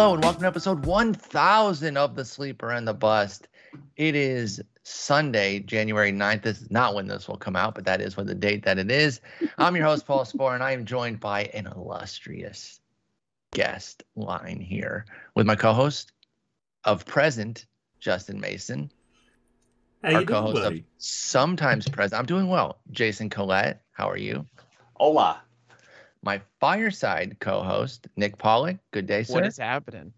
Hello and welcome to episode 1000 of The Sleeper and the Bust. It is Sunday, January 9th. This is not when this will come out, but that is when the date that it is. I'm your host, Paul Sporer, and I am joined by an illustrious guest line here with my co host of present, Justin Mason. How our co host of sometimes present. I'm doing well. Jason Collette, how are you? Hola. My fireside co host, Nick Pollack. Good day, sir. What is happening?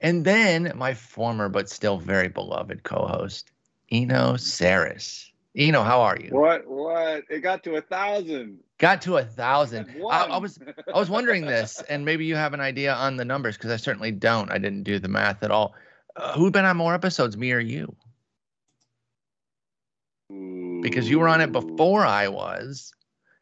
And then my former but still very beloved co-host, Eno Sarris. Eno, how are you? What? What? It got to a thousand. Got to a thousand. At I, I was I was wondering this, and maybe you have an idea on the numbers because I certainly don't. I didn't do the math at all. Uh, who'd been on more episodes, me or you? Because you were on it before I was,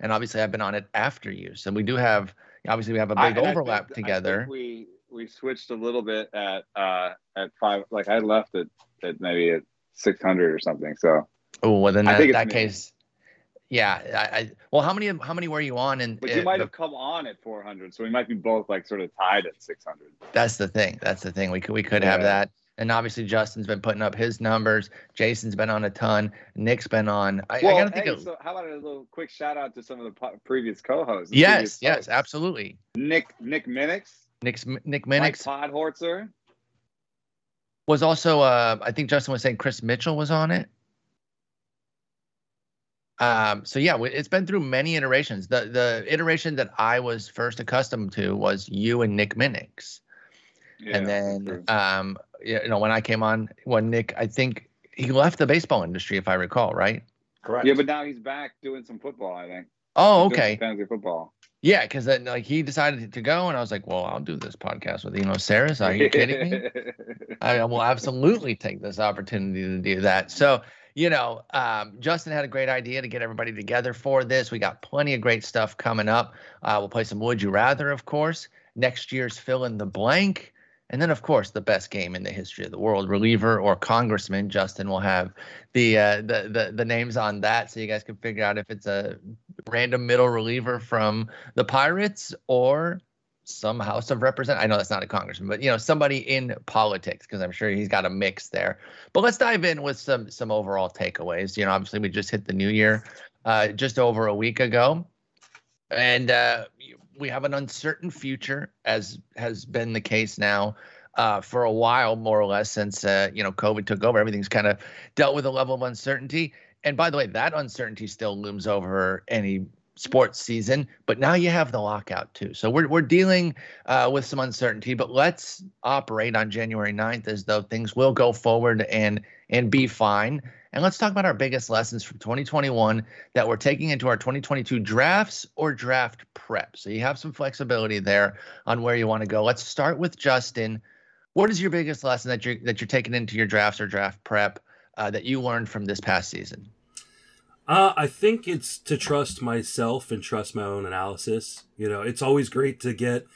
and obviously I've been on it after you. So we do have obviously we have a big I overlap think together. we we switched a little bit at uh at five. Like I left it at maybe at six hundred or something. So, Oh, well then I that, think that case, yeah. I, I well, how many how many were you on? And but you might have come on at four hundred. So we might be both like sort of tied at six hundred. That's the thing. That's the thing. We could we could have that. And obviously Justin's been putting up his numbers. Jason's been on a ton. Nick's been on. I, I gotta think hey, of so how about a little quick shout out to some of the previous co-hosts? the yes, previous yes, hosts? absolutely. Nick Nick Minnix, Nick's Nick Mike Minix Podhorzer. was also. Uh, I think Justin was saying Chris Mitchell was on it. Um, so yeah, it's been through many iterations. The the iteration that I was first accustomed to was you and Nick Minnix. Yeah, and then um you know when i came on when nick i think he left the baseball industry if i recall right Correct. yeah, but now he's back doing some football. I think. oh He's okay Fantasy football. yeah because then like he decided to go and i was like well i'll do this podcast with Eno Sarris. are you kidding me i will absolutely take this opportunity to do that so you know um, justin had a great idea to get everybody together for this we got plenty of great stuff coming up uh, we'll play some would you rather of course next year's fill in the blank and then, of course, the best game in the history of the world, reliever or congressman. Justin will have the uh, the, the the names on that, so you guys can figure out if it's a random middle reliever from the Pirates or some House of Represent. I know that's not a congressman, but you know somebody in politics because I'm sure he's got a mix there. But let's dive in with some some overall takeaways. You know, obviously we just hit the new year uh, just over a week ago, and uh, we have an uncertain future, as has been the case now uh, for a while, more or less, since uh, you know COVID took over. Everything's kind of dealt with a level of uncertainty. And by the way, that uncertainty still looms over any sports season. But now you have the lockout too, so we're we're dealing uh, with some uncertainty. But let's operate on January 9th as though things will go forward and and be fine. And let's talk about our biggest lessons from 2021 that we're taking into our 2022 drafts or draft prep. So you have some flexibility there on where you want to go. Let's start with Justin. What is your biggest lesson that you're that you're taking into your drafts or draft prep uh, that you learned from this past season? Uh, I think it's to trust myself and trust my own analysis. You know, it's always great to get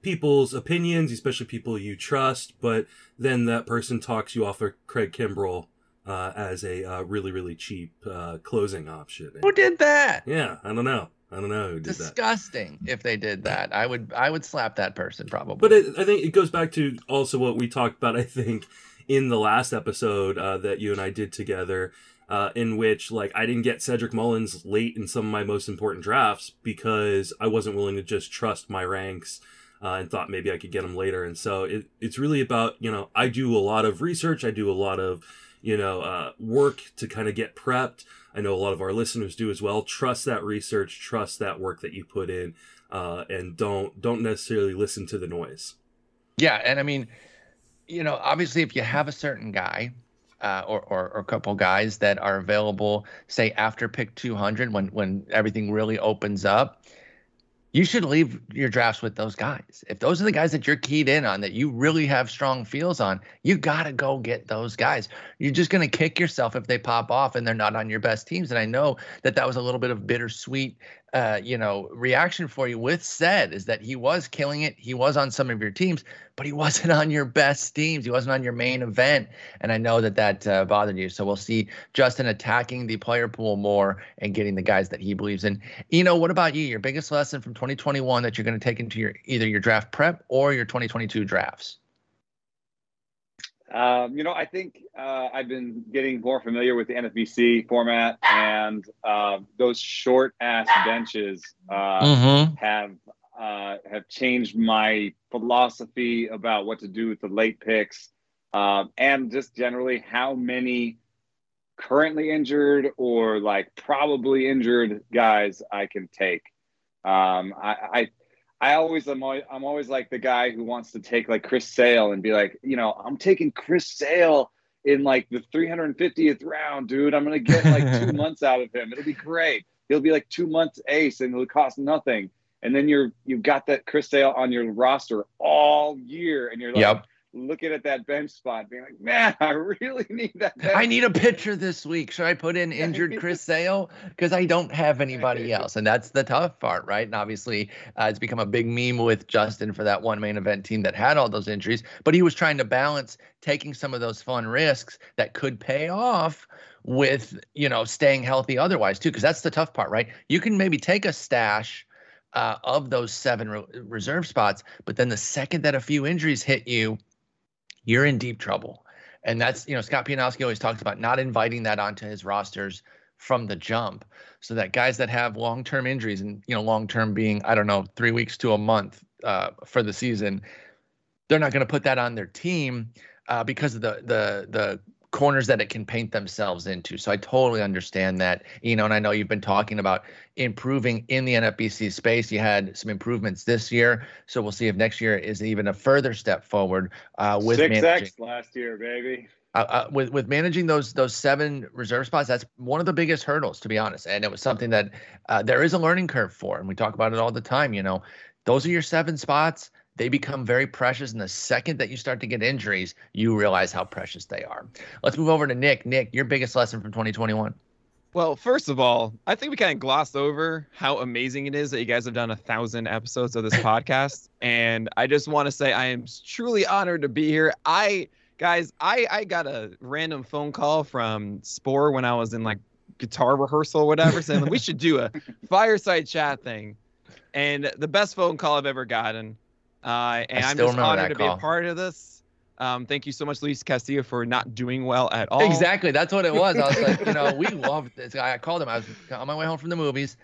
people's opinions, especially people you trust, but then that person talks you off of Craig Kimbrel uh, as a uh, really, really cheap uh, closing option. Who did that? Yeah, I don't know. I don't know who did that. Disgusting. If they did that, I would I would slap that person probably. But it, I think it goes back to also what we talked about. I think in the last episode uh, that you and I did together, uh, in which like I didn't get Cedric Mullins late in some of my most important drafts because I wasn't willing to just trust my ranks. Uh, and thought maybe I could get him later, and so it, it's really about you know I do a lot of research, I do a lot of you know uh, work to kind of get prepped. I know a lot of our listeners do as well. Trust that research, trust that work that you put in, uh, and don't don't necessarily listen to the noise. Yeah, and I mean, you know, obviously, if you have a certain guy uh, or, or or a couple guys that are available, say after pick 200, when when everything really opens up, you should leave your drafts with those guys. If those are the guys that you're keyed in on, that you really have strong feels on, you got to go get those guys. You're just going to kick yourself if they pop off and they're not on your best teams. And I know that that was a little bit of bittersweet uh, you know, reaction for you with said is that he was killing it. He was on some of your teams, but he wasn't on your best teams. He wasn't on your main event, and I know that that uh, bothered you. So we'll see Justin attacking the player pool more and getting the guys that he believes in. You know, what about you? Your biggest lesson from 2021 that you're going to take into your either your draft prep or your 2022 drafts? Um, you know, I think uh, I've been getting more familiar with the NFBC format, and uh, those short ass benches uh, mm-hmm. have uh, have changed my philosophy about what to do with the late picks, um, and just generally how many currently injured or like probably injured guys I can take. Um, I, I I always am always, I'm always like the guy who wants to take like Chris Sale and be like, you know, I'm taking Chris Sale in like the 350th round, dude. I'm gonna get like two months out of him. It'll be great. He'll be like two months ace and it'll cost nothing. And then you're you've got that Chris Sale on your roster all year, and you're like, yep looking at that bench spot, being like, man, I really need that. I need a pitcher this week. Should I put in injured Chris Sale? Because I don't have anybody else. And that's the tough part, right? And obviously, uh, it's become a big meme with Justin for that one main event team that had all those injuries. But he was trying to balance taking some of those fun risks that could pay off with, you know, staying healthy otherwise, too. Because that's the tough part, right? You can maybe take a stash. Uh, of those seven re- reserve spots, but then the second that a few injuries hit you, you're in deep trouble. And that's, you know, Scott Pianowski always talks about not inviting that onto his rosters from the jump so that guys that have long-term injuries and, you know, long-term being, I don't know, three weeks to a month uh, for the season, they're not going to put that on their team uh, because of the, the, the corners that it can paint themselves into. So I totally understand that, you know, and I know you've been talking about improving in the NFBC space. You had some improvements this year, so we'll see if next year is even a further step forward uh, with six X last year, baby. Uh, uh, with with managing those those seven reserve spots, that's one of the biggest hurdles, to be honest. And it was something that uh, there is a learning curve for, and we talk about it all the time. You know, those are your seven spots they become very precious. And the second that you start to get injuries, you realize how precious they are. Let's move over to Nick. Nick, your biggest lesson from 2021. Well, first of all, I think we kind of glossed over how amazing it is that you guys have done a thousand episodes of this podcast. And I just want to say I am truly honored to be here. I guys, I I got a random phone call from Spore when I was in like guitar rehearsal or whatever, saying we should do a fireside chat thing. And the best phone call I've ever gotten. Uh, and I'm just honored to call. be a part of this. Um, thank you so much, Luis Castillo, for not doing well at all. Exactly. That's what it was. I was like, you know, we love this guy. I called him. I was on my way home from the movies.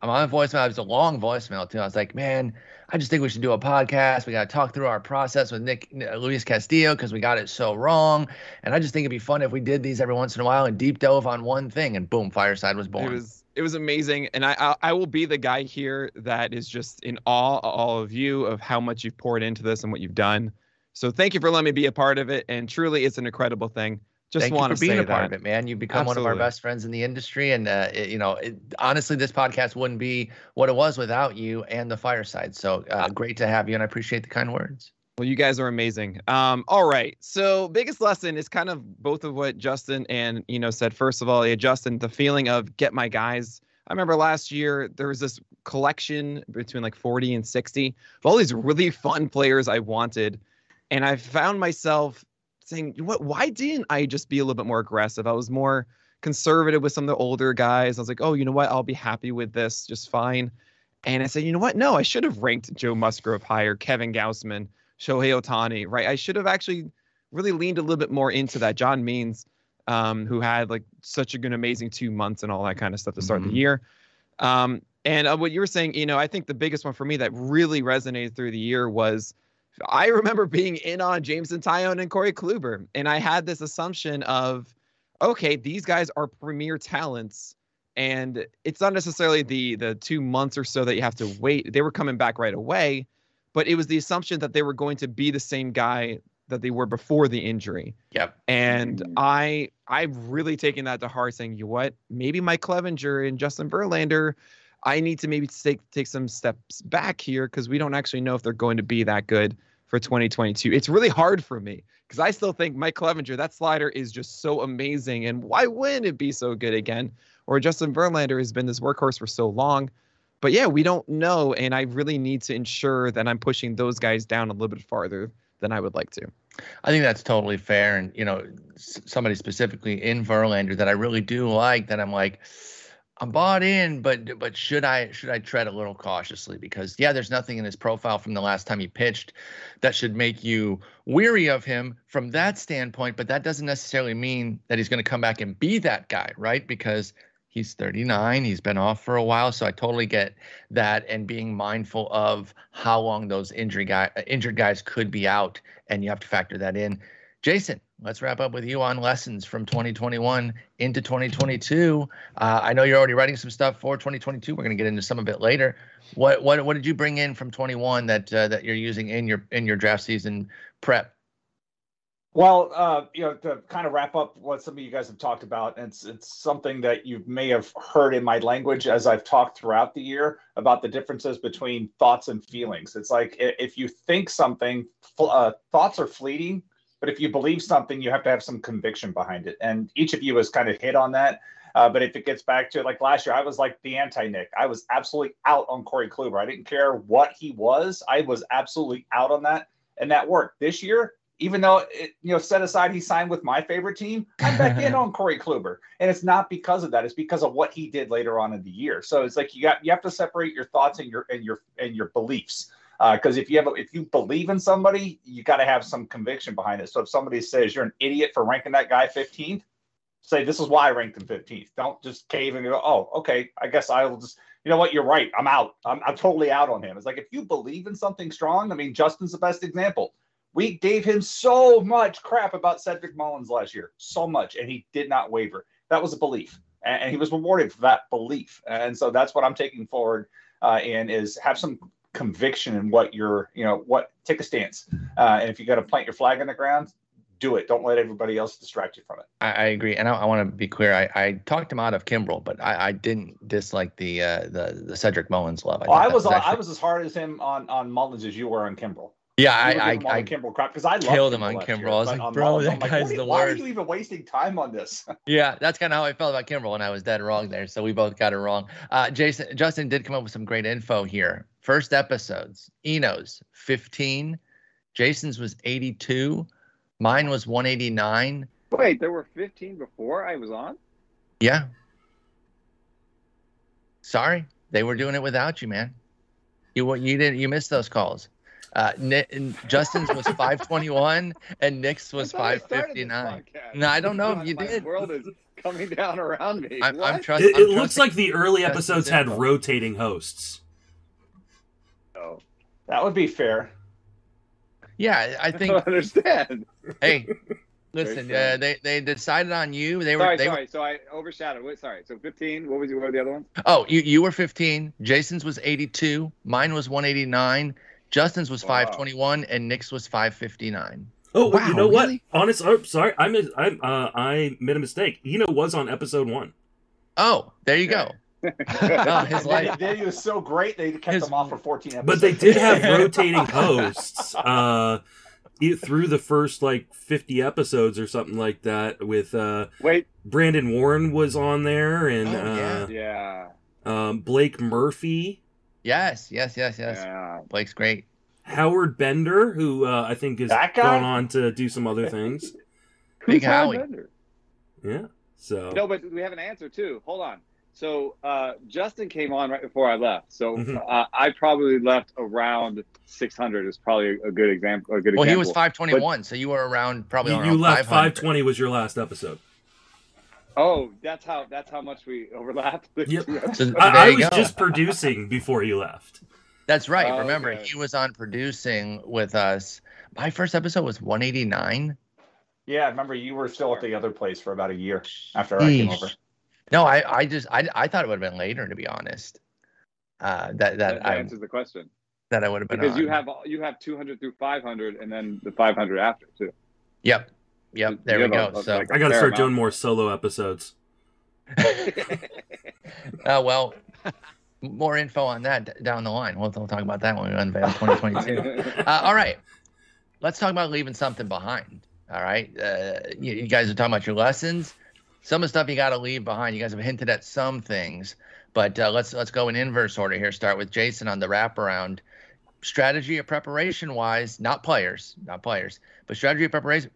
I'm on a voicemail. It was a long voicemail, too. I was like, man, I just think we should do a podcast. We got to talk through our process with Nick Luis Castillo because we got it so wrong. And I just think it'd be fun if we did these every once in a while and deep dove on one thing. And boom, Fireside was born. It was amazing, and I, I, I will be the guy here that is just in awe all of you of how much you've poured into this and what you've done. So thank you for letting me be a part of it, and truly, it's an incredible thing. Just Thank want you for being a part of it, man. You've become Absolutely. one of our best friends in the industry, and uh, it, you know, it, honestly, this podcast wouldn't be what it was without you and the fireside. So uh, great to have you, and I appreciate the kind words. Well, you guys are amazing. Um, all right. So biggest lesson is kind of both of what Justin and you know said. First of all, yeah, Justin, the feeling of get my guys. I remember last year there was this collection between like 40 and 60 of all these really fun players I wanted. And I found myself saying, what why didn't I just be a little bit more aggressive? I was more conservative with some of the older guys. I was like, oh, you know what? I'll be happy with this just fine. And I said, you know what? No, I should have ranked Joe Musgrove higher, Kevin Gausman, Shohei Ohtani, right? I should have actually really leaned a little bit more into that. John Means, um, who had like such a good, amazing two months and all that kind of stuff to start mm-hmm. the year. Um, and uh, what you were saying, you know, I think the biggest one for me that really resonated through the year was I remember being in on Jameson Taillon and Corey Kluber, and I had this assumption of, okay, these guys are premier talents, and it's not necessarily the the two months or so that you have to wait. They were coming back right away, but it was the assumption that they were going to be the same guy that they were before the injury. Yep. And mm-hmm. I I've really taken that to heart, saying, you know what, maybe Mike Clevinger and Justin Verlander, I need to maybe take take some steps back here because we don't actually know if they're going to be that good for 2022. It's really hard for me because I still think Mike Clevinger, that slider is just so amazing. And why wouldn't it be so good again? Or Justin Verlander has been this workhorse for so long. But yeah, we don't know, and I really need to ensure that I'm pushing those guys down a little bit farther than I would like to. I think that's totally fair, and you know, somebody specifically in Verlander that I really do like. That I'm like, I'm bought in, but but should I should I tread a little cautiously because yeah, there's nothing in his profile from the last time he pitched that should make you weary of him from that standpoint. But that doesn't necessarily mean that he's going to come back and be that guy, right? Because he's 39 he's been off for a while so i totally get that and being mindful of how long those injury guy injured guys could be out and you have to factor that in. Jason let's wrap up with you on lessons from 2021 into 2022 uh, i know you're already writing some stuff for 2022 we're going to get into some of it later. What what what did you bring in from 21 that uh, that you're using in your in your draft season prep well, uh, you know, to kind of wrap up what some of you guys have talked about, it's it's something that you may have heard in my language as I've talked throughout the year about the differences between thoughts and feelings. It's like if you think something, uh, thoughts are fleeting, but if you believe something, you have to have some conviction behind it. And each of you has kind of hit on that. Uh, but if it gets back to it, like last year, I was like the anti Nick. I was absolutely out on Corey Kluber. I didn't care what he was. I was absolutely out on that, and that worked. This year, even though it, you know, set aside he signed with my favorite team, I'm back in on Corey Kluber, and it's not because of that. It's because of what he did later on in the year. So it's like you got you have to separate your thoughts and your and your and your beliefs. Because uh, if you have if you believe in somebody, you got to have some conviction behind it. So if somebody says you're an idiot for ranking that guy 15th, say this is why I ranked him 15th. Don't just cave and go, oh, okay, I guess I will just. You know what? You're right. I'm out. I'm, I'm totally out on him. It's like if you believe in something strong. I mean, Justin's the best example we gave him so much crap about Cedric Mullins last year, so much, and he did not waver. That was a belief, and he was rewarded for that belief. And so that's what I'm taking forward. Uh, and is have some conviction in what you're, you know, what take a stance. Uh, and if you got to plant your flag in the ground, do it. Don't let everybody else distract you from it. I, I agree, and I, I want to be clear. I, I, talked him out of Kimbrel, but I, I didn't dislike the uh, the the Cedric Mullins love. I, well, I was, was actually... I was as hard as him on on Mullins as you were on Kimbrel. Yeah, I, I, I Kimbrel crap because I killed him on Kimbrel. I was like, bro, that like, guy's the why worst. Why are you even wasting time on this? yeah, that's kind of how I felt about Kimbrel, and I was dead wrong there. So we both got it wrong. Uh, Jason, Justin did come up with some great info here. First episodes, Eno's 15, Jason's was 82, mine was 189. Wait, there were 15 before I was on. Yeah. Sorry, they were doing it without you, man. You what you didn't you missed those calls. Uh, Nick, Justin's was 521 and Nick's was 559. No, I don't know if you my did. world is coming down around me. I'm, I'm trust, it, it looks like the early episodes had info. rotating hosts. Oh, that would be fair. Yeah, I think. I understand. Hey, listen, uh, they they decided on you. They were sorry, they sorry. Were, so I overshadowed. Wait, sorry. So 15. What was what were the other ones? Oh, you you were 15. Jason's was 82. Mine was 189. Justin's was 521 and Nick's was 559. Oh, wow, you know really? what? Honest, oh, sorry, I made I uh, I made a mistake. Eno was on episode one. Oh, there you go. oh, his life. They, was so great they kept his, him off for 14 episodes. But they did have rotating hosts uh, through the first like 50 episodes or something like that. With uh, wait, Brandon Warne was on there, and oh, yeah, uh, yeah. Um, Blake Murphy. Yes, yes, yes, yes. Yeah. Blake's great. Howard Bender, who uh, I think is going on to do some other things. Big Howie. Bender? Yeah. So no, but we have an answer too. Hold on. So uh, Justin came on right before I left. So mm-hmm. uh, I probably left around 600. Is probably a good example. A good well, example. he was 521, but, so you were around probably. You, you left 520 was your last episode. Oh, that's how that's how much we overlapped. Yep. so, I, I was go. just producing before you left. That's right. Oh, Remember, okay. he was on producing with us. My first episode was 189. Yeah, remember you were still at the other place for about a year after Eesh. I came over. No, I, I just I, I thought it would have been later to be honest. Uh, that that, that I, answers the question. That I would have been because on. you have you have 200 through 500 and then the 500 after too. Yep. Yep, there we go. A, so like I got to start doing more solo episodes. oh well, more info on that down the line. We'll, we'll talk about that when we unveil 2022. uh, all right, let's talk about leaving something behind. All right, uh, you, you, guys are talking about your lessons. Some of the stuff you got to leave behind. You guys have hinted at some things, But uh, let's let's go in inverse order here. Start with Jason on the wraparound strategy of preparation wise, not players, not players, but strategy of preparation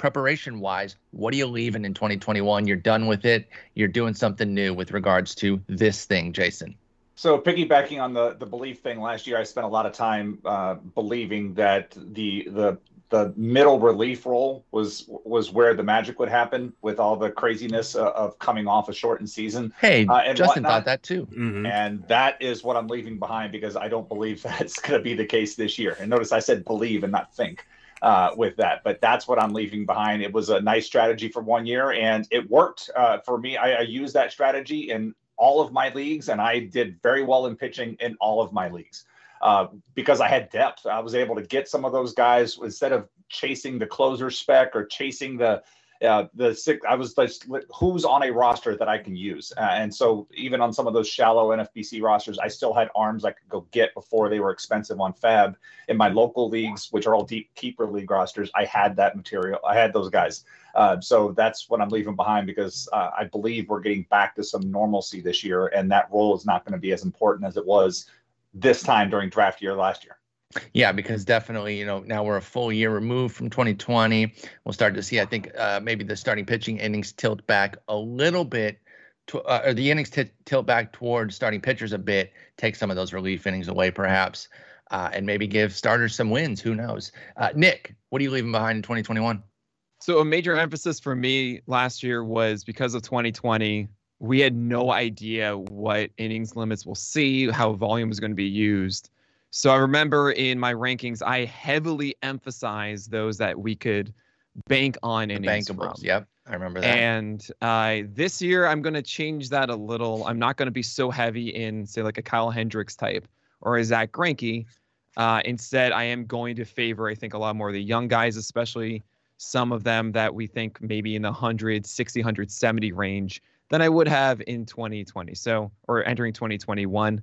preparation wise. What are you leaving in 2021? You're done with it. You're doing something new with regards to this thing, Jason. So piggybacking on the the belief thing, last year I spent a lot of time uh, believing that the the the middle relief role was was where the magic would happen with all the craziness uh, of coming off a shortened season. Hey, uh, and Justin whatnot. thought that too, mm-hmm. and that is what I'm leaving behind because I don't believe that's going to be the case this year. And notice I said believe and not think uh, with that, but that's what I'm leaving behind. It was a nice strategy for one year, and it worked uh, for me. I, I used that strategy in all of my leagues, and I did very well in pitching in all of my leagues. Uh, because I had depth, I was able to get some of those guys instead of chasing the closer spec or chasing the uh, the six. I was like, who's on a roster that I can use, uh, and so even on some of those shallow NFBC rosters, I still had arms I could go get before they were expensive on FAAB. In my local leagues, which are all deep keeper league rosters, I had that material. I had those guys. Uh, so that's what I'm leaving behind because uh, I believe we're getting back to some normalcy this year, and that role is not going to be as important as it was this time during draft year last year. Yeah, because definitely, you know, now we're a full year removed from 2020. We'll start to see, I think, uh, maybe the starting pitching innings tilt back a little bit, to, uh, or the innings t- tilt back towards starting pitchers a bit, take some of those relief innings away, perhaps, uh, and maybe give starters some wins. Who knows? Uh, Nick, what are you leaving behind in 2021? So, a major emphasis for me last year was because of 2020, we had no idea what innings limits we'll see, how volume is going to be used. So I remember in my rankings, I heavily emphasized those that we could bank on innings bankables. From. Yep, I remember that. And uh, this year, I'm going to change that a little. I'm not going to be so heavy in, say, like a Kyle Hendricks type or a Zach Greinke. Uh, instead, I am going to favor, I think, a lot more of the young guys, especially some of them that we think maybe in the 160, 170 range than I would have in 2020. So, or entering 2021.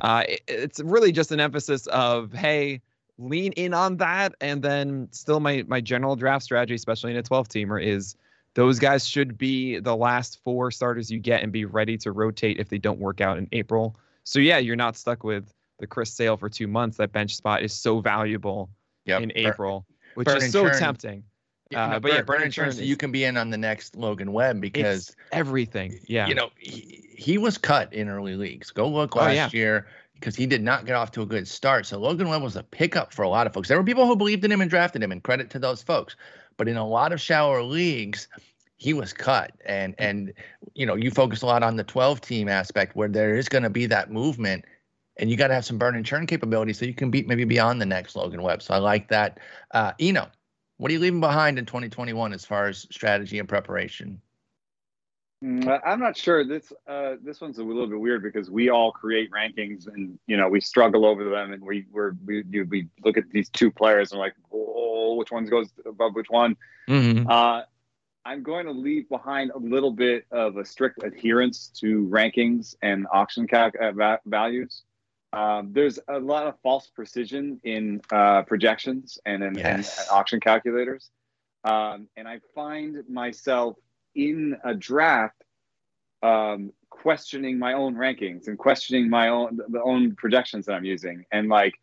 Uh, it, it's really just an emphasis of, hey, lean in on that. And then still my, my general draft strategy, especially in a 12 teamer, is those guys should be the last four starters you get and be ready to rotate if they don't work out in April. So yeah, you're not stuck with the Chris Sale for two months. That bench spot is so valuable yep. in April, which Burn is so churn. tempting. Yeah, uh, but yeah, Burn Insurance, you can be in on the next Logan Webb because everything. Yeah, you know he, he was cut in early leagues. Go look last oh, yeah. year because he did not get off to a good start. So Logan Webb was a pickup for a lot of folks. There were people who believed in him and drafted him, and credit to those folks. But in a lot of shallower leagues, he was cut, and and you know you focus a lot on the 12 team aspect where there is going to be that movement and you got to have some burn and churn capability so you can beat maybe beyond the next Logan Webb. So I like that. Uh, Eno, what are you leaving behind in 2021 as far as strategy and preparation? Mm, I'm not sure. This uh, this one's a little bit weird because we all create rankings and you know we struggle over them and we we're, we we look at these two players and we're like oh which one goes above which one. Mm-hmm. Uh, I'm going to leave behind a little bit of a strict adherence to rankings and auction cal- uh, values. Um, there's a lot of false precision in uh, projections and in, yes. auction calculators. Um, and I find myself in a draft um, questioning my own rankings and questioning my own the own projections that I'm using. And like,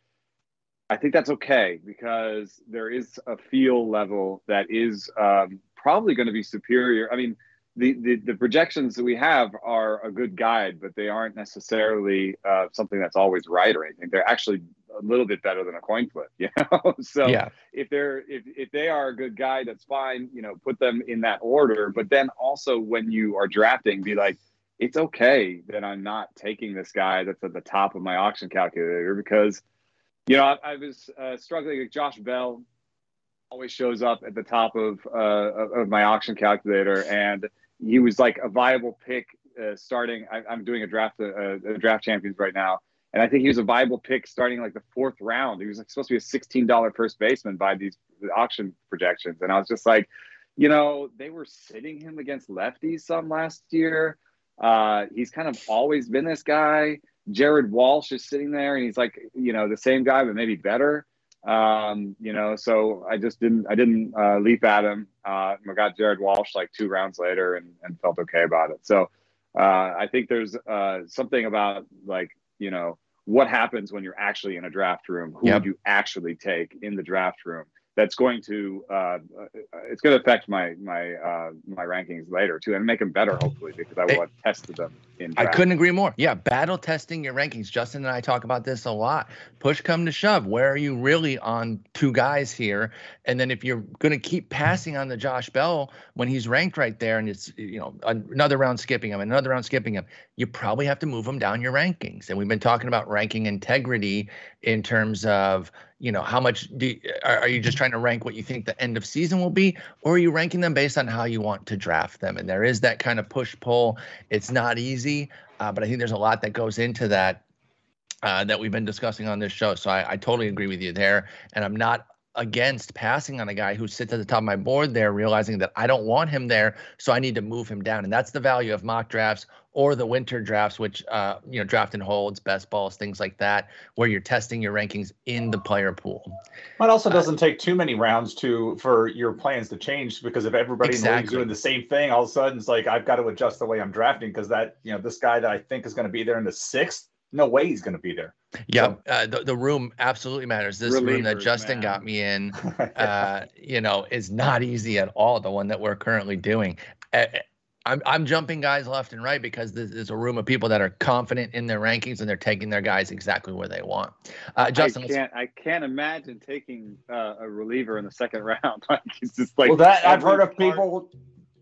I think that's okay because there is a feel level that is um, probably going to be superior. I mean, the, the, the projections that we have are a good guide, but they aren't necessarily uh, something that's always right or anything. They're actually a little bit better than a coin flip, you know. so yeah. if they're if if they are a good guide, that's fine. You know, put them in that order. But then also when you are drafting, be like, it's okay that I'm not taking this guy that's at the top of my auction calculator because, you know, I, I was uh, struggling with Josh Bell. Always shows up at the top of uh, of my auction calculator and he was like a viable pick uh, starting. I, am doing a draft uh, a draft champions right now, and I think he was a viable pick starting like the fourth round. He was like, supposed to be a sixteen dollar first baseman by these auction projections, and I was just like, you know, they were sitting him against lefties some last year. Uh, he's kind of always been this guy. Jared Walsh is sitting there, and he's like, you know, the same guy, but maybe better. Um, you know, so I just didn't I didn't uh, leap at him. Uh, I got Jared Walsh like two rounds later and, and felt okay about it. So Uh, I think there's uh, something about like you know what happens when you're actually in a draft room. Who Yep. would you actually take in the draft room? That's going to uh, it's going to affect my my uh, my rankings later too, and make them better hopefully because I will have tested them. I couldn't agree more. Yeah, battle testing your rankings. Justin and I talk about this a lot. Push come to shove. Where are you really on two guys here? And then if you're going to keep passing on the Josh Bell when he's ranked right there, and it's you know another round skipping him, another round skipping him, you probably have to move him down your rankings. And we've been talking about ranking integrity in terms of you know how much do are, are you just trying to rank what you think the end of season will be, or are you ranking them based on how you want to draft them? And there is that kind of push pull. It's not easy, uh, but I think there's a lot that goes into that uh, that we've been discussing on this show. So I, I totally agree with you there, and I'm not against passing on a guy who sits at the top of my board there, realizing that I don't want him there, so I need to move him down, and that's the value of mock drafts or the winter drafts, which uh, you know draft and holds, best balls, things like that, where you're testing your rankings in the player pool. It also doesn't take too many rounds to for your plans to change because if everybody in Exactly. doing the same thing, all of a sudden it's like I've got to adjust the way I'm drafting because that you know this guy that I think is going to be there in the sixth, no way he's going to be there. Yeah, uh, the the room absolutely matters. This room that Justin man. got me in, uh, you know, is not easy at all. The one that we're currently doing. Uh, I'm I'm jumping guys left and right because this is a room of people that are confident in their rankings and they're taking their guys exactly where they want. Uh, Justin, I can't. I can't imagine taking uh, a reliever in the second round. like it's just like well, that I've heard of part- people.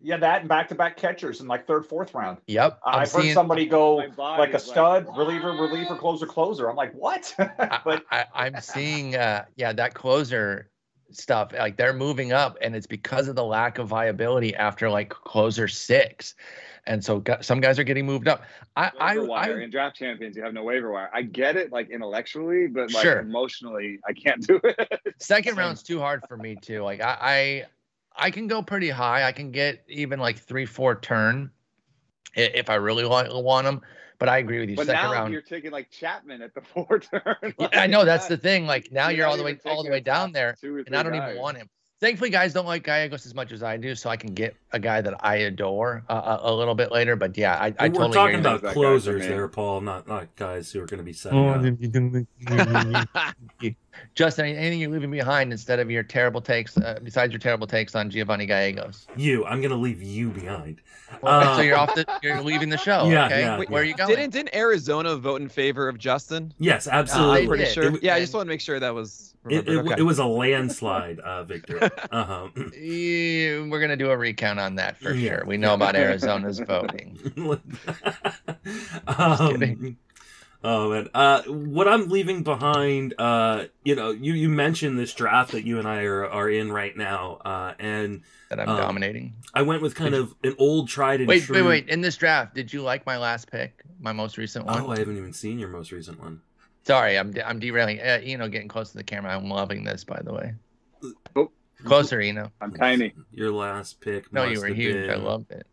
Yeah, that and back-to-back catchers in like third, fourth round. yep, I'm I've heard somebody go like a is like, stud, reliever, reliever, closer, closer. I'm like, what? But I, I'm seeing, uh, yeah, that closer stuff. Like they're moving up, and it's because of the lack of viability after like closer six, and so gu- some guys are getting moved up. I, I, waiver wire. I in draft champions, you have no waiver wire. I get it, like intellectually, but like Sure. emotionally, I can't do it. second round's too hard for me too. Like I, I, I can go pretty high. I can get even like three, four turn, if I really want want them. But I agree with you. but second now round. you're taking like Chapman at the four turn. Yeah, Like, I know that's the thing. Like now you're not all the way all the way down there, and I don't guys. even want him. Thankfully, guys don't like Gallegos as much as I do, so I can get a guy that I adore uh, a, a little bit later. But yeah, I, I We're totally talking agree. about That closers there, Paul, not not guys who are going to be setting Oh, up. Justin, anything you're leaving behind instead of your terrible takes, uh, besides your terrible takes on Giovanni Gallegos? You, I'm going to leave you behind. Well, Uh, so you're off the, you're leaving the show. Yeah, okay, yeah, Where yeah. are you going? Didn't didn't Arizona vote in favor of Justin? Yes, Uh, I'm absolutely. pretty did. sure. It- yeah, I just want to make sure that was. It, it, okay. it was a landslide, uh, Victor. Uh-huh. We're gonna do a recount on that for Yeah. sure. We know about Arizona's voting. um, kidding. Oh man, uh, what I'm leaving behind, uh, you know, you you mentioned this draft that you and I are are in right now, uh, and That I'm Um, dominating. I went with kind Did of an old tried and Wait, true. wait, wait. In this draft, did you like my last pick, my most recent one? Oh, I haven't even seen your most recent one. Sorry, I'm I'm derailing. Uh, you know, getting close to the camera. I'm loving this, by the way. Oh. Closer, you know. I'm tiny. Your last pick. No, must you were have huge. I been- loved it.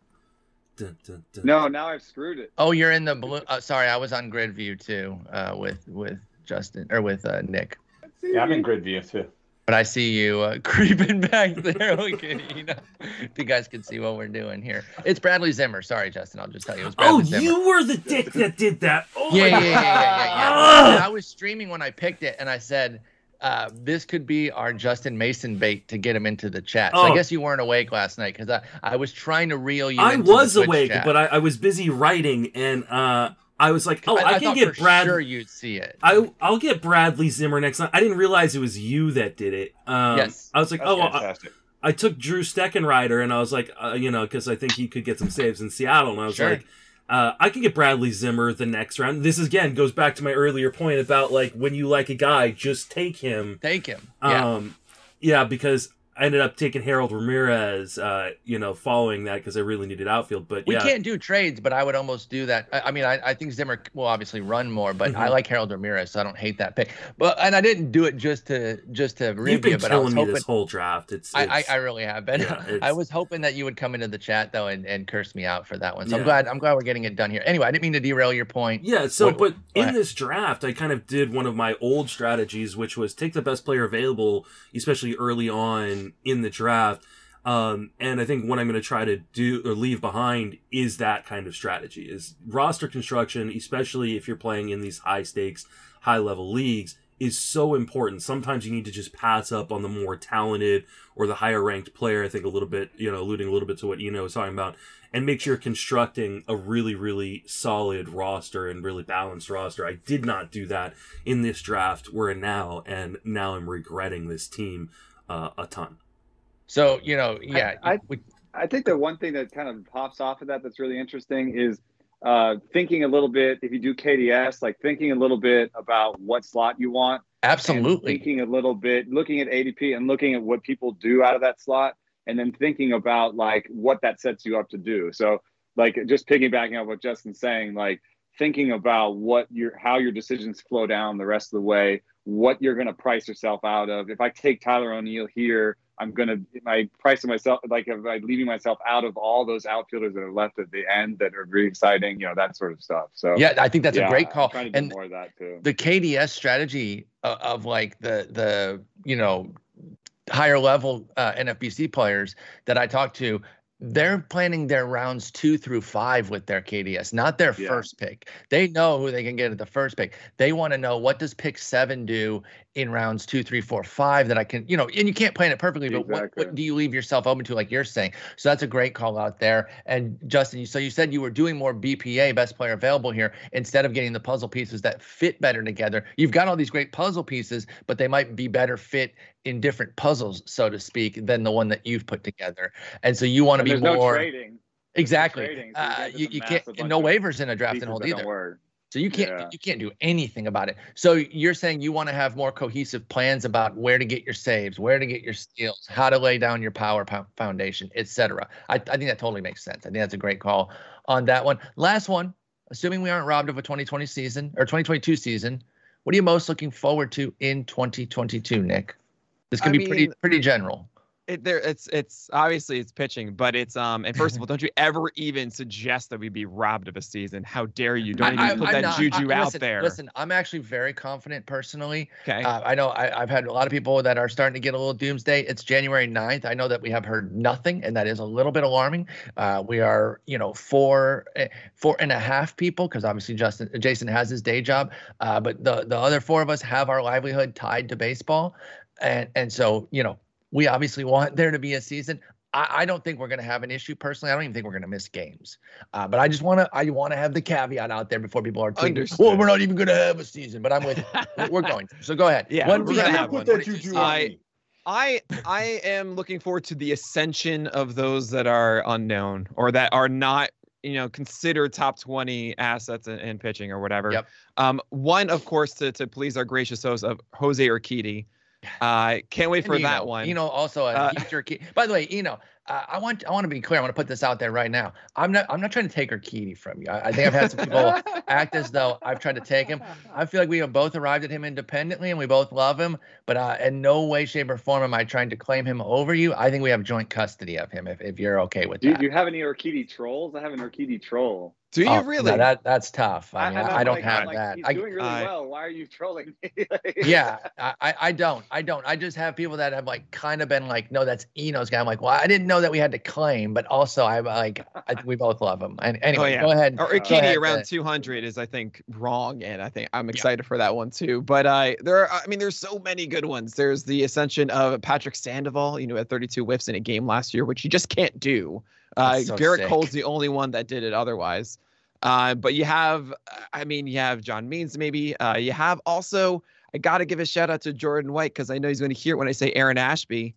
Dun, dun, dun. No, now I've screwed it. Oh, you're in the blue. Uh, sorry, I was on grid view too, uh, with with Justin or with uh, Nick. yeah, I'm in grid view too. But I see you uh, creeping back there. Look at you know. If you guys can see what we're doing here, it's Bradley Zimmer. Sorry, Justin. I'll just tell you, it was Bradley Oh, Zimmer. you were the dick that did that. Oh yeah, yeah, yeah, yeah, yeah, yeah, Ah! I was streaming when I picked it, and I said, uh, "This could be our Justin Mason bait to get him into the chat." So I Oh. guess you weren't awake last night because I, I was trying to reel you. I into was the awake, chat. but I, I was busy writing, and uh, I was like, "Oh, I, can get for Brad. Sure, you'd see it. I I'll get Bradley Zimmer next time." I didn't realize it was you that did it. Um, Yes. I was like, That's "Oh, I, fantastic. I took Drew Steckenrider, and I was like, uh, you know, because I think he could get some saves in Seattle, and I was Sure. like." Uh, I can get Bradley Zimmer the next round. This again goes back to my earlier point about like when you like a guy, just take him. Take him. Yeah. Um, yeah, because I ended up taking Harold Ramirez, uh, you know, following that because I really needed outfield. But we yeah, can't do trades, but I would almost do that. I, I mean, I, I think Zimmer will obviously run more, but I Mhm. like Harold Ramirez, so I don't hate that pick. But and I didn't do it just to just to you've been you, but I was killing me hoping. this whole draft. It's, I, I, I really have been. Yeah, I was hoping that you would come into the chat though and, and curse me out for that one. So I'm glad I'm glad we're getting it done here. Anyway, I didn't mean to derail your point. yeah. So, What- but in this draft, I kind of did one of my old strategies, which was take the best player available, especially early on in the draft. Um, and I think what I'm going to try to do or leave behind is that kind of strategy is roster construction, especially if you're playing in these high stakes, high level leagues is so important. Sometimes you need to just pass up on the more talented or the higher ranked player. I think a little bit, you know, alluding a little bit to what Eno was talking about, and make sure you're constructing a really, really solid roster and really balanced roster. I did not do that in this draft. We're in now, and now I'm regretting this team uh, a ton. So you know, yeah, I, I, we, I think the one thing that kind of pops off of that that's really interesting is uh, thinking a little bit if you do KDS, like thinking a little bit about what slot you want. Absolutely. Thinking a little bit, looking at ADP and looking at what people do out of that slot, and then thinking about like what that sets you up to do. So, like just piggybacking on what Justin's saying, like thinking about what your how your decisions flow down the rest of the way, what you're going to price yourself out of. If I take Tyler O'Neill here I'm gonna am I pricing myself like am I leaving myself out of all those outfielders that are left at the end that are very exciting, you know, that sort of stuff. So yeah, I think that's yeah, a great call. and more of that too. The KDS strategy of, of like the the you know higher level uh, NFBC players that I talked to, they're planning their rounds two through five with their KDS, not their yeah. first pick. They know who they can get at the first pick. They want to know what does pick seven do in rounds two, three, four, five that I can, you know, and you can't plan it perfectly, but exactly. what, what, do you leave yourself open to, like you're saying? So that's a great call out there. And Justin, so you said you were doing more BPA, best player available here, instead of getting the puzzle pieces that fit better together. You've got all these great puzzle pieces, but they might be better fit in different puzzles, so to speak, than the one that you've put together. And so you want to be more no trading. Exactly. No trading, so you, uh, you, you can't no waivers in a draft and hold either. So you can't yeah. you can't do anything about it. So you're saying you want to have more cohesive plans about where to get your saves, where to get your steals, how to lay down your power foundation, etc. I, I think that totally makes sense. I think that's a great call on that one. Last one, assuming we aren't robbed of a 2020 season or 2022 season, what are you most looking forward to in 2022, Nick? This can I be mean, pretty pretty general it, there it's it's obviously it's pitching, but it's um and first of all, don't you ever even suggest that we be robbed of a season? How dare you? Don't even I, put I'm that not, juju I, out listen, there. Listen, I'm actually very confident personally. Okay. Uh, I know I, have had a lot of people that are starting to get a little doomsday. It's January 9th. I know that we have heard nothing, and that is a little bit alarming. Uh, we are, you know, four eh, four and a half people because obviously Justin Jason has his day job, uh, but the the other four of us have our livelihood tied to baseball, and and so you know we obviously want there to be a season. I, I don't think we're going to have an issue personally. I don't even think we're going to miss games. Uh, but I just want to I want to have the caveat out there before people are thinking, well, we're not even going to have a season. But I'm with we're going to. So go ahead. Yeah, when we're going to have one. I, I I am looking forward to the ascension of those that are unknown or that are not you know considered top 20 assets in, in pitching or whatever. Yep. Um, one of course to to please our gracious host of Jose Urquidy. Uh, can't wait for that one. You know, also a uh, future key. By the way, you know, uh, I want I want to be clear. I want to put this out there right now. I'm not I'm not trying to take Urquidy from you. I, I, think I've had some people act as though I've tried to take him. I feel like we have both arrived at him independently, and we both love him. But uh, in no way, shape, or form am I trying to claim him over you. I think we have joint custody of him. If, if you're okay with do, that. Do you have any Urquidy trolls? I have an Urquidy troll. Do you oh, really? No, that that's tough. I mean, I, I don't like, have like, that. He's doing really I, well. Why are you trolling me? yeah, I, I don't. I don't. I just have people that have like kind of been like, no, that's Eno's guy. I'm like, well, I didn't know that we had to claim, but also I'm like, I, we both love him. And anyway, oh, yeah. go ahead. Or Urquidy around 200 is, I think, wrong, and I think I'm excited yeah. for that one too. But uh, there, are, I mean, there's so many good ones. There's the ascension of Patrick Sandoval. You know, at 32 whiffs in a game last year, which you just can't do. Uh, so Gerrit sick. Cole's the only one that did it otherwise. Uh, but you have, I mean, you have John Means maybe. Uh, you have also, I got to give a shout out to Jordan White because I know he's going to hear it when I say Aaron Ashby.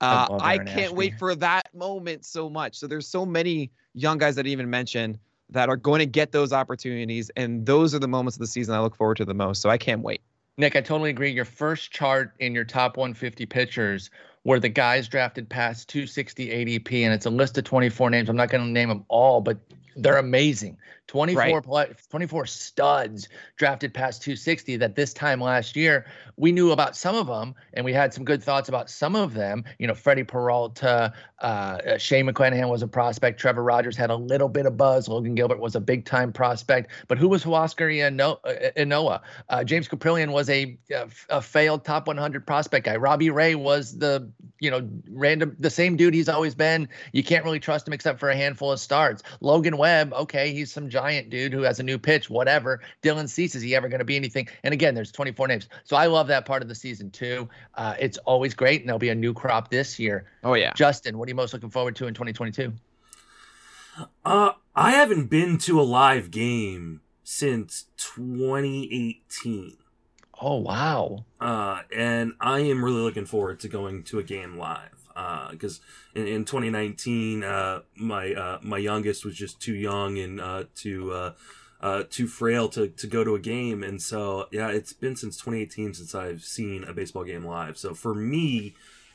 Uh, I, I can't Ashby. wait for that moment so much. So there's so many young guys that I even mentioned that are going to get those opportunities, and those are the moments of the season I look forward to the most. So I can't wait. Nick, I totally agree. Your first chart in your top 150 pitchers were the guys drafted past 260 ADP, and it's a list of 24 names. I'm not going to name them all, but they're amazing. 24 right. play, 24 studs drafted past 260 that this time last year we knew about some of them and we had some good thoughts about some of them you know freddie peralta uh, shane mcclanahan was a prospect trevor rogers had a little bit of buzz logan gilbert was a big time prospect but who was huascar ynoa uh, james kaprielian was a, a failed top 100 prospect guy robbie ray was the you know, random, the same dude he's always been. You can't really trust him except for a handful of starts. Logan Webb, okay, he's some giant dude who has a new pitch, whatever. Dylan Cease, is he ever going to be anything? And again, there's 24 names. So I love that part of the season too. Uh, it's always great, and there'll be a new crop this year. Oh, yeah. Justin, what are you most looking forward to in 2022? Uh, I haven't been to a live game since 2018. Oh wow! Uh, and I am really looking forward to going to a game live. Because uh, in, in 2019, uh, my uh, my youngest was just too young and uh, too uh, uh, too frail to, to go to a game, and so yeah, it's been since 2018 since I've seen a baseball game live. So for me,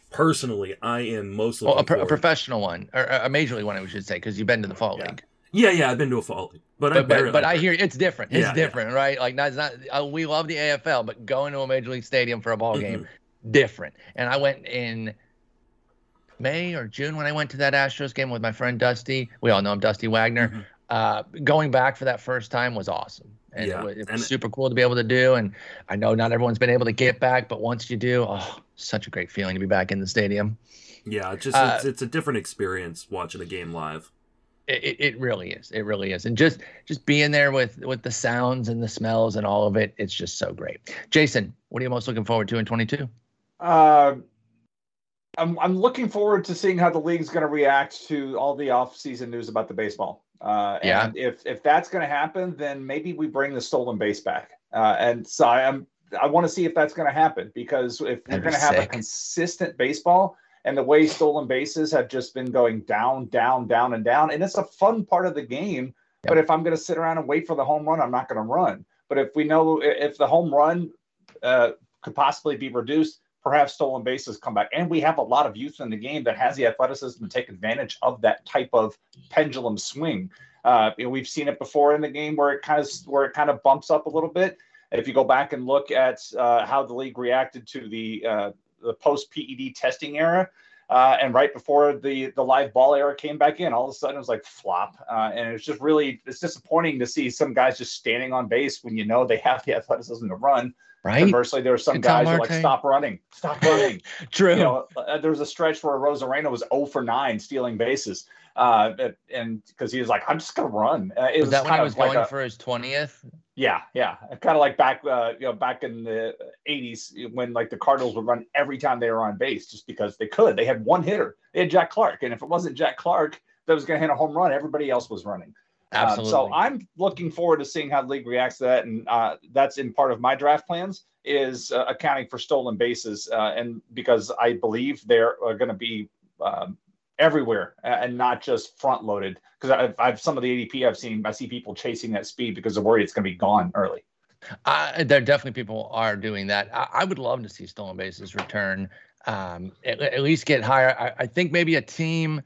personally, I am most well, a, pro- a, professional one or a major league one, I should say, because you've been to the fall yeah. league. Yeah, yeah, I've been to a fall league, but but, but, but I hear it's different. It's yeah, different, yeah. right? Like that's not. Uh, we love the AFL, but going to a major league stadium for a ball game, mm-hmm. different. And I went in May or June when I went to that Astros game with my friend Dusty. We all know him, Dusty Wagner. Mm-hmm. Uh, going back for that first time was awesome. And yeah. it was, it was super cool to be able to do. And I know not everyone's been able to get back, but once you do, oh, such a great feeling to be back in the stadium. Yeah, just uh, it's, it's a different experience watching a game live. It, it really is. It really is. And just just being there with with the sounds and the smells and all of it, it's just so great. Jason, what are you most looking forward to in 22? Uh, I'm I'm looking forward to seeing how the league's going to react to all the off-season news about the baseball. Uh, yeah. And if if that's going to happen, then maybe we bring the stolen base back. Uh, and so I'm I want to see if that's going to happen because if That'd we're going to have a consistent baseball, and the way stolen bases have just been going down, down, down, and down. And it's a fun part of the game. Yep. But if I'm going to sit around and wait for the home run, I'm not going to run. But if we know if the home run uh, could possibly be reduced, perhaps stolen bases come back. And we have a lot of youth in the game that has the athleticism to take advantage of that type of pendulum swing. Uh, you know, we've seen it before in the game where it kind of where it kind of bumps up a little bit. If you go back and look at uh, how the league reacted to the uh, the post PED testing era. Uh, and right before the the live ball era came back in, all of a sudden it was like flop, uh, and it's just really it's disappointing to see some guys just standing on base when you know they have the athleticism to run. Right. Conversally, there are some guys who are like, "Stop running, stop running." True. You know, uh, there was a stretch where Arozarena was 0 for 9 stealing bases, uh, and because he was like, "I'm just gonna run." Uh, it was, was that when he was going a, for his 20th? Yeah, yeah, kind of like back, uh, you know, back in the '80s when like the Cardinals would run every time they were on base just because they could. They had one hitter. They had Jack Clark, and if it wasn't Jack Clark that was going to hit a home run, everybody else was running. Absolutely. Um, so I'm looking forward to seeing how the league reacts to that, and uh, that's in part of my draft plans is uh, accounting for stolen bases, uh, and because I believe they're going to be um, everywhere and not just front loaded. Because I've, I've, some of the ADP I've seen, I see people chasing that speed because they're worried it's going to be gone early. Uh, there definitely people are doing that. I, I, would love to see stolen bases return. Um, at, at, least get higher. I, I, think maybe a team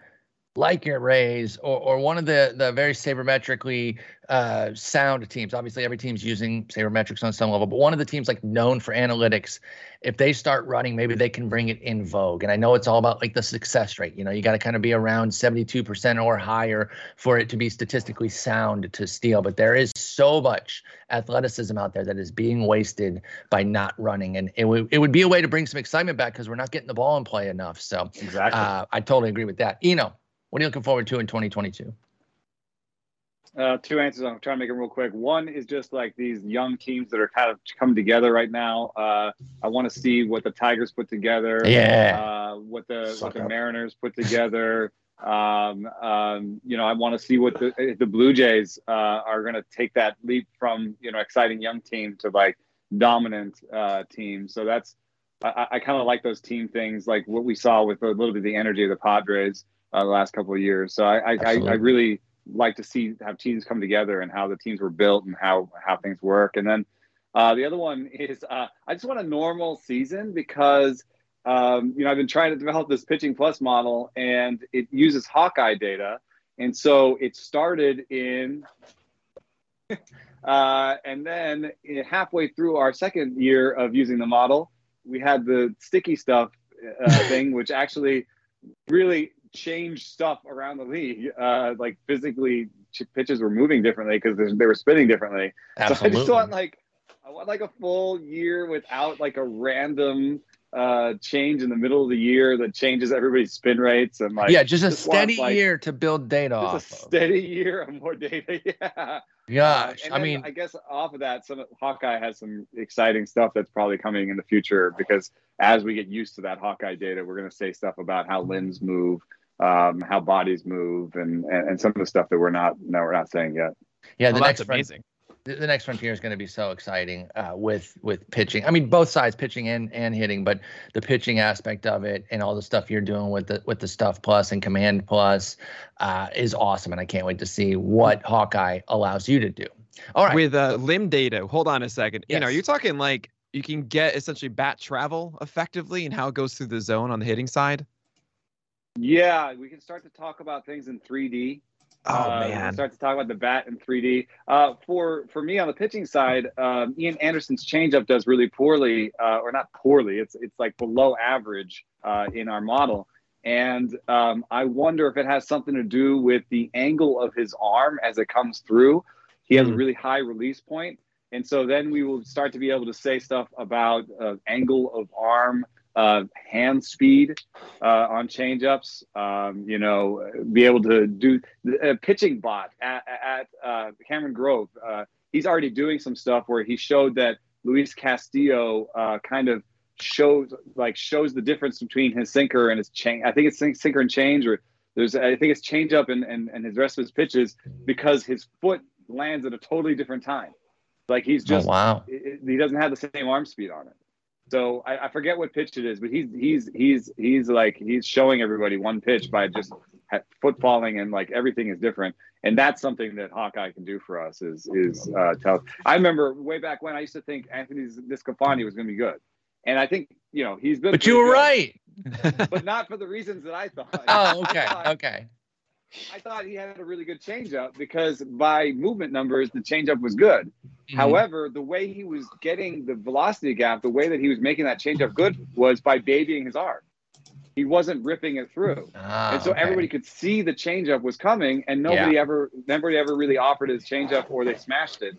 like your Rays or, or one of the the very sabermetrically uh, sound teams. Obviously, every team's using sabermetrics on some level, but one of the teams like known for analytics, if they start running, maybe they can bring it in vogue. And I know it's all about like the success rate. You know, you got to kind of be around 72% or higher for it to be statistically sound to steal. But there is so much athleticism out there that is being wasted by not running. And it would it would be a way to bring some excitement back because we're not getting the ball in play enough. So exactly, uh, I totally agree with that. Eno, what are you looking forward to in 2022? Uh, two answers. I'm trying to make it real quick. One is just like these young teams that are kind of coming together right now. Uh, I want to see what the Tigers put together. Yeah. Uh, what the Suck what the Mariners put together. um, um, you know, I want to see what the the Blue Jays uh, are going to take that leap from you know exciting young team to like dominant uh, team. So that's I, I kind of like those team things, like what we saw with a little bit of the energy of the Padres uh, the last couple of years. So I I, I, I really like to see have teams come together and how the teams were built and how how things work. And then uh, the other one is uh, I just want a normal season because um, you know I've been trying to develop this pitching plus model and it uses Hawkeye data, and so it started in. uh, and then halfway through our second year of using the model, we had the sticky stuff uh, thing, which actually really change stuff around the league. Uh, like physically, pitches were moving differently because they were spinning differently. Absolutely. So I just want like I want like a full year without like a random uh, change in the middle of the year that changes everybody's spin rates and like yeah, just a steady like, year to build data just off. a of. steady year of more data. Yeah. Gosh, Uh, I mean, I guess off of that, some Hawkeye has some exciting stuff that's probably coming in the future because as we get used to that Hawkeye data, we're going to say stuff about how limbs move, um, how bodies move, and, and and some of the stuff that we're not no we're not saying yet. yeah, the well, next that's front- amazing. the, the next frontier is going to be so exciting uh, with with pitching. I mean, both sides, pitching and, and hitting, but the pitching aspect of it and all the stuff you're doing with the with the stuff plus and command plus uh, is awesome, and I can't wait to see what Hawkeye allows you to do. All right, With uh, limb data, hold on a second. Yes. You know, you're talking like you can get essentially bat travel effectively and how it goes through the zone on the hitting side. Yeah, we can start to talk about things in 3D. Oh Uh, man. start to talk about the bat in 3D. Uh, for for me on the pitching side, um, Ian Anderson's changeup does really poorly, uh, or not poorly. It's it's like below average uh, in our model, and um, I wonder if it has something to do with the angle of his arm as it comes through. He has a Hmm. really high release point, and so then we will start to be able to say stuff about uh, angle of arm. Uh, hand speed uh, on changeups, um, you know, be able to do a pitching bot at, at uh, Cameron Grove. Uh, he's already doing some stuff where he showed that Luis Castillo uh, kind of shows like shows the difference between his sinker and his change. I think it's sinker and change, or there's I think it's change up and, and and his rest of his pitches because his foot lands at a totally different time. Like he's just oh, wow. it- he doesn't have the same arm speed on it. So I, I forget what pitch it is, but he's he's he's he's like he's showing everybody one pitch by just ha- foot falling and like everything is different, and that's something that Hawkeye can do for us is is uh, tell. I remember way back when I used to think Anthony DeSclafani was going to be good, and I think you know he's been. But you were pretty right. but not for the reasons that I thought. Oh, okay, I thought, okay. I thought he had a really good changeup because by movement numbers, the changeup was good. Mhm. However, the way he was getting the velocity gap, the way that he was making that changeup good was by babying his arm. He wasn't ripping it through. Ah, and so okay. everybody could see the changeup was coming, and nobody ever nobody ever really offered his changeup or they smashed it.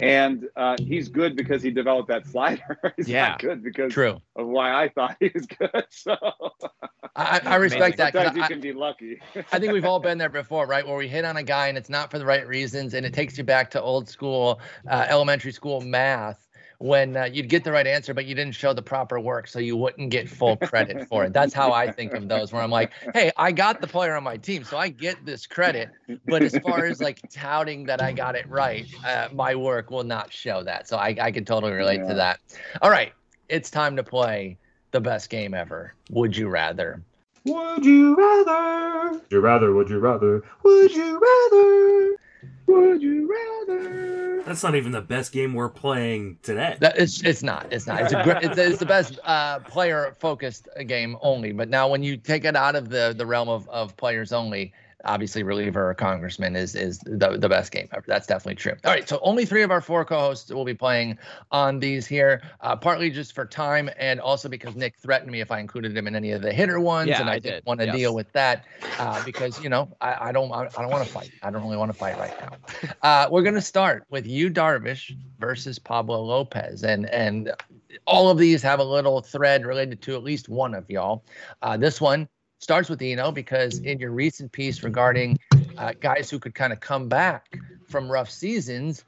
And uh, he's good because he developed that slider. he's Yeah. not good because True. of why I thought he was good. So I, I respect that. sometimes you I- can be lucky. I think we've all been there before, right? Where we hit on a guy and it's not for the right reasons, and it takes you back to old school, uh, elementary school math when uh, you'd get the right answer, but you didn't show the proper work, so you wouldn't get full credit for it. That's how I think of those, where I'm like, hey, I got the player on my team, so I get this credit. But as far as like touting that I got it right, uh, my work will not show that. So I, I can totally relate Yeah. to that. All right, it's time to play the best game ever. Would you rather? Would you rather? Would you rather? Would you rather? Would you rather? Would you rather? That's not even the best game we're playing today. That it's it's not. It's not. It's a great. It's, it's the best uh, player focused game only. But now when you take it out of the the realm of, of players only, obviously reliever or congressman is is the, the best game ever. That's definitely true. All right. So only three of our four co-hosts will be playing on these here. Uh, partly just for time and also because Nick threatened me if I included him in any of the hitter ones, Yeah, and I, I didn't did. want to Yes. deal with that uh, because you know I, I don't I, I don't want to fight. I don't really want to fight right now. Uh, we're gonna start with Yu Darvish, versus Pablo Lopez, and and all of these have a little thread related to at least one of y'all. Uh, this one starts with Eno because in your recent piece regarding uh, guys who could kind of come back from rough seasons,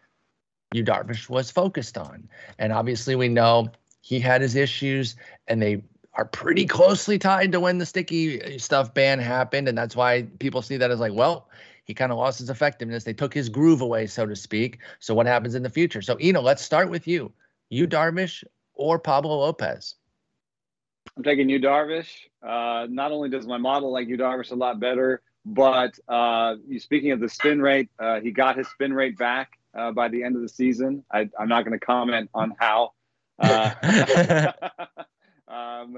Yu Darvish was focused on, and obviously we know he had his issues, and they are pretty closely tied to when the sticky stuff ban happened, and that's why people see that as like, well, he kind of lost his effectiveness. They took his groove away, so to speak. So what happens in the future? So Eno, let's start with you. Yu Darvish or Pablo Lopez? I'm taking Yu Darvish. Uh, not only does my model like Yu Darvish, a lot better, but uh, speaking of the spin rate, uh, he got his spin rate back uh, by the end of the season. I, I'm not going to comment on how. Uh, um,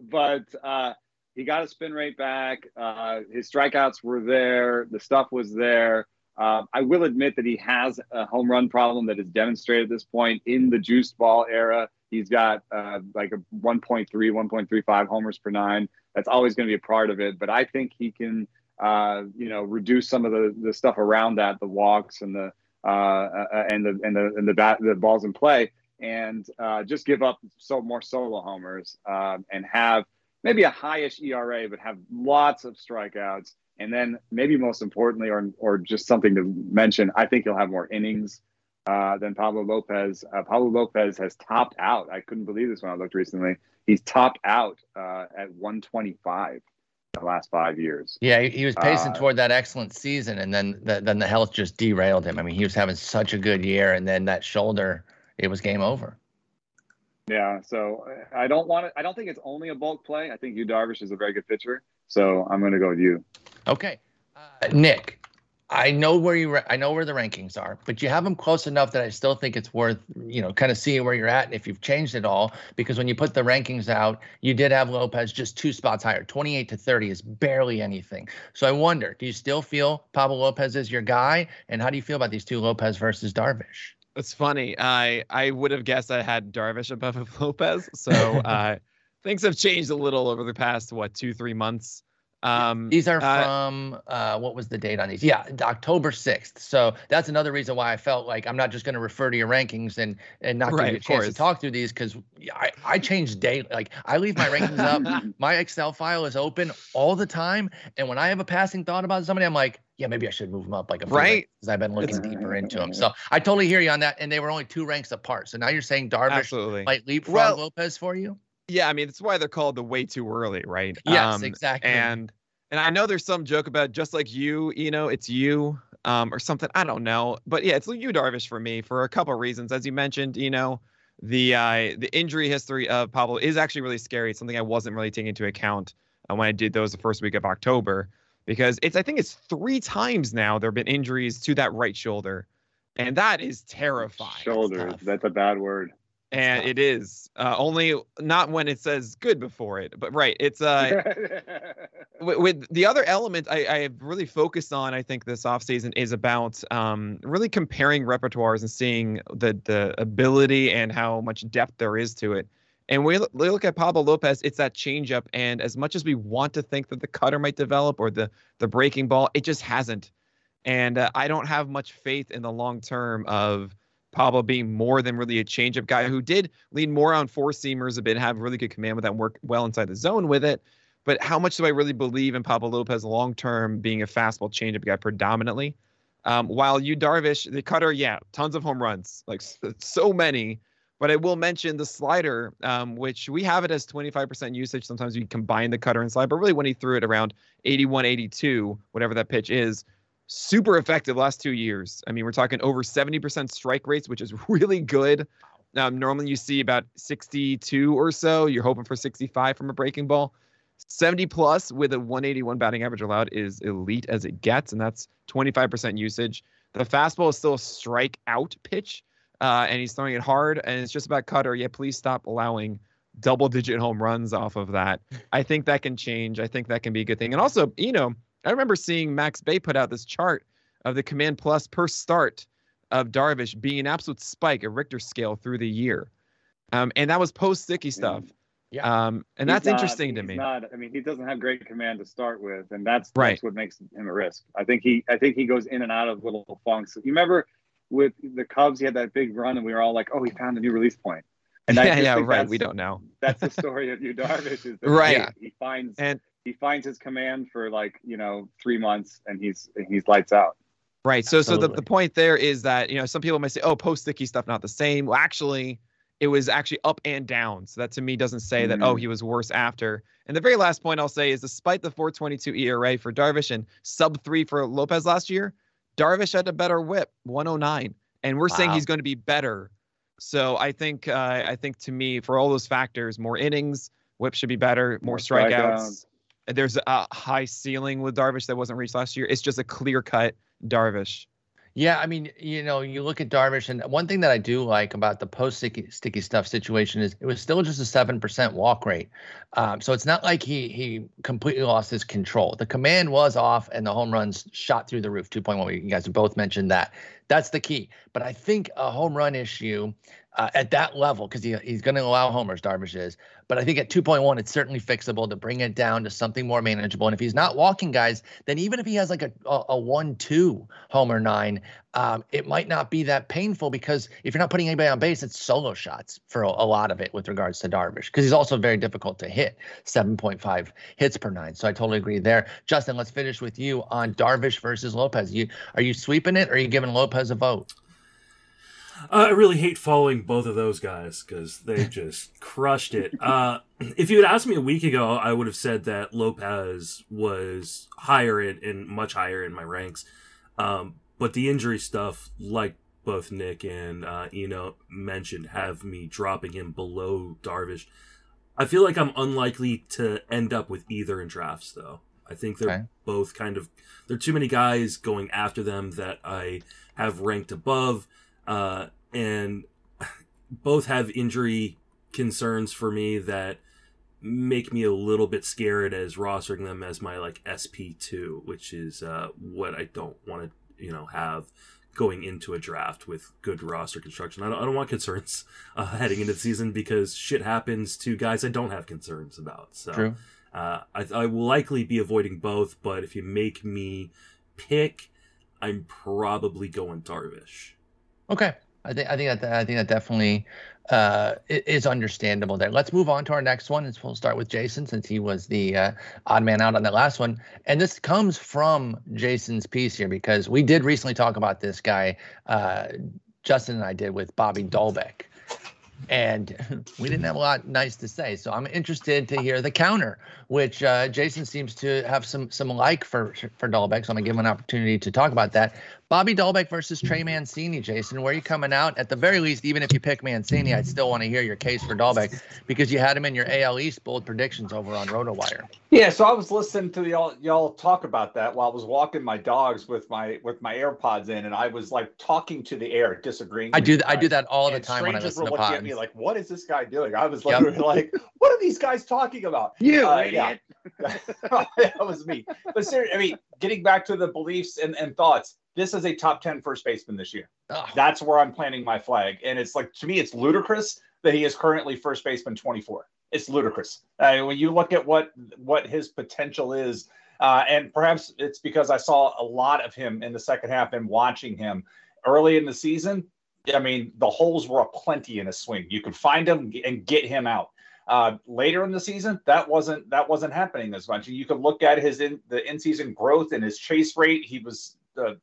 but uh, he got his spin rate back. Uh, his strikeouts were there. The stuff was there. Uh, I will admit that he has a home run problem that is demonstrated at this point in the juiced ball era. He's got uh, like a 1.3, 1.35 homers per nine. That's always going to be a part of it. But I think he can, uh, you know, reduce some of the, the stuff around that, the walks and the uh, uh, and the and the and the bat, the balls in play. and uh, just give up so more solo homers um, and have maybe a highish ERA, but have lots of strikeouts. And then maybe most importantly, or or just something to mention, I think he'll have more innings uh, than Pablo Lopez. Uh, Pablo Lopez has topped out. I couldn't believe this when I looked recently. He's topped out uh, at 125 the last five years. Yeah, he, he was pacing uh, toward that excellent season, and then the, then the health just derailed him. I mean, he was having such a good year, and then that shoulder, it was game over. Yeah, so I don't want to. I don't think it's only a bulk play. I think Yu Darvish is a very good pitcher, so I'm going to go with you. Okay, uh, Nick. I know where you I know where the rankings are, but you have them close enough that I still think it's worth you know kind of seeing where you're at and if you've changed it all. Because when you put the rankings out, you did have Lopez just two spots higher. 28 to 30 is barely anything. So I wonder, do you still feel Pablo Lopez is your guy? And how do you feel about these two Lopez versus Darvish? It's funny. I I would have guessed I had Darvish above Lopez. So uh, things have changed a little over the past what two three months. Um, these are uh, from uh, what was the date on these? Yeah, October sixth. So that's another reason why I felt like I'm not just going to refer to your rankings and and not right, give you a chance course. to talk through these because I I change daily. Like I leave my rankings up. My Excel file is open all the time, and when I have a passing thought about somebody, I'm like, yeah, maybe I should move them up like a right because I've been looking it's, deeper into them. So I totally hear you on that. And they were only two ranks apart. So now you're saying Darvish Absolutely. might leapfrog well, Lopez for you? Yeah, I mean that's why they're called the way too early, right? Yes, um, exactly. And and I know there's some joke about just like you, you know, it's you um, or something. I don't know, but yeah, it's Yu Darvish for me for a couple of reasons. As you mentioned, you know, the uh, the injury history of Pablo is actually really scary. It's something I wasn't really taking into account uh, when I did those the first week of October because it's I think it's three times now there have been injuries to that right shoulder, and that is terrifying. Shoulder, that's a bad word and it is uh, only not when it says good before it but right it's uh with, with, the other element I, I have really focused on i think this offseason is about um, really comparing repertoires and seeing the the ability and how much depth there is to it and we look at Pablo Lopez, it's that changeup. And as much as we want to think that the cutter might develop or the the breaking ball, it just hasn't. And uh, I don't have much faith in the long term of Pablo being more than really a changeup guy who did lean more on four seamers a bit, have really good command with that, work well inside the zone with it. But how much do I really believe in Pablo Lopez long term being a fastball changeup guy predominantly? Um, while Yu Darvish, the cutter, yeah, tons of home runs, like so many. But I will mention the slider, um, which we have it as 25% usage. Sometimes we combine the cutter and slide, but really when he threw it around 81, 82, whatever that pitch is, super effective last two years. I mean, we're talking over 70% strike rates, which is really good. Um, normally you see about 62 or so. You're hoping for 65 from a breaking ball. 70 plus with a 181 batting average allowed is elite as it gets, and that's 25% usage. The fastball is still a strike out pitch, uh, and he's throwing it hard, and it's just about cutter. Yeah, please stop allowing double digit home runs off of that. I think that can change. I think that can be a good thing. And also, you know, I remember seeing Max Bay put out this chart of the command plus per start of Darvish being an absolute spike, a Richter scale through the year. Um, and that was post sticky stuff. Yeah. Um, and he's that's not, interesting to me. Not, I mean, he doesn't have great command to start with, and that's, right. that's what makes him a risk. I think he, I think he goes in and out of little funks. You remember with the Cubs, he had that big run, and we were all like, "Oh, he found a new release point." And yeah, yeah, right. We don't know. That's the story of Yu Darvish. Is that right. He, he finds and he finds his command for like you know three months and he's he's lights out right so Absolutely. so the, the point there is that you know some people might say oh post sticky stuff not the same well actually it was actually up and down so that to me doesn't say mm-hmm. that oh mm. he was worse after and the very last point i'll say is despite the 422 era for darvish and sub three for lopez last year darvish had a better whip 109 and we're wow. saying he's going to be better so i think uh, i think to me for all those factors more innings whip should be better more, more strikeouts, strikeouts there's a high ceiling with Darvish that wasn't reached last year. It's just a clear cut Darvish. Yeah, I mean, you know, you look at Darvish, and one thing that I do like about the post sticky, stuff situation is it was still just a seven percent walk rate. Um, so it's not like he he completely lost his control. The command was off, and the home runs shot through the roof. Two point one. You guys both mentioned that. That's the key. But I think a home run issue uh, at that level because he, he's going to allow homers, Darvish is. But I think at 2.1, it's certainly fixable to bring it down to something more manageable. And if he's not walking guys, then even if he has like a, a, a 1 2 homer nine, um, it might not be that painful because if you're not putting anybody on base, it's solo shots for a, a lot of it with regards to Darvish because he's also very difficult to hit 7.5 hits per nine. So I totally agree there. Justin, let's finish with you on Darvish versus Lopez. You Are you sweeping it or are you giving Lopez a vote? Uh, I really hate following both of those guys because they just crushed it. Uh, if you had asked me a week ago, I would have said that Lopez was higher in, in much higher in my ranks. Um, but the injury stuff, like both Nick and uh, Eno mentioned, have me dropping him below Darvish. I feel like I'm unlikely to end up with either in drafts, though. I think they're okay. both kind of there are too many guys going after them that I have ranked above uh, and both have injury concerns for me that make me a little bit scared as rostering them as my like SP2, which is uh, what I don't want to you know have going into a draft with good roster construction. I don't, I don't want concerns uh, heading into the season because shit happens to guys I don't have concerns about. So True. Uh, I, I will likely be avoiding both, but if you make me pick, I'm probably going Darvish. Okay, I think I think that I think that definitely uh, is understandable there. Let's move on to our next one. And we'll start with Jason since he was the uh, odd man out on that last one. And this comes from Jason's piece here because we did recently talk about this guy. Uh, Justin and I did with Bobby Dalbec and we didn't have a lot nice to say. So I'm interested to hear the counter, which uh, Jason seems to have some some like for for Dalbec. So I'm gonna give him an opportunity to talk about that. Bobby Dalbec versus Trey Mancini, Jason. Where are you coming out? At the very least, even if you pick Mancini, I'd still want to hear your case for Dalbec because you had him in your AL East bold predictions over on RotoWire. Yeah, so I was listening to y'all y'all talk about that while I was walking my dogs with my with my AirPods in, and I was like talking to the air, disagreeing. I do I do that all the time when I listen to pods. At me like, what is this guy doing? I was literally yep. like, what are these guys talking about? You uh, idiot. Yeah. that was me. But seriously, I mean, getting back to the beliefs and, and thoughts this is a top 10 first baseman this year. Oh. That's where I'm planting my flag. And it's like, to me, it's ludicrous that he is currently first baseman 24. It's ludicrous. Uh, when you look at what what his potential is, uh, and perhaps it's because I saw a lot of him in the second half and watching him early in the season. I mean, the holes were aplenty in his swing. You could find him and get him out. Uh, later in the season, that wasn't that wasn't happening as much. And you could look at his in the in season growth and his chase rate. He was uh,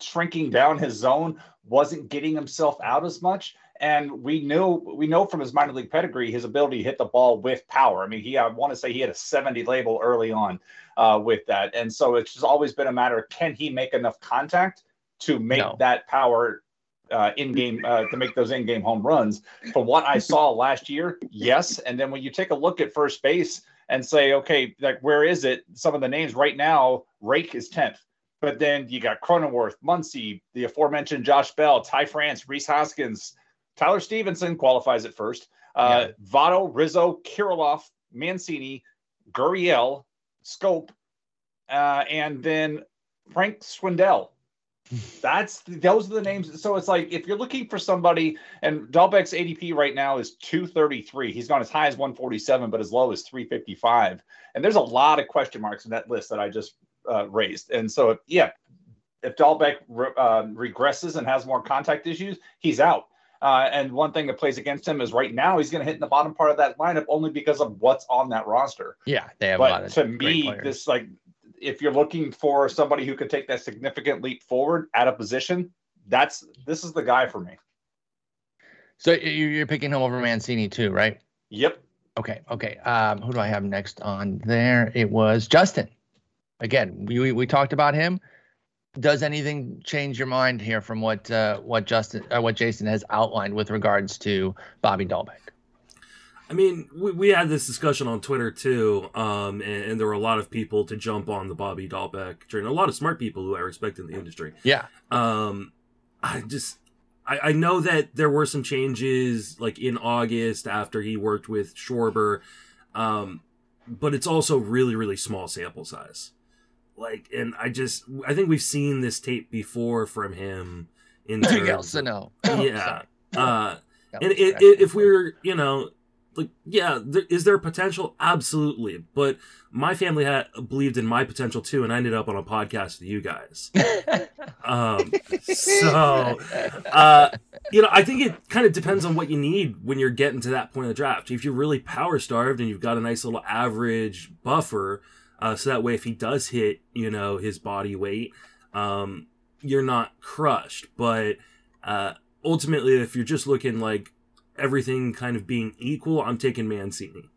shrinking down his zone, wasn't getting himself out as much. And we knew we know from his minor league pedigree his ability to hit the ball with power. I mean, he I want to say he had a 70 label early on uh, with that, and so it's just always been a matter of can he make enough contact to make no. that power uh, in game uh, to make those in game home runs. From what I saw last year, yes. And then when you take a look at first base and say, okay, like where is it? Some of the names right now, Rake is 10th. But then you got Cronenworth, Muncy, the aforementioned Josh Bell, Ty France, Rhys Hoskins, Tyler Stephenson qualifies at first. Uh, yeah. Votto, Rizzo, Kirilloff, Mancini, Gurriel, Schoop, uh, and then Frank Schwindel. That's those are the names. So it's like if you're looking for somebody, and Dalbec's ADP right now is 233. He's gone as high as 147, but as low as 355. And there's a lot of question marks in that list that I just uh, raised. And so, yeah, if Dalbec re- uh, regresses and has more contact issues, he's out. Uh, and one thing that plays against him is right now he's going to hit in the bottom part of that lineup only because of what's on that roster. Yeah, they have but a lot of to me, this like if you're looking for somebody who could take that significant leap forward at a position, that's this is the guy for me. So you're picking him over Mancini too, right? Yep. Okay. Okay. Um, who do I have next on there? It was Justin again, we, we talked about him. Does anything change your mind here from what uh, what Justin uh, what Jason has outlined with regards to Bobby Dalbec? I mean, we, we had this discussion on Twitter too, um, and, and, there were a lot of people to jump on the Bobby Dalbec train. A lot of smart people who I respect in the industry. Yeah. Um, I just I, I know that there were some changes like in August after he worked with Schwarber, um, but it's also really really small sample size like and i just i think we've seen this tape before from him in terms, no. Yeah Uh, and it, it, if we're, you know, like, yeah, there, is there potential? Absolutely. But my family had believed in my potential too, and I ended up on a podcast with you guys. um, so, uh, you know, I think it kind of depends on what you need when you're getting to that point of the draft. If you're really power starved and you've got a nice little average buffer, uh, so that way if he does hit, you know, his body weight, um, you're not crushed. But uh, ultimately, if you're just looking like everything kind of being equal, I'm taking Mancini.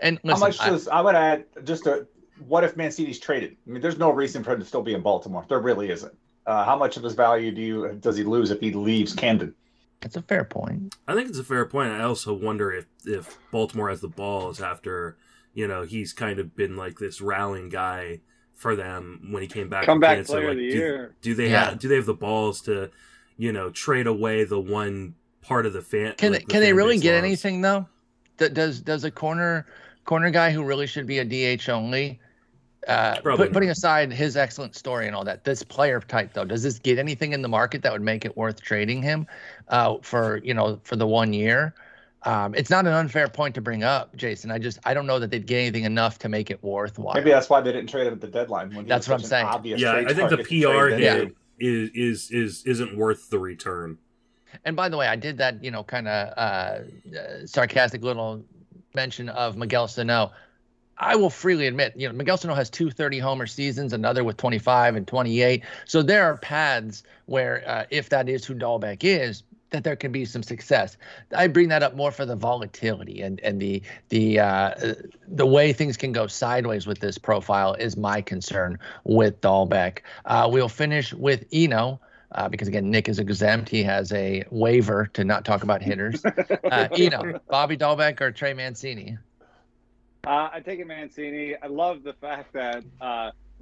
And listen, how much does I, I would add just a what if Mancini's traded? I mean, there's no reason for him to still be in Baltimore. There really isn't. Uh, how much of his value do you does he lose if he leaves Camden? That's a fair point. I think it's a fair point. I also wonder if if Baltimore has the balls after you know he's kind of been like this rallying guy for them when he came back. Come back player like, of the do, year. Do they yeah. have do they have the balls to you know trade away the one part of the fan? Can like, the can they really get loves? anything though? Does does a corner corner guy who really should be a DH only uh, put, putting aside his excellent story and all that, this player type though, does this get anything in the market that would make it worth trading him uh, for you know for the one year? Um, it's not an unfair point to bring up, Jason. I just I don't know that they'd get anything enough to make it worthwhile. Maybe that's why they didn't trade him at the deadline. When that's what I'm saying. Yeah, I think the PR hit is is is isn't worth the return. And by the way, I did that you know kind of uh, sarcastic little mention of Miguel Sano. I will freely admit, you know, Miguel Sano has two 30 homer seasons, another with 25 and 28. So there are paths where, uh, if that is who Dalbec is, that there can be some success. I bring that up more for the volatility and and the the uh, the way things can go sideways with this profile is my concern with Dalbec. Uh, we'll finish with Eno. Uh, because again, Nick is exempt. He has a waiver to not talk about hitters. Uh, Eno, Bobby Dalbec or Trey Mancini? Uh, I take it Mancini. I love the fact that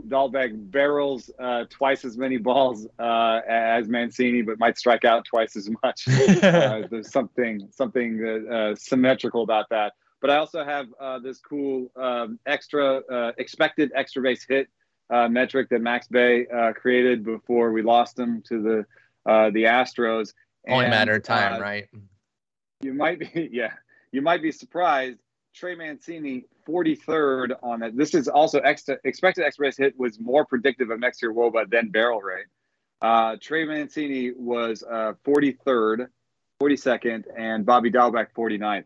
Dalbec barrels uh, twice as many balls uh, as Mancini, but might strike out twice as much. uh, there's something something uh, symmetrical about that. But I also have uh, this cool um, extra uh, expected extra base hit metric that Max Bay created before we lost him to the the Astros. Only matter of time, right? You might be, yeah. You might be surprised Trey Mancini, 43rd on it. This is also expected express hit was more predictive of next year wOBA than barrel rate. Uh, Trey Mancini was uh, 43rd, 42nd, and Bobby Dalbec 49th.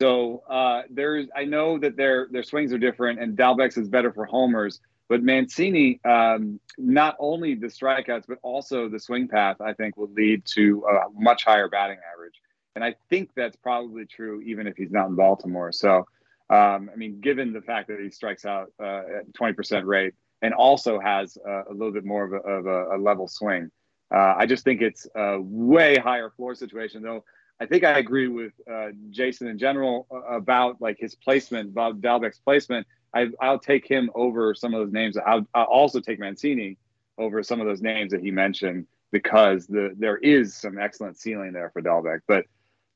So uh, there's, I know that their their swings are different, and Dalbec's is better for homers. But Mancini, um, not only the strikeouts, but also the swing path, I think, will lead to a much higher batting average. And I think that's probably true even if he's not in Baltimore. So, um, I mean, given the fact that he strikes out uh, at 20% rate and also has uh, a little bit more of a, of a, a level swing, uh, I just think it's a way higher floor situation. Though I think I agree with uh, Jason in general uh, about like his placement, Bob Dalbec's placement. I, will take him over some of those names. I'll, I'll also take Mancini over some of those names that he mentioned because the there is some excellent ceiling there for Dalbec. But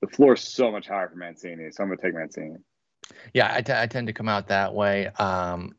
the floor is so much higher for Mancini, so I'm gonna take Mancini. Yeah, I, t- I tend to come out that way. Um,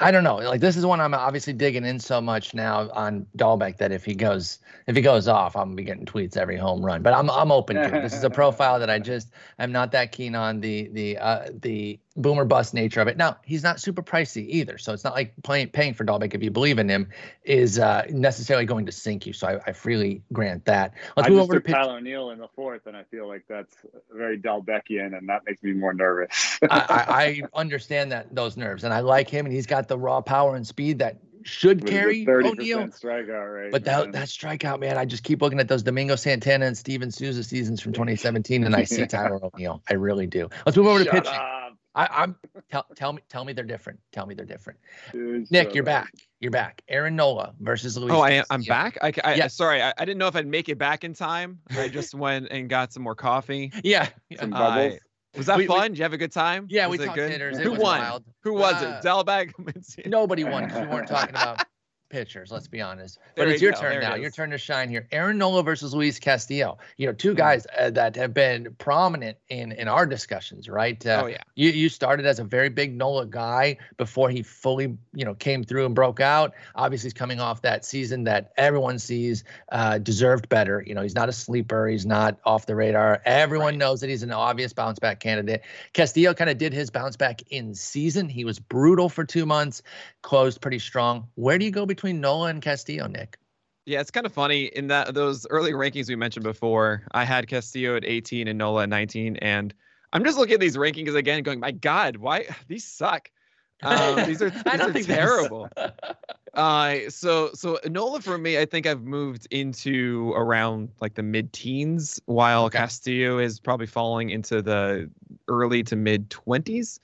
I don't know. Like this is one I'm obviously digging in so much now on Dalbec that if he goes if he goes off, I'm gonna be getting tweets every home run. But I'm I'm open to it. This is a profile that I just I'm not that keen on the the uh, the boomer bust nature of it. Now he's not super pricey either, so it's not like paying paying for Dalbec if you believe in him is uh, necessarily going to sink you. So I, I freely grant that. Let's I move over to pitch- Tyler O'Neill in the fourth, and I feel like that's very Dalbecian, and that makes me more nervous. I, I, I understand that those nerves, and I like him, and he's got the raw power and speed that should With carry oh, O'Neill. Strikeout rate, but that, that strikeout, man, I just keep looking at those Domingo Santana and Steven Souza seasons from 2017, and I see Tyler O'Neill. I really do. Let's move over Shut to pitching. Up. I, am tell tell me tell me they're different. Tell me they're different. Dude, Nick, so you're back. You're back. Aaron Nola versus Luis. Oh, I am. I'm yeah. back. I, I yeah. Sorry, I, I, didn't know if I'd make it back in time. I just went and got some more coffee. Yeah. Some bubbles. Was that we, fun? We, Did you have a good time? Yeah, was we talked good? hitters. Who was won? Wild. Who was uh, it? Dalbec? nobody won because we weren't talking about pitchers. Let's be honest. But there it's your go. turn there now. Your turn to shine here. Aaron Nola versus Luis Castillo. You know, two hmm. guys uh, that have been prominent in in our discussions, right? Uh, oh yeah. You you started as a very big Nola guy before he fully you know came through and broke out. Obviously, he's coming off that season that everyone sees uh, deserved better. You know, he's not a sleeper. He's not off the radar. Everyone right. knows that he's an obvious bounce back candidate. Castillo kind of did his bounce back in season. He was brutal for two months, closed pretty strong. Where do you go between Nola and Castillo, Nick? Yeah, it's kind of funny in that those early rankings we mentioned before. I had Castillo at 18 and Nola at 19, and I'm just looking at these rankings again, going, "My God, why these suck? Um, these are these are terrible." uh, so so Nola for me, I think I've moved into around like the mid-teens, while okay. Castillo is probably falling into the early to mid 20s.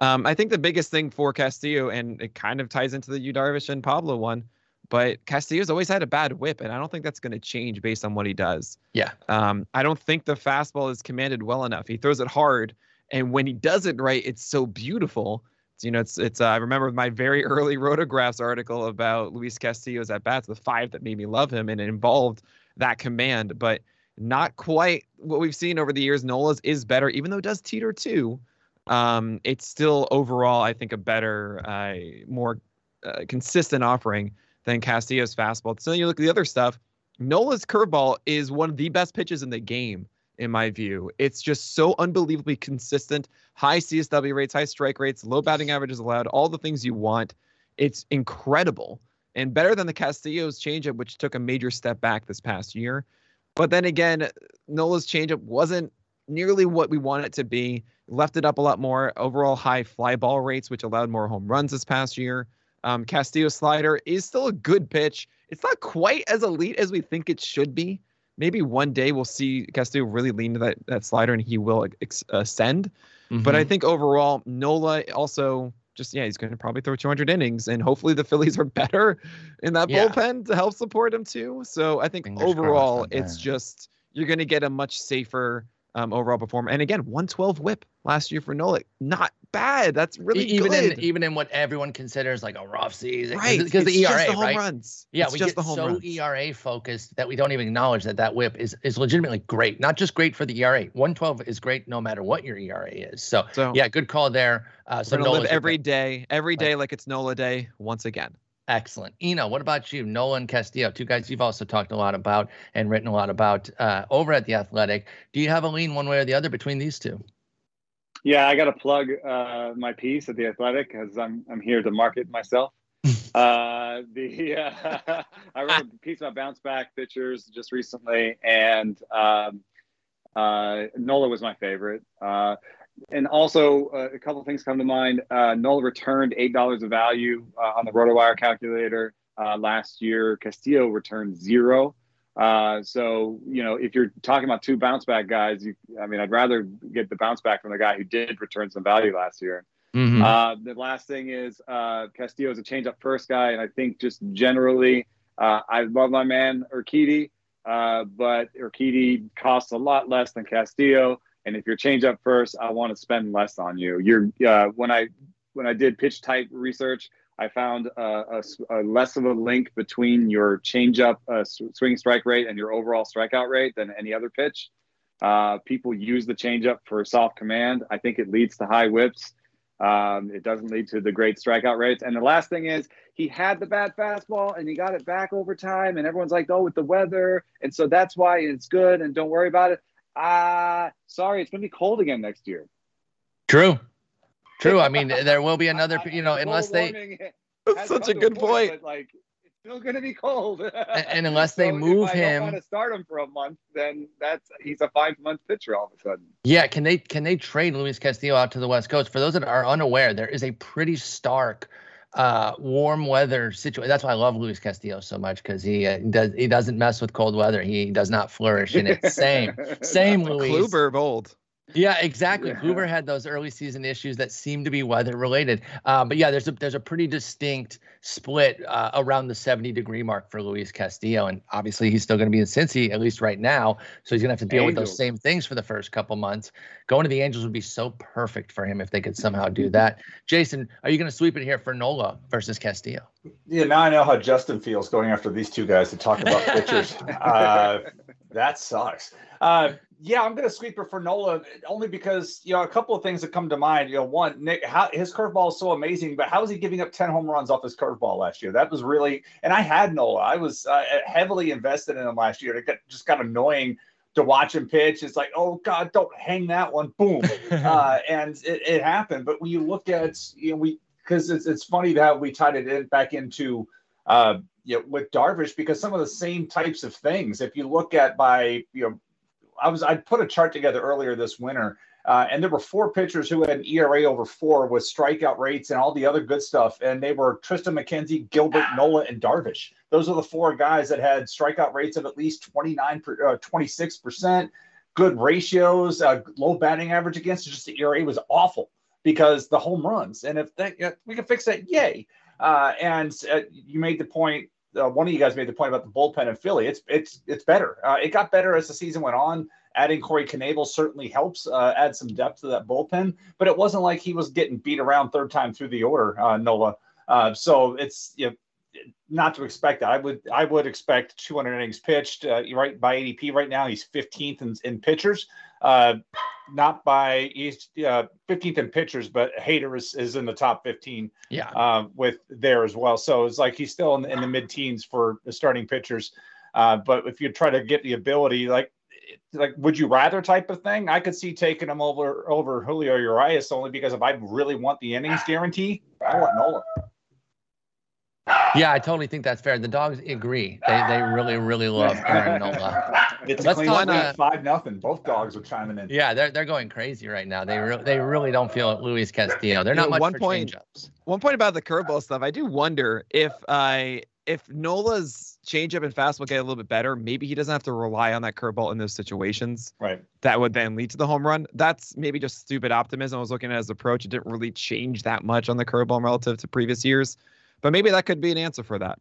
Um, I think the biggest thing for Castillo, and it kind of ties into the Yu Darvish and Pablo one, but Castillo's always had a bad whip, and I don't think that's going to change based on what he does. Yeah. Um, I don't think the fastball is commanded well enough. He throws it hard, and when he does it right, it's so beautiful. It's, you know, it's it's. Uh, I remember my very early Rotographs article about Luis Castillo's at bats, the five that made me love him, and it involved that command, but not quite what we've seen over the years. Nola's is better, even though it does teeter too um, it's still overall, I think, a better, uh, more uh, consistent offering than Castillo's fastball. So then you look at the other stuff. Nola's curveball is one of the best pitches in the game, in my view. It's just so unbelievably consistent. High CSW rates, high strike rates, low batting averages allowed, all the things you want. It's incredible and better than the Castillo's changeup, which took a major step back this past year. But then again, Nola's changeup wasn't nearly what we want it to be. Left it up a lot more. Overall high fly ball rates, which allowed more home runs this past year. Um, Castillo slider is still a good pitch. It's not quite as elite as we think it should be. Maybe one day we'll see Castillo really lean to that, that slider and he will ex- ascend. Mm-hmm. But I think overall, Nola also just, yeah, he's going to probably throw 200 innings and hopefully the Phillies are better in that yeah. bullpen to help support him too. So I think Fingers overall, it's just, you're going to get a much safer um, overall performer. And again, 112 whip last year for Nola. Not bad. That's really even good. in even in what everyone considers like a rough season, right? Because the ERA, the right? Runs. Yeah, it's we get so runs. ERA focused that we don't even acknowledge that that whip is is legitimately great. Not just great for the ERA. 112 is great no matter what your ERA is. So, so yeah, good call there. Uh, so live every day, every day like, like it's Nola day once again. Excellent. Eno, what about you? Nolan Castillo, two guys you've also talked a lot about and written a lot about uh, over at The Athletic. Do you have a lean one way or the other between these two? Yeah, I got to plug uh, my piece at The Athletic because I'm, I'm here to market myself. uh, the uh, I wrote a piece about bounce back pitchers just recently, and um, uh, Nola was my favorite. And also uh, a couple things come to mind. Uh, Nola returned eight dollars of value uh, on the RotoWire calculator uh, last year. Castillo returned zero. Uh, so you know, if you're talking about two bounce back guys, you, I mean, I'd rather get the bounce back from the guy who did return some value last year. Mm-hmm. Uh, the last thing is Castillo is a change up first guy, and I think just generally, I love my man Urquidy, but Urquidy costs a lot less than Castillo. And if you're change up first, I want to spend less on you. You're uh, when I when I did pitch type research, I found a, a, less of a link between your change up uh, swing strike rate and your overall strikeout rate than any other pitch. Uh, people use the changeup for soft command. I think it leads to high whips. Um, it doesn't lead to the great strikeout rates. And the last thing is, he had the bad fastball and he got it back over time. And everyone's like, oh, with the weather. And so that's why it's good. And don't worry about it ah, uh, sorry, it's going to be cold again next year. True. True. I mean, there will be another, you know, unless they. That's such a good point. point. like, it's still going to be cold. and, and, unless they so move if I him, want to start him for a month, then that's he's a five month pitcher all of a sudden. Yeah. Can they can they trade Luis Castillo out to the West Coast? For those that are unaware, there is a pretty stark uh, warm weather situation. That's why I love Luis Castillo so much because he uh, does he doesn't mess with cold weather. He does not flourish in it. Same, same Luis. Kluber old. Yeah, exactly. Hoover had those early season issues that seem to be weather related. Um, but yeah, there's a there's a pretty distinct split uh, around the 70 degree mark for Luis Castillo, and obviously he's still going to be in Cincy at least right now. So he's going to have to deal Angels. with those same things for the first couple months. Going to the Angels would be so perfect for him if they could somehow do that. Jason, are you going to sweep it here for Nola versus Castillo? Yeah, now I know how Justin feels going after these two guys to talk about pitchers. uh, that sucks. Uh, yeah, I'm going to sweep it for Nola only because you know a couple of things that come to mind. You know, one, Nick, how, his curveball is so amazing, but how is he giving up 10 home runs off his curveball last year? That was really, and I had Nola. I was uh, heavily invested in him last year. It got, just got annoying to watch him pitch. It's like, oh God, don't hang that one, boom, uh, and it, it happened. But when you look at, you know, we because it's it's funny that we tied it in back into. Uh, you know, with Darvish because some of the same types of things. If you look at by you know I was I put a chart together earlier this winter, uh, and there were four pitchers who had an ERA over four with strikeout rates and all the other good stuff, and they were Triston McKenzie, Gilbert, Nola, and Darvish. Those are the four guys that had strikeout rates of at least 29, uh, 26 percent, good ratios, uh, low batting average against. Just the ERA was awful because the home runs, and if that we can fix that, yay. Uh, and uh, you made the point uh, one of you guys made the point about the bullpen in Philly. It's it's it's better. Uh, it got better as the season went on. Adding Corey Knebel certainly helps uh, add some depth to that bullpen, but it wasn't like he was getting beat around third time through the order, uh, Nola. Uh, so it's you know, not to expect that. I would I would expect 200 innings pitched. Uh, right by ADP right now, he's 15th in, in pitchers. Uh, not by he's uh, 15th in pitchers, but Hader is, is in the top 15. Yeah, uh, with there as well. So it's like he's still in, in the mid teens for the starting pitchers. Uh, but if you try to get the ability, like like would you rather type of thing, I could see taking him over over Julio Urias only because if I really want the innings guarantee, I want Nola. Yeah, I totally think that's fair. The dogs agree. They they really really love Aaron Nola. It's Let's clean talk, uh, five nothing. Both dogs are chiming in. Yeah, they're they're going crazy right now. They re- they really don't feel it, Luis Castillo. They're not you know, much one for point, change-ups. One point about the curveball stuff. I do wonder if I if Nola's changeup and fastball get a little bit better, maybe he doesn't have to rely on that curveball in those situations. Right. That would then lead to the home run. That's maybe just stupid optimism. I was looking at his approach. It didn't really change that much on the curveball relative to previous years. But maybe that could be an answer for that.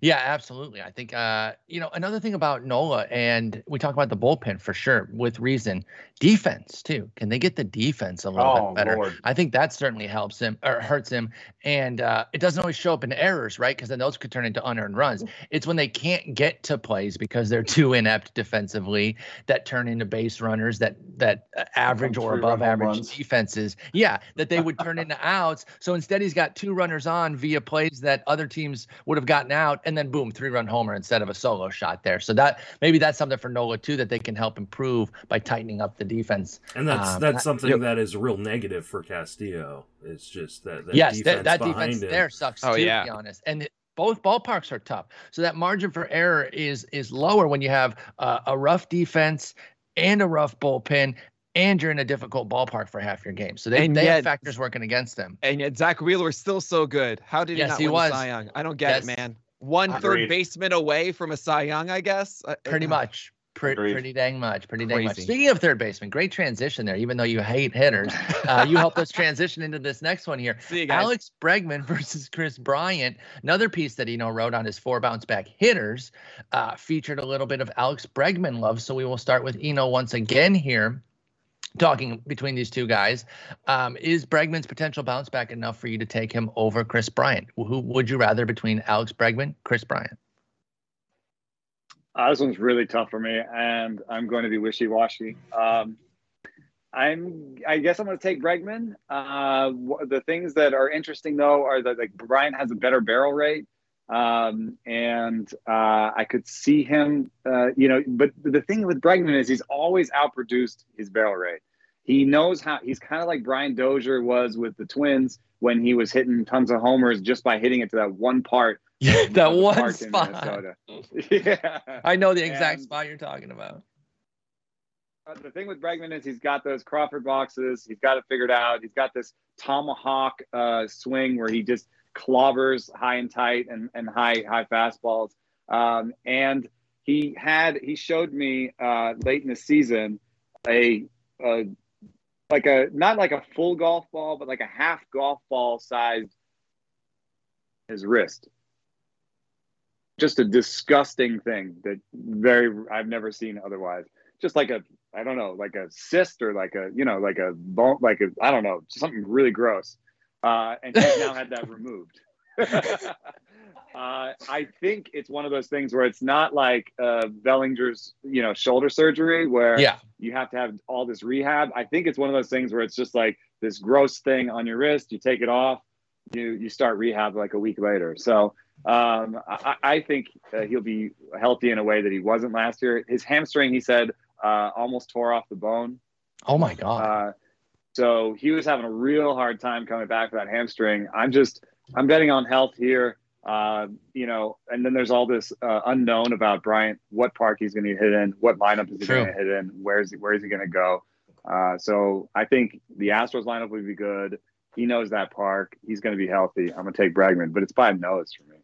Yeah, absolutely. I think uh, you know another thing about Nola, and we talk about the bullpen for sure with reason. Defense too. Can they get the defense a little oh, bit better? Lord. I think that certainly helps him or hurts him. And uh, it doesn't always show up in errors, right? Because then those could turn into unearned runs. It's when they can't get to plays because they're too inept defensively that turn into base runners that that uh, average or above average runs. defenses. Yeah, that they would turn into outs. So instead, he's got two runners on via plays that other teams would have gotten out and then boom, three run homer instead of a solo shot there. So that maybe that's something for Nola too that they can help improve by tightening up the defense. And that's um, that's something yep. that is real negative for Castillo. It's just that, that yes, defense that, that defense him. there sucks oh, too. Yeah. To be honest, and. It, both ballparks are tough, so that margin for error is is lower when you have uh, a rough defense and a rough bullpen and you're in a difficult ballpark for half your game. So they, they yet, have factors working against them. And yet Zack Wheeler is still so good. How did he yes, not he win was. Cy Young? I don't get yes. it, man one Agreed. third baseman away from a Cy Young, I guess. Uh, pretty much. Pretty, pretty dang much. Pretty dang much. Speaking of third baseman, great transition there. Even though you hate hitters, uh, you helped us transition into this next one here. Alex Bregman versus Kris Bryant. Another piece that Eno wrote on his four bounce back hitters uh, featured a little bit of Alex Bregman love. So we will start with Eno once again here talking between these two guys. Um, is Bregman's potential bounce back enough for you to take him over Kris Bryant? Who would you rather between Alex Bregman, Kris Bryant? Uh, this one's really tough for me, and I'm going to be wishy-washy. Um, I'm, I guess I'm going to take Bregman. Uh, the things that are interesting though are that like Bryant has a better barrel rate, um, and uh, I could see him, uh, you know. But the thing with Bregman is he's always outproduced his barrel rate. He knows how. He's kind of like Brian Dozier was with the Twins when he was hitting tons of homers just by hitting it to that one part. Yeah, that one spot. yeah, I know the exact and, spot you're talking about. The thing with Bregman is he's got those Crawford boxes. He's got it figured out. He's got this tomahawk uh, swing where he just clobbers high and tight and, and high high fastballs. Um, and he had he showed me uh, late in the season a a like a not like a full golf ball, but like a half golf ball sized his wrist. Just a disgusting thing that very I've never seen otherwise. Just like a I don't know, like a cyst or like a you know like a bone like a I don't know something really gross. Uh, and he's now had that removed. Uh, I think it's one of those things where it's not like uh, Bellinger's, you know, shoulder surgery where yeah. you have to have all this rehab. I think it's one of those things where it's just like this gross thing on your wrist. You take it off, you you start rehab like a week later. So um, I, I, think uh, he'll be healthy in a way that he wasn't last year. His hamstring, he said, uh, almost tore off the bone. Oh my god! So he was having a real hard time coming back for that hamstring. I'm just I'm betting on health here. Uh, you know, and then there's all this uh, unknown about Bryant, what park he's going to hit in, what lineup is he going to hit in, where's he, where is he going to go. Uh, so I think the Astros lineup would be good. He knows that park. He's going to be healthy. I'm going to take Bregman, but it's by nose for me.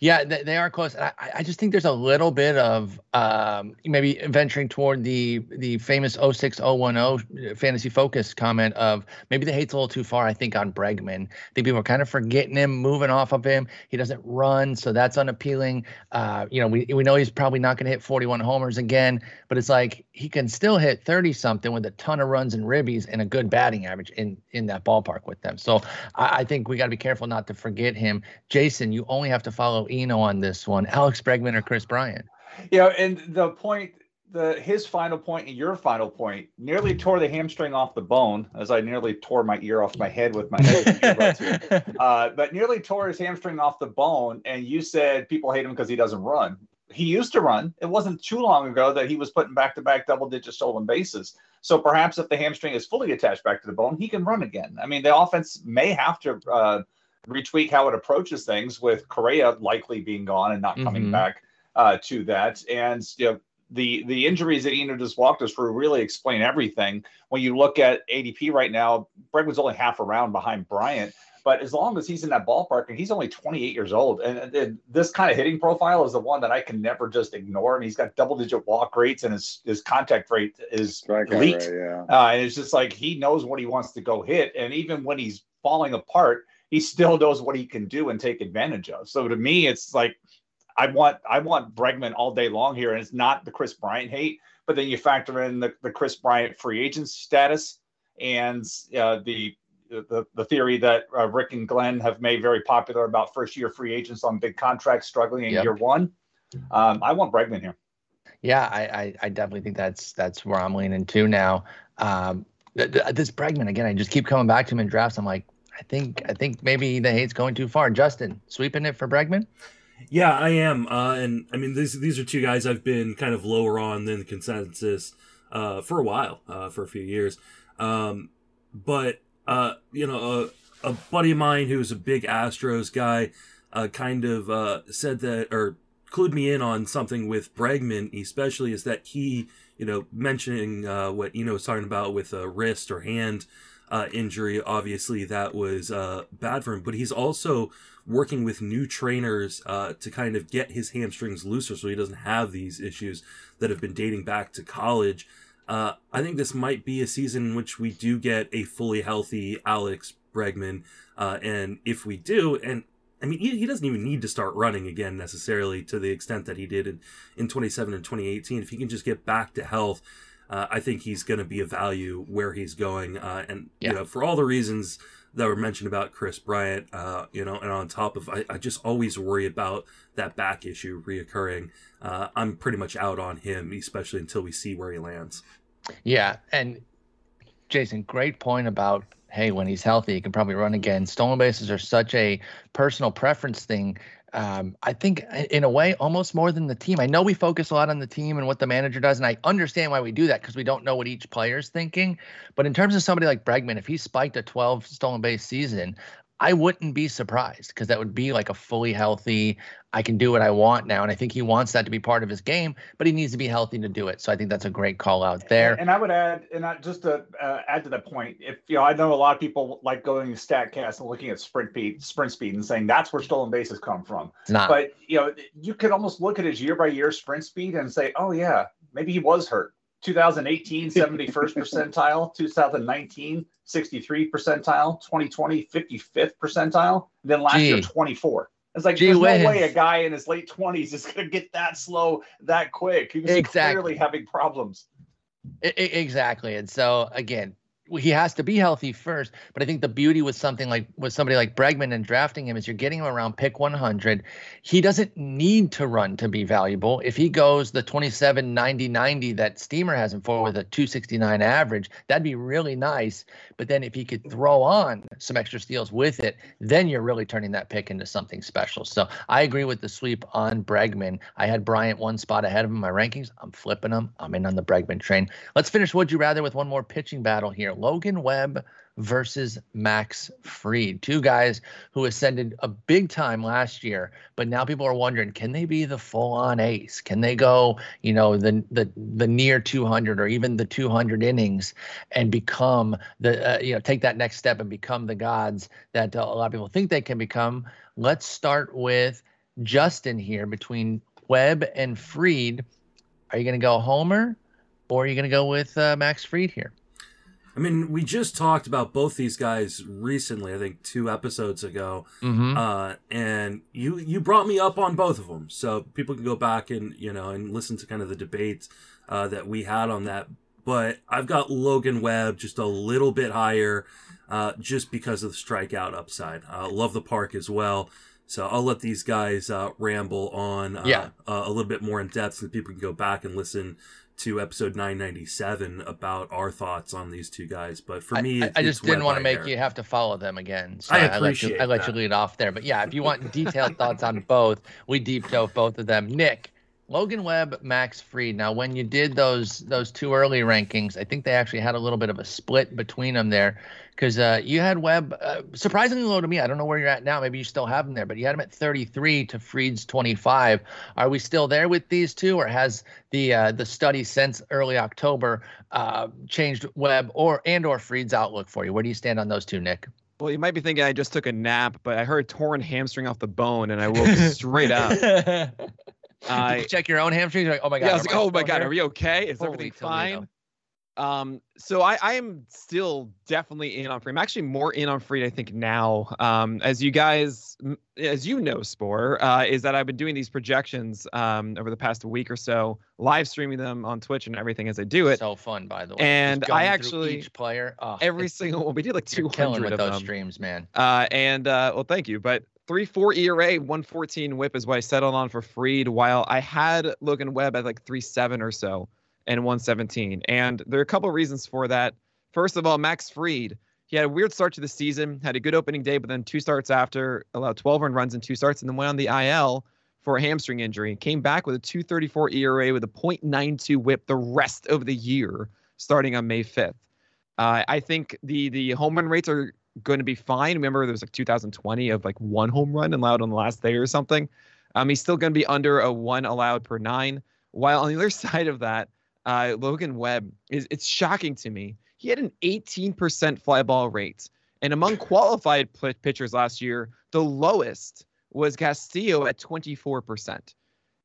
Yeah, they, are close. I, I just think there's a little bit of um, maybe venturing toward the the famous 06010 fantasy focus comment of maybe the hate's a little too far. I think on Bregman. I think people are kind of forgetting him, moving off of him. He doesn't run, so that's unappealing. Uh, you know, we we know he's probably not going to hit 41 homers again, but it's like he can still hit 30 something with a ton of runs and ribbies and a good batting average in in that ballpark with them. So I, I think we got to be careful not to forget him. Jason, you only have to follow follow Eno on this one. Alex Bregman or Kris Bryant? Yeah, and the point, the his final point and your final point nearly tore the hamstring off the bone, as I nearly tore my ear off my head with my head. uh, but nearly tore his hamstring off the bone. And you said people hate him because he doesn't run. He used to run. It wasn't too long ago that he was putting back to back double digit stolen bases. So perhaps if the hamstring is fully attached back to the bone, he can run again. I mean, the offense may have to. Uh, retweak how it approaches things with Correa likely being gone and not coming mm-hmm. back uh, to that. And you know, the the injuries that Eno just walked us through really explain everything. When you look at ADP right now, was only half a round behind Bryant. But as long as he's in that ballpark and he's only 28 years old, and, and, this kind of hitting profile is the one that I can never just ignore. And he's got double digit walk rates and his, his contact rate is elite. Right, yeah. uh, and it's just like he knows what he wants to go hit. And even when he's falling apart, he still knows what he can do and take advantage of. So to me, it's like I want I want Bregman all day long here, and it's not the Kris Bryant hate, but then you factor in the, the Kris Bryant free agent status and uh, the, the the theory that uh, Rick and Glenn have made very popular about first year free agents on big contracts struggling in yep. year one. Um, I want Bregman here. Yeah, I, I, I definitely think that's that's where I'm leaning to now. Um, this Bregman again, I just keep coming back to him in drafts. I'm like, I think I think maybe the hate's going too far. Justin, sweeping it for Bregman. Yeah, I am, uh, and I mean these these are two guys I've been kind of lower on than the consensus uh, for a while, uh, for a few years. Um, but uh, you know, a, a buddy of mine who's a big Astros guy uh, kind of uh, said that or clued me in on something with Bregman, especially is that he, you Eno, mentioning what know was talking about with a wrist or hand uh, injury. Obviously, that was uh, bad for him, but he's also working with new trainers uh, to kind of get his hamstrings looser so he doesn't have these issues that have been dating back to college. Uh, I think this might be a season in which we do get a fully healthy Alex Bregman. Uh, and if we do, and I mean, he, he doesn't even need to start running again necessarily to the extent that he did in, in 27 and 2018. If he can just get back to health, uh, I think he's going to be a value where he's going. Uh, and yeah. you know, for all the reasons that were mentioned about Kris Bryant, uh, you know, and on top of, I, I, just always worry about that back issue reoccurring. Uh, I'm pretty much out on him, especially until we see where he lands. Yeah, and Jason, great point about hey, when he's healthy, he can probably run again. Stolen bases are such a personal preference thing um, I think in a way almost more than the team. I know we focus a lot on the team and what the manager does, and I understand why we do that because we don't know what each player is thinking. But in terms of somebody like Bregman, if he spiked a 12 stolen base season, I wouldn't be surprised because that would be like a fully healthy, I can do what I want now. And I think he wants that to be part of his game, but he needs to be healthy to do it. So I think that's a great call out there. And I would add, and I, just to uh, add to that point, if you know, I know a lot of people like going to Statcast and looking at sprint speed, sprint speed, and saying that's where stolen bases come from. It's not. But you know, you could almost look at his year by year sprint speed and say, oh yeah, maybe he was hurt 2018, 71st percentile, 2019, 63 percentile, 2020, 55th percentile, then last Gee. year, 24. It's like Gee there's whiz. no way a guy in his late 20s is going to get that slow that quick. He was exactly. clearly having problems. exactly. And so, again, he has to be healthy first. But I think the beauty with something like with somebody like Bregman and drafting him is you're getting him around pick 100. He doesn't need to run to be valuable. If he goes the 27 90 90 that Steamer has him for with a 269 average, that'd be really nice. But then if he could throw on some extra steals with it, then you're really turning that pick into something special. So I agree with the sweep on Bregman. I had Bryant one spot ahead of him in my rankings. I'm flipping him. I'm in on the Bregman train. Let's finish Would You Rather with one more pitching battle here. Logan Webb versus Max Fried. Two guys who ascended a big time last year, but now people are wondering, can they be the full-on ace? Can they go, you know, the the the near 200 or even the 200 innings and become the uh, you know, take that next step and become the gods that uh, a lot of people think they can become? Let's start with Justin here between Webb and Fried. Are you going to go Homer or are you going to go with uh, Max Fried here? I mean, we just talked about both these guys recently. I think two episodes ago, mm-hmm. uh, and you you brought me up on both of them, so people can go back and you know and listen to kind of the debates uh, that we had on that. But I've got Logan Webb just a little bit higher, uh, just because of the strikeout upside. Uh, love the park as well. So I'll let these guys uh, ramble on uh, yeah. a little bit more in depth so people can go back and listen to episode 997 about our thoughts on these two guys. But for me, I, I just didn't want to make you have to follow them again. So I appreciate I let, you, I let you lead off there. But yeah, if you want detailed thoughts on both, we deep dove both of them. Nick, Logan Webb, Max Fried. Now, when you did those those two early rankings, I think they actually had a little bit of a split between them there because uh, you had Webb uh, surprisingly low to me. I don't know where you're at now. Maybe you still have him there, but you had him at 33 to Fried's 25. Are we still there with these two, or has the uh, the study since early October uh, changed Webb or and or Fried's outlook for you? Where do you stand on those two, Nick? Well, you might be thinking I just took a nap, but I heard torn hamstring off the bone, and I woke straight up. Uh, you check your own hamstrings. Like, oh my god! Yeah, I was like, oh my god, here? are we okay? Is Holy everything fine? Um, so I, I am still definitely in on Fried. I'm actually more in on Fried, I think, now. Um, as you guys, as you know, Spore, uh, is that I've been doing these projections um, over the past week or so, live streaming them on Twitch and everything as I do it. So fun, by the way. And I actually each player, oh, every single one. We did like 200 with of those them. streams, man. Uh, and uh, well, thank you. But three four ERA, one fourteen WHIP is what I settled on for Fried. While I had Logan Webb at like three seven or so and 117. And there are a couple of reasons for that. First of all, Max Fried. he had a weird start to the season, had a good opening day, but then two starts after, allowed 12 run runs in two starts, and then went on the IL for a hamstring injury. Came back with a 234 ERA with a .92 whip the rest of the year, starting on May 5th. Uh, I think the the home run rates are going to be fine. Remember, there was like 2020 of like one home run allowed on the last day or something. Um, he's still going to be under a one allowed per nine. While on the other side of that, uh, Logan Webb is it's shocking to me. He had an 18% fly ball rate, and among qualified pitchers last year, the lowest was Castillo at 24%.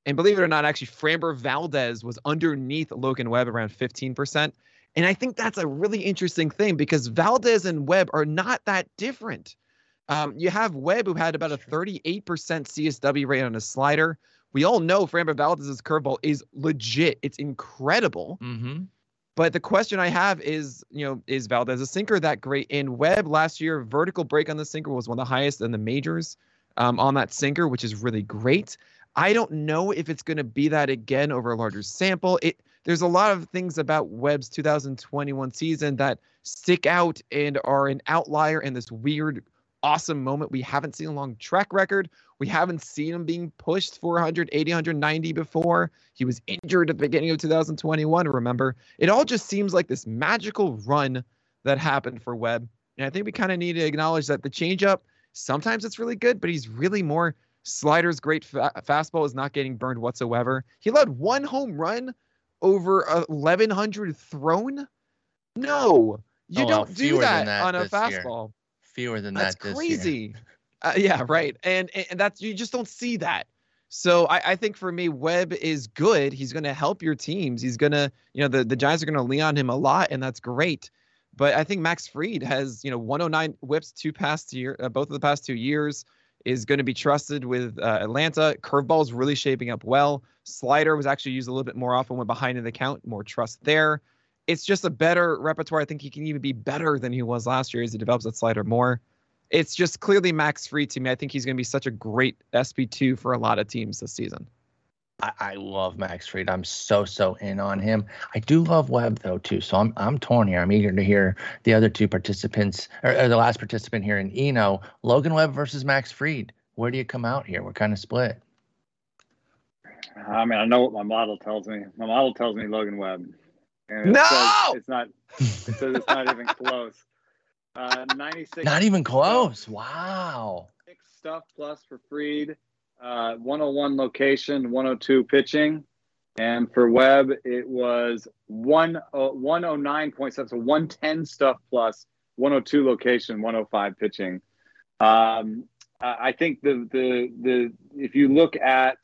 And believe it or not, actually, Framber Valdez was underneath Logan Webb around 15%. And I think that's a really interesting thing because Valdez and Webb are not that different. Um, you have Webb, who had about a 38% CSW rate on his slider, we all know Framber Valdez's curveball is legit. It's incredible. Mm-hmm. But the question I have is, you know, is Valdez a sinker that great? In Webb last year, vertical break on the sinker was one of the highest in the majors um, on that sinker, which is really great. I don't know if it's going to be that again over a larger sample. It there's a lot of things about Webb's 2021 season that stick out and are an outlier in this weird awesome moment. We haven't seen a long track record. We haven't seen him being pushed 400, 80, 190 before. He was injured at the beginning of 2021, remember? It all just seems like this magical run that happened for Webb. And I think we kind of need to acknowledge that the changeup, sometimes it's really good, but he's really more sliders great. Fa- fastball is not getting burned whatsoever. He allowed one home run over 1,100 thrown. No, you oh, don't do that, that, on a fastball. Year fewer than that's that. That's crazy. Uh, yeah, right. And and that's you just don't see that. So I, I think for me, Webb is good. He's going to help your teams. He's going to, you know, the, the Giants are going to lean on him a lot, and that's great. But I think Max Fried has, you know, 109 whips two past year, uh, both of the past two years, is going to be trusted with uh, Atlanta. Curveball is really shaping up well. Slider was actually used a little bit more often when behind in the count, more trust there. It's just a better repertoire. I think he can even be better than he was last year as he develops that slider more. It's just clearly Max Fried to me. I think he's going to be such a great SP2 for a lot of teams this season. I, I, love Max Fried. I'm so so in on him. I do love Webb though too. So I'm I'm torn here. I'm eager to hear the other two participants or, or the last participant here in Eno. Logan Webb versus Max Fried. Where do you come out here? We're kind of split. I mean, I know what my model tells me. My model tells me Logan Webb. And no, it it's not. It says it's not even close. Uh, 96. Not even close. Wow. Six stuff plus for Fried uh, 101 location, 102 pitching. And for Webb, it was one, uh, 109.7, so 110 stuff plus 102 location, 105 pitching. Um, I think the, the, the, if you look at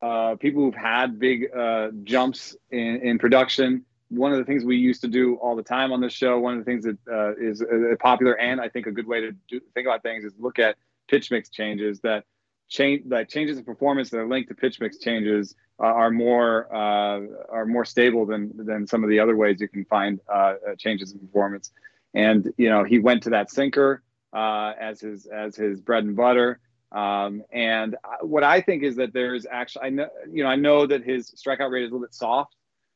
uh, people who've had big uh, jumps in, in production, one of the things we used to do all the time on this show, one of the things that uh, is uh, popular and I think a good way to do, think about things is look at pitch mix changes that change like changes in performance that are linked to pitch mix changes uh, are more uh, are more stable than than some of the other ways you can find uh, uh changes in performance. And you know he went to that sinker uh, as his as his bread and butter. Um, and what I think is that there's actually I know you know I know that his strikeout rate is a little bit soft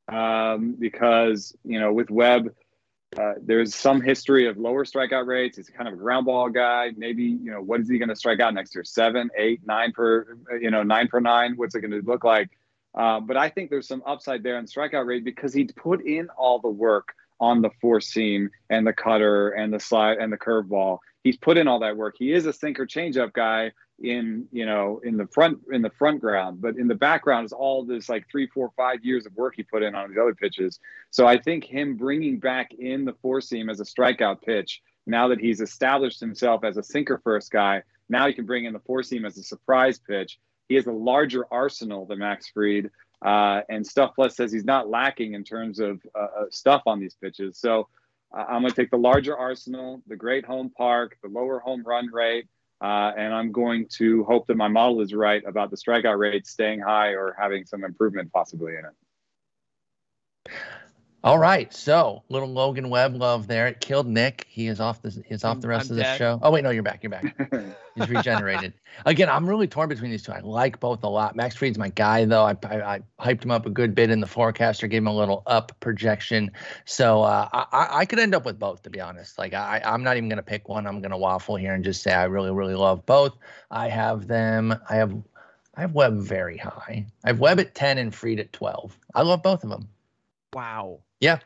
um, because you know with Webb uh, there's some history of lower strikeout rates. He's kind of a ground ball guy. Maybe you know what is he going to strike out next year? Seven, eight, nine per you know nine per nine. What's it going to look like? Uh, but I think there's some upside there in strikeout rate because he put in all the work on the four seam and the cutter and the slide and the curveball. He's put in all that work. He is a sinker changeup guy in you know in the front in the front ground but in the background is all this like three four five years of work he put in on these other pitches. So i think him bringing back in the four seam as a strikeout pitch now that he's established himself as a sinker first guy now he can bring in the four seam as a surprise pitch. He has a larger arsenal than max fried uh, and stuff plus says he's not lacking in terms of uh, uh stuff on these pitches. So uh, i'm going to take the larger arsenal the great home park the lower home run rate uh, and I'm going to hope that my model is right about the strikeout rate staying high or having some improvement possibly in it. All right, so little Logan Webb love there. It killed Nick. He is off the he's off the rest I'm of the show. Oh wait, no, you're back. You're back. he's regenerated. Again, I'm really torn between these two. I like both a lot. Max Fried's my guy though. I, I, I hyped him up a good bit in the forecaster, gave him a little up projection. So uh, I I could end up with both to be honest. Like I I'm not even gonna pick one. I'm gonna waffle here and just say I really really love both. I have them. I have I have Webb very high. I have Webb at 10 and Fried at 12. I love both of them. Wow. Yeah.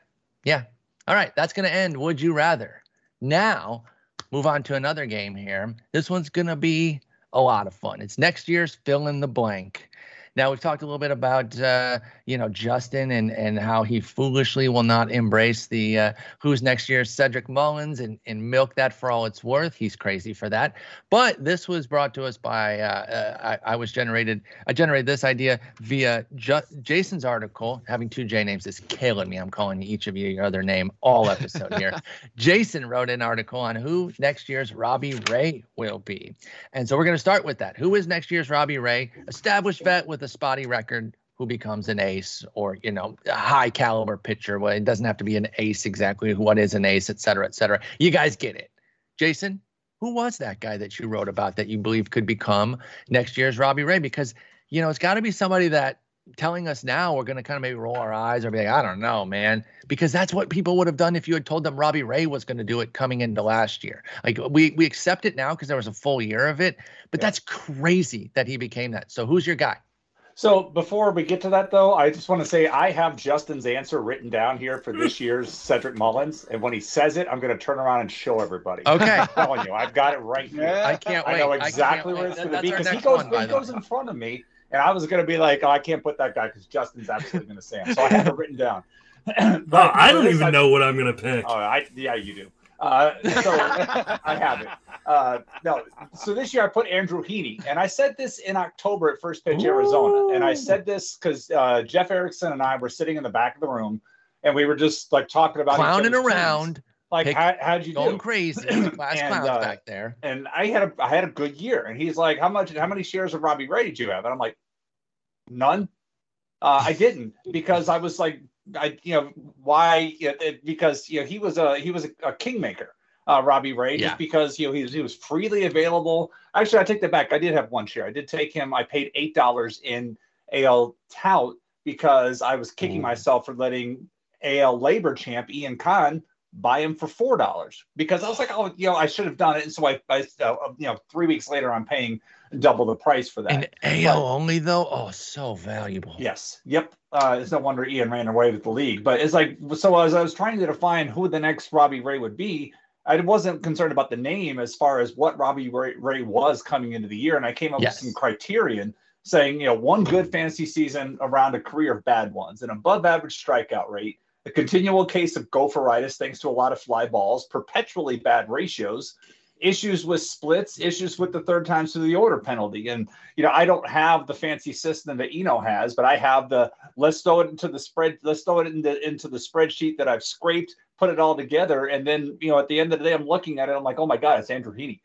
Yeah. All right. That's going to end. Would you rather? Now, move on to another game here. This one's going to be a lot of fun. It's next year's fill in the blank. Now we've talked a little bit about uh, you know Justin and and how he foolishly will not embrace the uh, who's next year Cedric Mullins and and milk that for all it's worth. He's crazy for that. But this was brought to us by uh, uh I, I, was generated I generated this idea via Ju- Jason's article. Having two J names is killing me. I'm calling each of you your other name all episode here. Jason wrote an article on who next year's Robbie Ray will be, and so we're going to start with that. Who is next year's Robbie Ray? Established vet with a spotty record who becomes an ace or you know a high caliber pitcher. Well it doesn't have to be an ace exactly. What is an ace et cetera et cetera. You guys get it. Jason who was that guy that you wrote about that you believe could become next year's robbie ray? Because you know it's got to be somebody that telling us now we're going to kind of maybe roll our eyes or be like i don't know man. Because that's what people would have done if you had told them robbie ray was going to do it coming into last year. Like we we accept it now because there was a full year of it but yeah. that's crazy that he became that. So who's your guy so before we get to that, though, I just want to say I have Justin's answer written down here for this year's Cedric Mullins, and when he says it, I'm going to turn around and show everybody. Okay, I'm telling you, I've got it right here. I can't wait. I know exactly I where it's going to be because he goes one, he goes in front of me, and I was going to be like, oh, I can't put that guy because Justin's absolutely going to say him. So I have it written down. but, I don't even I, know what I'm going to pick. Oh, I yeah, you do. Uh, so I have it. Uh, no, so this year I put Andrew Heaney, and I said this in October at First Pitch Arizona, and I said this because uh, Jeff Erickson and I were sitting in the back of the room, and we were just like talking about clowning around. Teams. Like Pick, how how'd you going do? crazy, class and, clowns uh, back there. And I had a I had a good year, and he's like, "How much? How many shares of Robbie Ray did you have?" And I'm like, "None." Uh, I didn't because I was like, I you know why? It, because you know he was a he was a, a kingmaker uh, Robbie Ray, just because you know he was, he was freely available. Actually, I take that back. I did have one share. I did take him. I paid eight dollars in AL tout because I was kicking mm. myself for letting AL LABR champ Ian Kahn buy him for four dollars because I was like, oh, you know, I should have done it. And so I, I uh, you know, three weeks later, I'm paying double the price for that. And AL but, only though, oh, so valuable. Yes. Yep. Uh, it's no wonder Ian ran away with the league. But it's like, so as I was trying to define who the next Robbie Ray would be, I wasn't concerned about the name as far as what Robbie Ray, Ray was coming into the year, and I came up yes. with some criterion saying, you know, one good fantasy season around a career of bad ones, an above average strikeout rate, a continual case of gopheritis thanks to a lot of fly balls, perpetually bad ratios, issues with splits, issues with the third times through the order penalty. And, you know, I don't have the fancy system that Eno has, but I have the let's throw it into the spread, let's throw it into, into the spreadsheet that I've scraped, put it all together. And then, you know, at the end of the day, I'm looking at it, I'm like, oh my God, it's Andrew Heaney.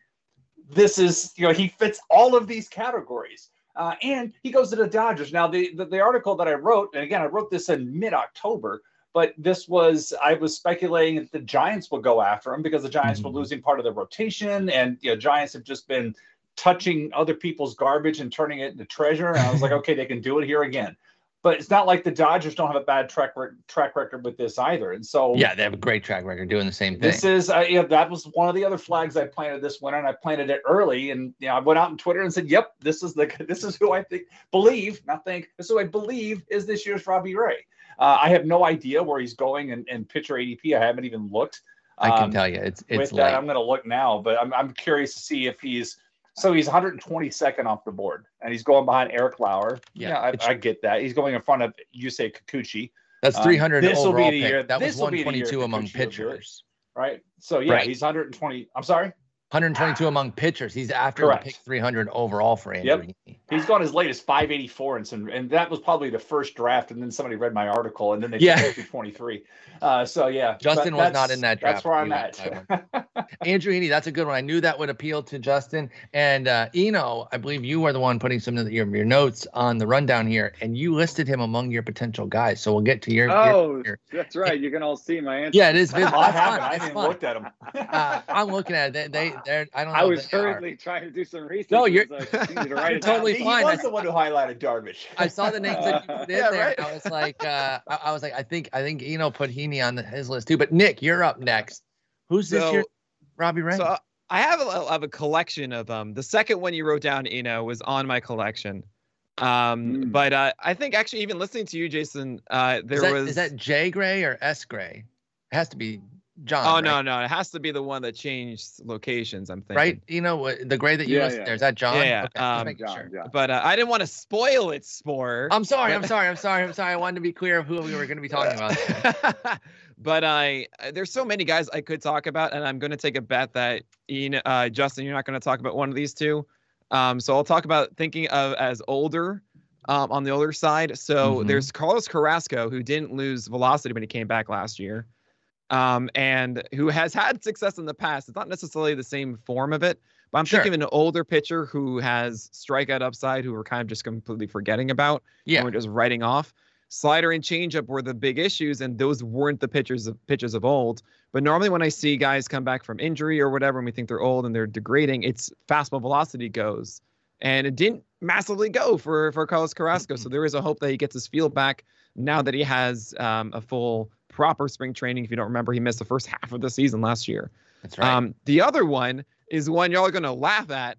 This is, you know, he fits all of these categories. Uh, and he goes to the Dodgers. Now, the, the, the article that I wrote, and again, I wrote this in mid October, but this was I was speculating that the Giants would go after him because the Giants mm-hmm. were losing part of the rotation, and you know Giants have just been touching other people's garbage and turning it into treasure. And I was like, okay, they can do it here again. But it's not like the Dodgers don't have a bad track re- track record with this either. And so yeah, they have a great track record doing the same thing. This is uh, yeah, that was one of the other flags I planted this winter, and I planted it early. And you know, I went out on Twitter and said, "Yep, this is the this is who I think believe, not think, this is who I believe is this year's Robbie Ray." Uh, I have no idea where he's going and, and pitcher ADP. I haven't even looked. Um, I can um, tell you, it's it's. With that, I'm going to look now, but I'm I'm curious to see if he's so he's 122nd off the board, and he's going behind Eric Lauer. Yeah, yeah I, I, get that. He's going in front of Yusei Kikuchi. That's 300 um, this will be the year. That was 122 among pitchers. right? So yeah, right. he's 120. I'm sorry. 122 among pitchers. He's after Correct. the pick 300 overall for Andrew. Yep. He's gone as late as 584 and some, and that was probably the first draft. And then somebody read my article, and then they yeah. 23. Uh, so yeah, Justin was not in that draft. That's where I'm at. Andrew Heaney, that's a good one. I knew that would appeal to Justin and uh, Eno. I believe you are the one putting some of your, your notes on the rundown here, and you listed him among your potential guys. So we'll get to your. Oh, your, your, that's right. You can all see my answer. Yeah, it is visible. I haven't. I haven't looked at them. uh, I'm looking at it. They, they, they're. I don't. Know I was hurriedly trying to do some research. No, you're, you're totally he fine. He was the one who highlighted Darvish. I saw the names that you put in yeah, there. Right? I was like, uh, I, I, was like, I think, I think Eno put Heaney on the, his list too. But Nick, you're up next. Who's this so, year? Robbie Ray. So I have a, I have a collection of them. The second one you wrote down, Eno, was on my collection. Um, mm. but uh, I think actually, even listening to you, Jason, uh, there is that, was is that J Gray or S Gray? It has to be John. Oh right? no, no, it has to be the one that changed locations. I'm thinking. Right, you know the gray that you yeah, yeah. there is that John? Yeah, yeah. Okay, um, John, sure. John. But uh, I didn't want to spoil it, Spore. I'm sorry. I'm sorry, I'm sorry, I'm sorry. I wanted to be clear of who we were going to be talking about. but I uh, there's so many guys I could talk about, and I'm going to take a bet that Ian, uh, Justin, you're not going to talk about one of these two. Um, so I'll talk about thinking of as older. Um, on the older side, so mm-hmm. there's Carlos Carrasco who didn't lose velocity when he came back last year um, and who has had success in the past. It's not necessarily the same form of it, but I'm sure. thinking of an older pitcher who has strikeout upside, who we're kind of just completely forgetting about. Yeah, we're just writing off. Slider and changeup were the big issues, and those weren't the pitchers of pitches of old. But normally, when I see guys come back from injury or whatever, and we think they're old and they're degrading, it's fastball velocity goes, and it didn't massively go for for Carlos Carrasco. so there is a hope that he gets his feel back now that he has um, a full proper spring training. If you don't remember, he missed the first half of the season last year. That's right. Um, the other one is one y'all are going to laugh at.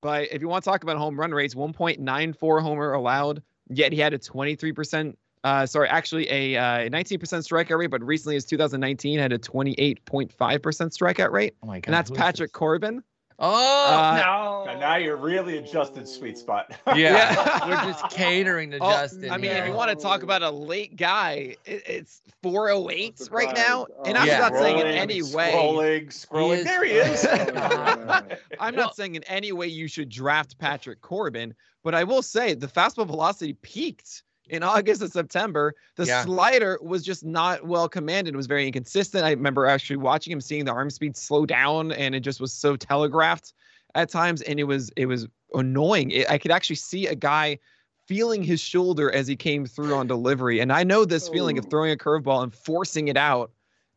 But if you want to talk about home run rates, 1.94 homer allowed, yet he had a 23%, uh, sorry, actually a uh, 19% strikeout rate, but recently his 2019 had a 28.5% strikeout rate. Oh my God. And that's Patrick Corbin. Oh Uh, no! And now you're really adjusted sweet spot. Yeah, Yeah. we're just catering to Oh, Justin. I mean, here. if you want to talk about a late guy, it, it's 408 right now. Surprise. And I'm Yeah. not saying in any way. Scrolling, scrolling. is- there he is. I'm not saying in any way you should draft Patrick Corbin, but I will say the fastball velocity peaked in August and September. The Yeah. slider was just not well commanded. It was very inconsistent. I remember actually watching him, seeing the arm speed slow down, and it just was so telegraphed at times, and it was it was annoying. It, I could actually see a guy feeling his shoulder as he came through on delivery, and I know this feeling of Oh. throwing a curveball and forcing it out,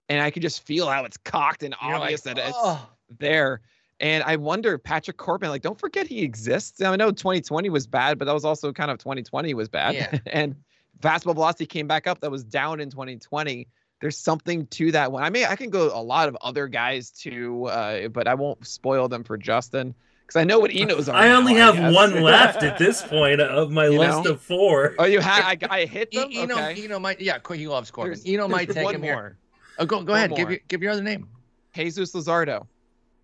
and I could just feel how it's cocked and You're like, obvious that it's "Oh." there. And I wonder, Patrick Corbin, like, don't forget he exists. I know 2020 was bad, but that was also kind of 2020 was bad. Yeah. and fastball velocity came back up. That was down in 2020. There's something to that one. I mean, I can go a lot of other guys too, uh, but I won't spoil them for Justin because I know what Eno's are. I now, only have guess. one left at this point of my You list know? of four. Oh, you had I, I hit E- them. Eno, okay. Eno might, yeah, he loves Corbin. There's- Eno might take one him more. here. Oh, go, go One ahead. Give more. your, give your other name. Jesus Luzardo.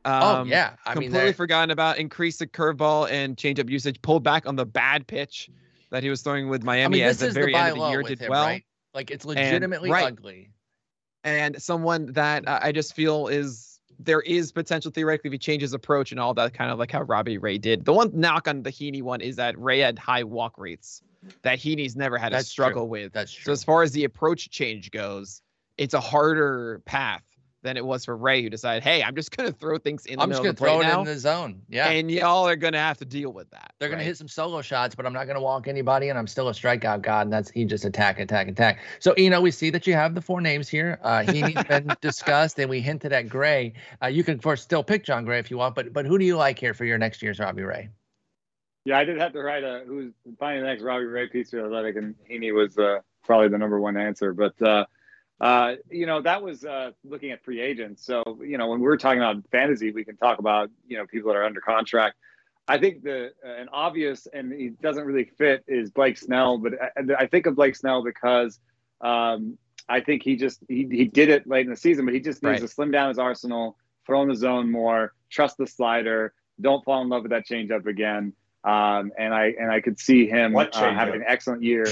Oh Um, yeah, I completely they're- forgotten about increased the curveball and changeup usage. Pulled back on the bad pitch that he was throwing with I Miami mean, at the is the very end of the year. Did him, well, right? Like it's legitimately right. ugly. and someone that uh, I just feel is there is potential theoretically if he changes approach and all that, kind of like how Robbie Ray did. The one knock on the Heaney one is that Ray had high walk rates that Heaney's never had That's a true. struggle with. That's true. So as far as the approach change goes, it's a harder path than it was for Ray, who decided, "Hey, I'm just going to throw things in the zone. I'm just gonna of the throw it now, in the zone. Yeah, and y'all are going to have to deal with that." they're gonna right? hit some solo shots, but I'm not gonna walk anybody, and I'm still a strikeout god. And that's he just attack, attack, attack. So you know, we see that you have the four names here. Uh, Heaney's been discussed, and we hinted at Gray. Uh, you can of course still pick Jon Gray if you want, but but who do you like here for your next year's Robbie Ray? Yeah, I did have to write a who's finding the next Robbie Ray piece for Athletic, and Heaney was uh, probably the number one answer. But uh, uh, you know, that was uh, looking at free agents. So you know, when we're talking about fantasy, we can talk about you know people that are under contract. I think the uh, an obvious and he doesn't really fit is Blake Snell, but I, I think of Blake Snell because um, I think he just he, he did it late in the season, but he just needs Right. to slim down his arsenal, throw in the zone more, trust the slider, don't fall in love with that changeup again. Um, and I and I could see him uh, having an excellent year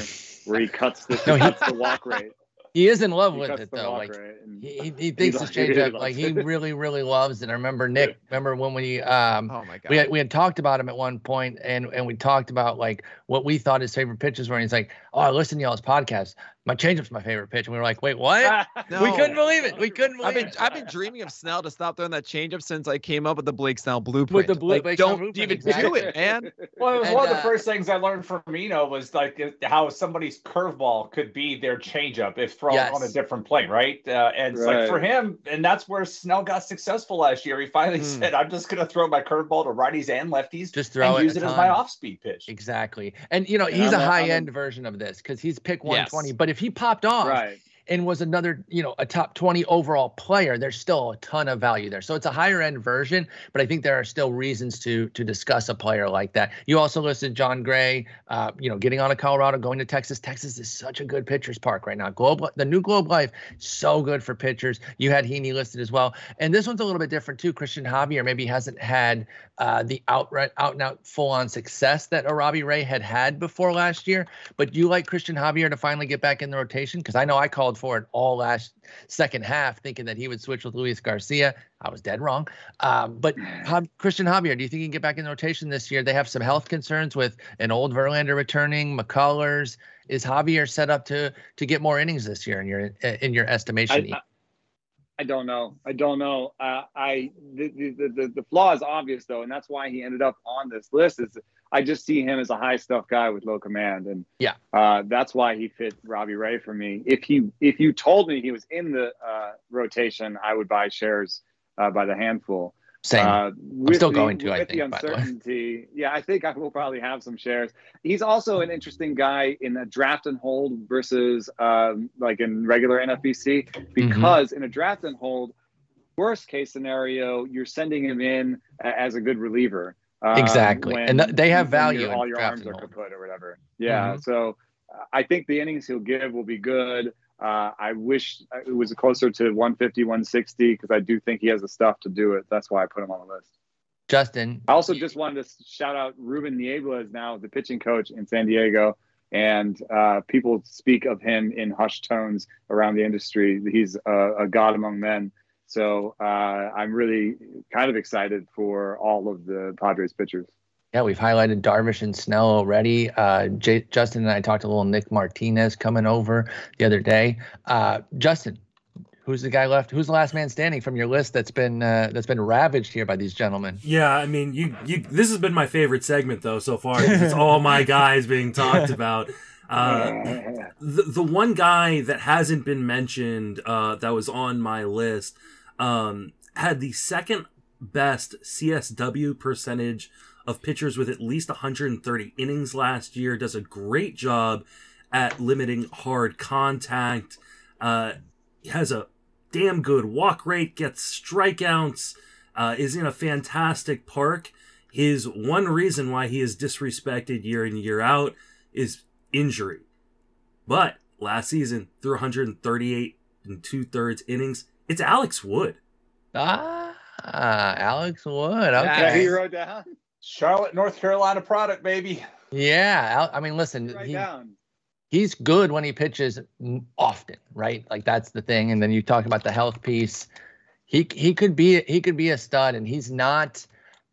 where he cuts the, No, he- cuts the walk rate. He is in love He with it though. walk Like rate. And, he, he, he thinks lo- this he really changeup, like he really, really loves it. I remember Nick. Remember when we um Oh my god. we had, we had talked about him at one point and and we talked about like what we thought his favorite pitches were and he's like oh i listened to y'all's podcast my changeup's my favorite pitch and we were like wait what we couldn't believe it we couldn't I've believe been it I've been dreaming of Snell to stop throwing that changeup since I came up with the Blake Snell blueprint. With the blue- Like, Blake Snell don't blueprint, even exactly. do it, man. Well, it was And, one of uh, the first things I learned from Mino was like uh, how somebody's curveball could be their changeup if thrown on a different plane, right? Uh, and it's like for him, and that's where Snell got successful last year. He finally Hmm. said, "I'm just going to throw my curveball to righties and lefties, just throw and it use a it as my off-speed pitch." exactly and you know And he's I'm a a- I'm a- high end version of this because he's pick 120 Yes. but if he popped off right. And was another, you know, a top 20 overall player, there's still a ton of value there. So it's a higher end version, but I think there are still reasons to to discuss a player like that. You also listed Jon Gray, uh, you know, getting out of Colorado, going to Texas. Texas is such a good pitcher's park right now. Globe, the new Globe Life, so good for pitchers. You had Heaney listed as well, and this one's a little bit different too. Christian Javier maybe hasn't had uh, the outright, out and out, full on success that a Robbie Ray had had before last year. But you like Christian Javier to finally get back in the rotation? Because I know I called for it all last second half, thinking that he would switch with Luis Garcia. I was dead wrong. Um, but Jav- Christian Javier, do you think he can get back in rotation this year? They have some health concerns with an old Verlander returning, McCullers. Is Javier set up to to get more innings this year in your in your estimation? I, I, I don't know. I don't know. Uh, I the, the the the flaw is obvious though, and that's why he ended up on this list. Is I just see him as a high stuff guy with low command, and Yeah. uh, that's why he fit Robbie Ray for me. If he if you told me he was in the uh, rotation, I would buy shares uh, by the handful. Same. Uh, with still the- going to, I think, by the uncertainty. Yeah, I think I will probably have some shares. He's also an interesting guy in a draft and hold versus um, like in regular NFBC Mm-hmm. because in a draft and hold, worst case scenario, you're sending him in as a good reliever. Um, Exactly. And they have value all your arms are kaput or whatever. Yeah. Mhm. So uh, I think the innings he'll give will be good. Uh, I wish it was closer to 150, 160 because I do think he has the stuff to do it. That's why I put him on the list. Justin. I also just wanted to shout out Ruben Niebla is now the pitching coach in San Diego, and uh, people speak of him in hushed tones around the industry. He's a, a god among men. So uh, I'm really kind of excited for all of the Padres pitchers. Yeah, we've highlighted Darvish and Snell already. Uh, J- Justin and I talked a little Nick Martinez coming over the other day. Uh, Justin, who's the guy left? Who's the last man standing from your list that's been uh, that's been ravaged here by these gentlemen? Yeah, I mean, you you. This has been my favorite segment though so far. It's all my guys being talked about. Uh, the the one guy that hasn't been mentioned uh, that was on my list um, had the second best CSW percentage of pitchers with at least 130 innings last year. Does a great job at limiting hard contact. Uh, has a damn good walk rate, gets strikeouts, uh, is in a fantastic park. His one reason why he is disrespected year in year out is injury. But last season, through 138 and two thirds innings, it's Alex Wood. Ah, Alex Wood. Okay. Yeah, he wrote down. Charlotte, North Carolina product, baby. Yeah, I mean, listen, Right he, down. he's good when he pitches often, right? Like that's the thing. And then you talk about the health piece. He he could be he could be a stud, and he's not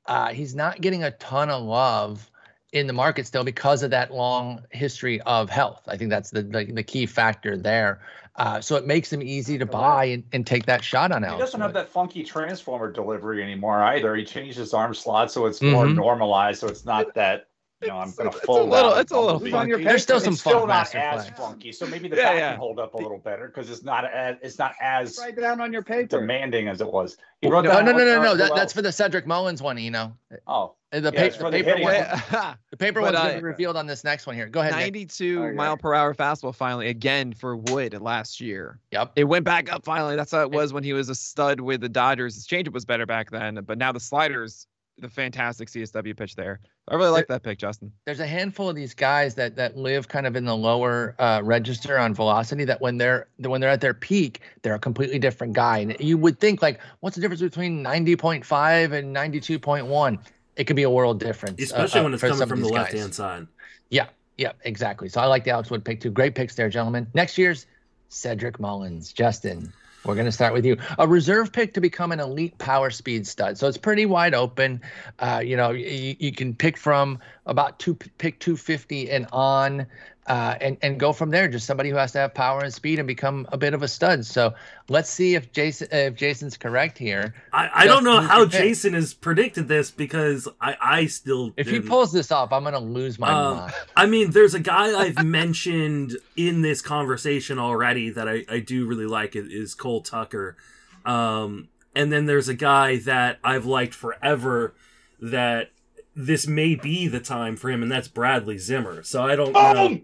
uh, he's not getting a ton of love in the market still because of that long history of health. I think that's the the, the key factor there. Uh, so it makes him easy to buy and, and take that shot on L. He doesn't have that funky transformer delivery anymore either. He changed his arm slot so it's more Mhm. normalized. So it's not that you know I'm going to it's a little- out. it's a little It's on your funky. There's still some It's still not as play. funky. So maybe the Yeah, back yeah. can hold up a little better because it's not as it's not as Write down on your paper. demanding as it was. He No, wrote no, down no, no, what- no, no. That, that's for the Cedric Mullins one, you know. Oh, The, Yeah, pa- the for the paper hitting one. one. The paper But, one's uh, gonna be revealed on this next one here. Go ahead. Nick. 92 Okay. mile per hour fastball finally again for Wood last year. Yep. It went back up finally. That's how it was when he was a stud with the Dodgers. His changeup was better back then, but now the sliders, the fantastic CSW pitch there. I really like that pick, Justin. there's a handful of these guys that that live kind of in the lower uh, register on velocity that when they're when they're at their peak they're a completely different guy and you would think like what's the difference between 90.5 and 92.1 it could be a world difference uh, Especially uh, when it's coming from the left hand side. yeah yeah exactly so i like the alex wood pick too great picks there gentlemen next year's cedric mullins justin we're going to start with you. A reserve pick to become an elite power speed stud. So it's pretty wide open. Uh, you know, you, you can pick from about two, pick 250 and on, uh, and and go from there. Just somebody who has to have power and speed and become a bit of a stud. So let's see if Jason if Jason's correct here. I, I don't know how who's your pick? Jason has predicted this because I, I still If he didn't. pulls this off, I'm going to lose my Uh, mind. I mean, there's a guy I've mentioned in this conversation already that I, I do really like is, is Cole Tucker. Um, and then there's a guy that I've liked forever that this may be the time for him, and that's Bradley Zimmer. So I don't know. Boom!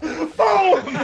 Boom!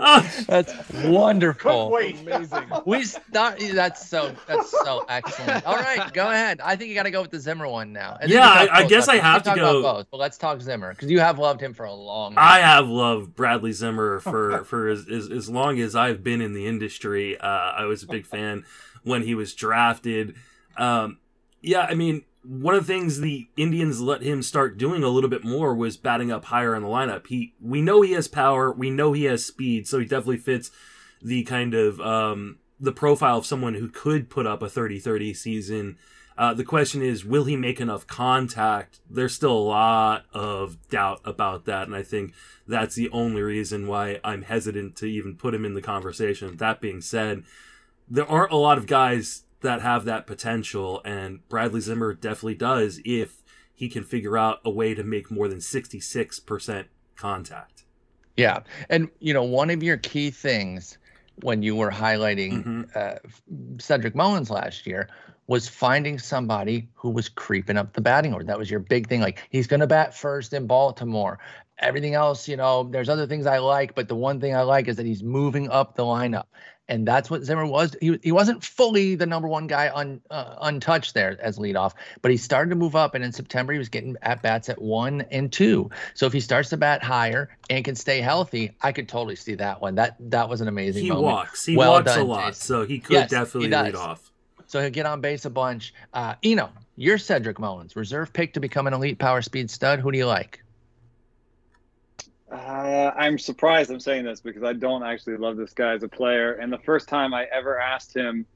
Oh, That's wonderful. Amazing. We start. That's so. That's so excellent. All right, go ahead. I think you got to go with the Zimmer one now. And Yeah, I- I both. guess I have to talk about go- both, but let's talk Zimmer because you have loved him for a long. time. I have loved Bradley Zimmer for for as, as, as long as I've been in the industry. Uh, I was a big fan when he was drafted. Um, yeah, I mean, one of the things the Indians let him start doing a little bit more was batting up higher in the lineup. He, we know he has power, we know he has speed, so he definitely fits the kind of um, the profile of someone who could put up a 30-30 season. Uh, the question is, will he make enough contact? There's still a lot of doubt about that, and I think that's the only reason why I'm hesitant to even put him in the conversation. That being said, there aren't a lot of guys that have that potential, and Bradley Zimmer definitely does if he can figure out a way to make more than 66% contact. Yeah, and you know one of your key things when you were highlighting Mhm. uh, Cedric Mullins last year was finding somebody who was creeping up the batting order. That was your big thing. Like he's going to bat first in Baltimore. Everything else, you know, there's other things I like, but the one thing I like is that he's moving up the lineup. And that's what Zimmer was. He, he wasn't fully the number one guy un, uh, untouched there as leadoff, but he started to move up. And in September, he was getting at bats at one and two. So if he starts to bat higher and can stay healthy, I could totally see that one. That that was an amazing. He moment. walks. He well walks done, a lot, Jason. so he could yes, definitely he lead off. So he'll get on base a bunch. Uh, Eno, you're Cedric Mullins, reserve pick to become an elite power speed stud. Who do you like? Uh, I'm surprised I'm saying this because I don't actually love this guy as a player. And the first time I ever asked him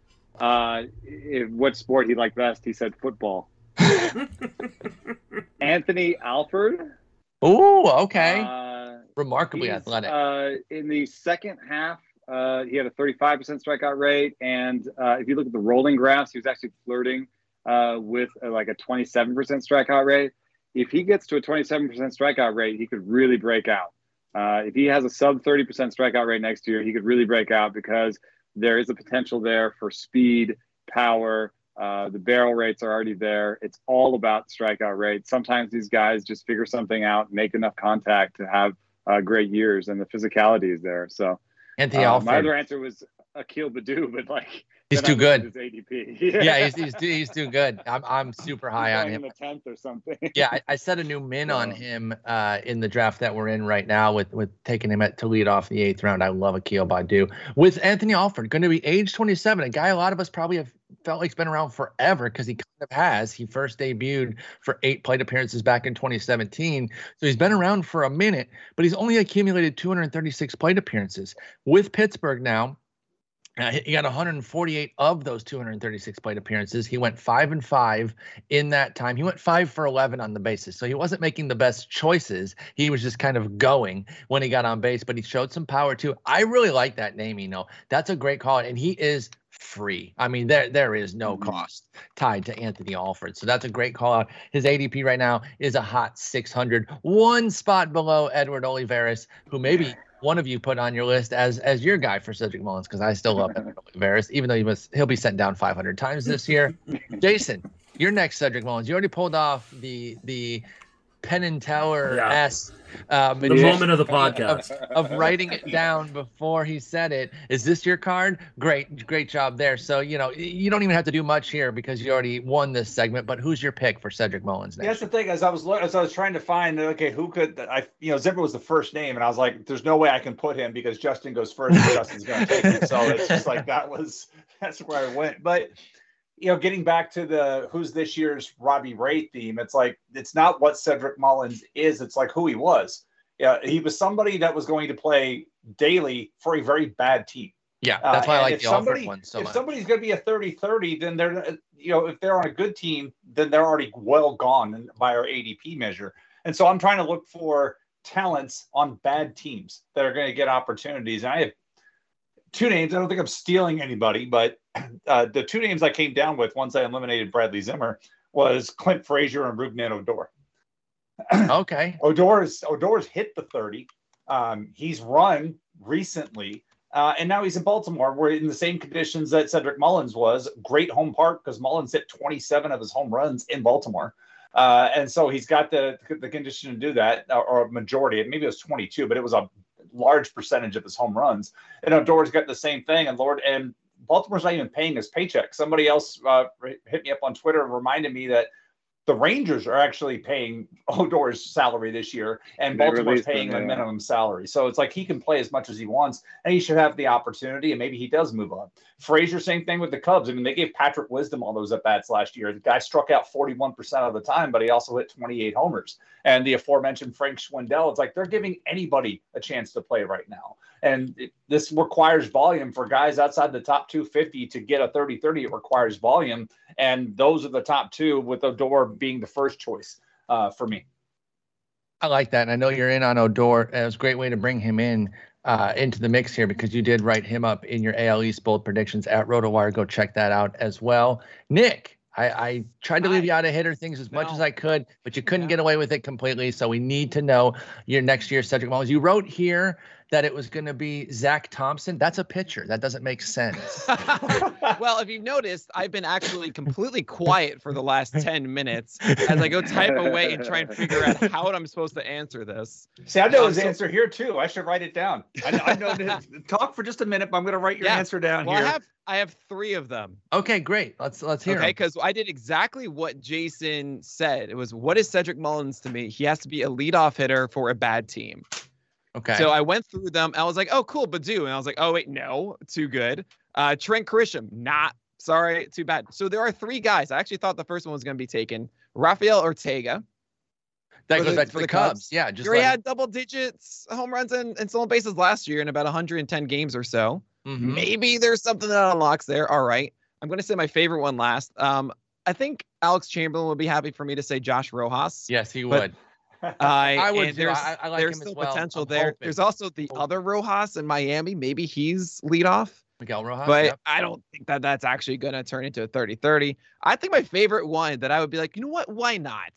uh, if, what sport he liked best, he said football. Anthony Alford. Oh, okay. Uh, Remarkably athletic. Uh, in the second half, uh, he had a 35% strikeout rate. And uh, if you look at the rolling graphs, he was actually flirting with like a 27% strikeout rate if he gets to a 27% strikeout rate, he could really break out. Uh, if he has a sub 30% strikeout rate next year, he could really break out because there is a potential there for speed, power. Uh, the barrel rates are already there. It's all about strikeout rate. Sometimes these guys just figure something out, make enough contact to have uh, great years, and the physicality is there. So, Anthony uh, my other answer was Akil Baddoo, but like He's too good. His ADP. yeah, yeah he's, he's, he's too good. I'm, I'm super high on him. In the tenth or something. yeah, I, I, set a new min on him uh, in the draft that we're in right now with with taking him at to lead off the eighth round. I love Akil Baddoo with Anthony Alford, going to be age 27, a guy a lot of us probably have felt like he's been around forever because he kind of has. He first debuted for eight plate appearances back in 2017. So he's been around for a minute, but he's only accumulated 236 plate appearances. With Pittsburgh now, uh, he got 148 of those 236 plate appearances. He went five and five in that time. He went five for 11 on the bases, so he wasn't making the best choices. He was just kind of going when he got on base, but he showed some power too. I really like that name. You know, that's a great call, and he is free. I mean, there there is no mm-hmm. cost tied to Anthony Alford, so that's a great call out. His ADP right now is a hot 600, one spot below Edward Olivares, who maybe one of you put on your list as as your guy for Cedric Mullins because I still love Edward Olivares, even though he must he'll be sent down 500 times this year. Jason, your next Cedric Mullins. You already pulled off the the Penn and Teller s um, the moment of the podcast of, of, writing it down before he said it. Is this your card? Great, great job there. So you know you don't even have to do much here because you already won this segment. But who's your pick for Cedric Mullins? Next? That's the thing. As I was as I was trying to find, okay, who could I? You know, Zimmer was the first name, and I was like, there's no way I can put him because Justin goes first. and Justin's going to take him. So it's just like that was that's where I went. But you know, getting back to the who's this year's Robbie Ray theme, it's like it's not what Cedric Mullins is, it's like who he was. Yeah, he was somebody that was going to play daily for a very bad team. Yeah, that's why uh, I like the somebody, one so if much. somebody's going to be a 30-30, then they're you know, if they're on a good team, then they're already well gone by our ADP measure. And so I'm trying to look for talents on bad teams that are going to get opportunities. And I have two names. I don't think I'm stealing anybody, but uh, the two names I came down with once I eliminated Bradley Zimmer was Clint Frazier and Rougned Odor. okay. Odor's Odor's hit the 30. Um, he's run recently, uh, and now he's in Baltimore. We're in the same conditions that Cedric Mullins was. Great home park because Mullins hit 27 of his home runs in Baltimore. Uh, and so he's got the the condition to do that, or, or majority. Maybe it was 22, but it was a large percentage of his home runs. And Odor's got the same thing. And Lord, and Baltimore's not even paying his paycheck. Somebody else uh, hit me up on Twitter and reminded me that the Rangers are actually paying Odor's salary this year, and they Baltimore's paying them, a minimum salary. So it's like he can play as much as he wants, and he should have the opportunity, and maybe he does move on. Frazier, same thing with the Cubs. I mean, they gave Patrick Wisdom all those at bats last year. The guy struck out 41% of the time, but he also hit 28 homers. And the aforementioned Frank Schwindel, it's like they're giving anybody a chance to play right now. And it, this requires volume for guys outside the top 250 to get a 30 30. It requires volume. And those are the top two, with Odor being the first choice uh, for me. I like that. And I know you're in on Odor. It was a great way to bring him in uh, into the mix here because you did write him up in your AL East bold predictions at RotoWire. Go check that out as well. Nick, I, I tried to leave you out of hitter things as much as I could, but you couldn't Yeah. get away with it completely. So we need to know your next year's Cedric Mullins. You wrote here that it was going to be Zach Thompson. That's a pitcher. That doesn't make sense. well, if you've noticed, I've been actually completely quiet for the last 10 minutes as I go type away and try and figure out how I'm supposed to answer this. See, I know Um, his so- answer here too. I should write it down. I, I know. this- talk for just a minute, but I'm going to write your Yeah. answer down Well, I have I have 3 of them. okay, great. Let's let's hear. Okay, 'em. because I did exactly what Jason said. It was what is Cedric Mullins to me? He has to be a leadoff hitter for a bad team. Okay. So I went through them. I was like, oh, cool, Baddoo. And I was like, oh, wait, no, too good. Uh, Trent Grisham, not sorry, too bad. So there are three guys. I actually thought the first one was going to be taken. Rafael Ortega. that goes the- back to for the Cubs. Cubs. Yeah, He just let had double digits home runs and, and stolen bases last year in about 110 games or so. Mhm. Maybe there's something that unlocks there. All right. I'm going to say my favorite one last. Um, I think Alex Chamberlain would be happy for me to say Josh Rojas. Yes, he would. I, I would and. There's, I- I like there's him as still well. potential I'm there. hoping. There's also the Hoping. other Rojas in Miami. Maybe he's leadoff, Miguel Rojas. but yep. I don't think that that's actually going to turn into a 30 30. I think my favorite one that I would be like, you know what? Why not?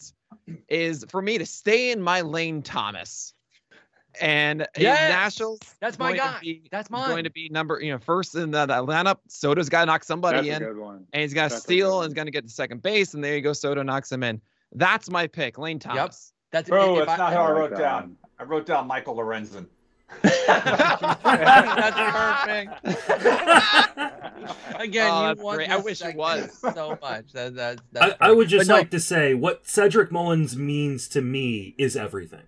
Is for me to stay in my lane, Thomas. And in Yes! Nationals, That's my guy. be- That's mine. going to be number, you know, first in the, the lineup. Soto's got to knock somebody That's a in good one. and he's got to That's a good steal and he's going to get to second base. And there you go. Soto knocks him in. That's my pick, Lane Thomas. That's Bro, if that's not how I wrote that down. I wrote down Michael Lorenzen. That's perfect. Again, Oh, you that's won. I wish it was. so much. That, that, I, that's I would just But no, like to say what Cedric Mullins means to me is everything.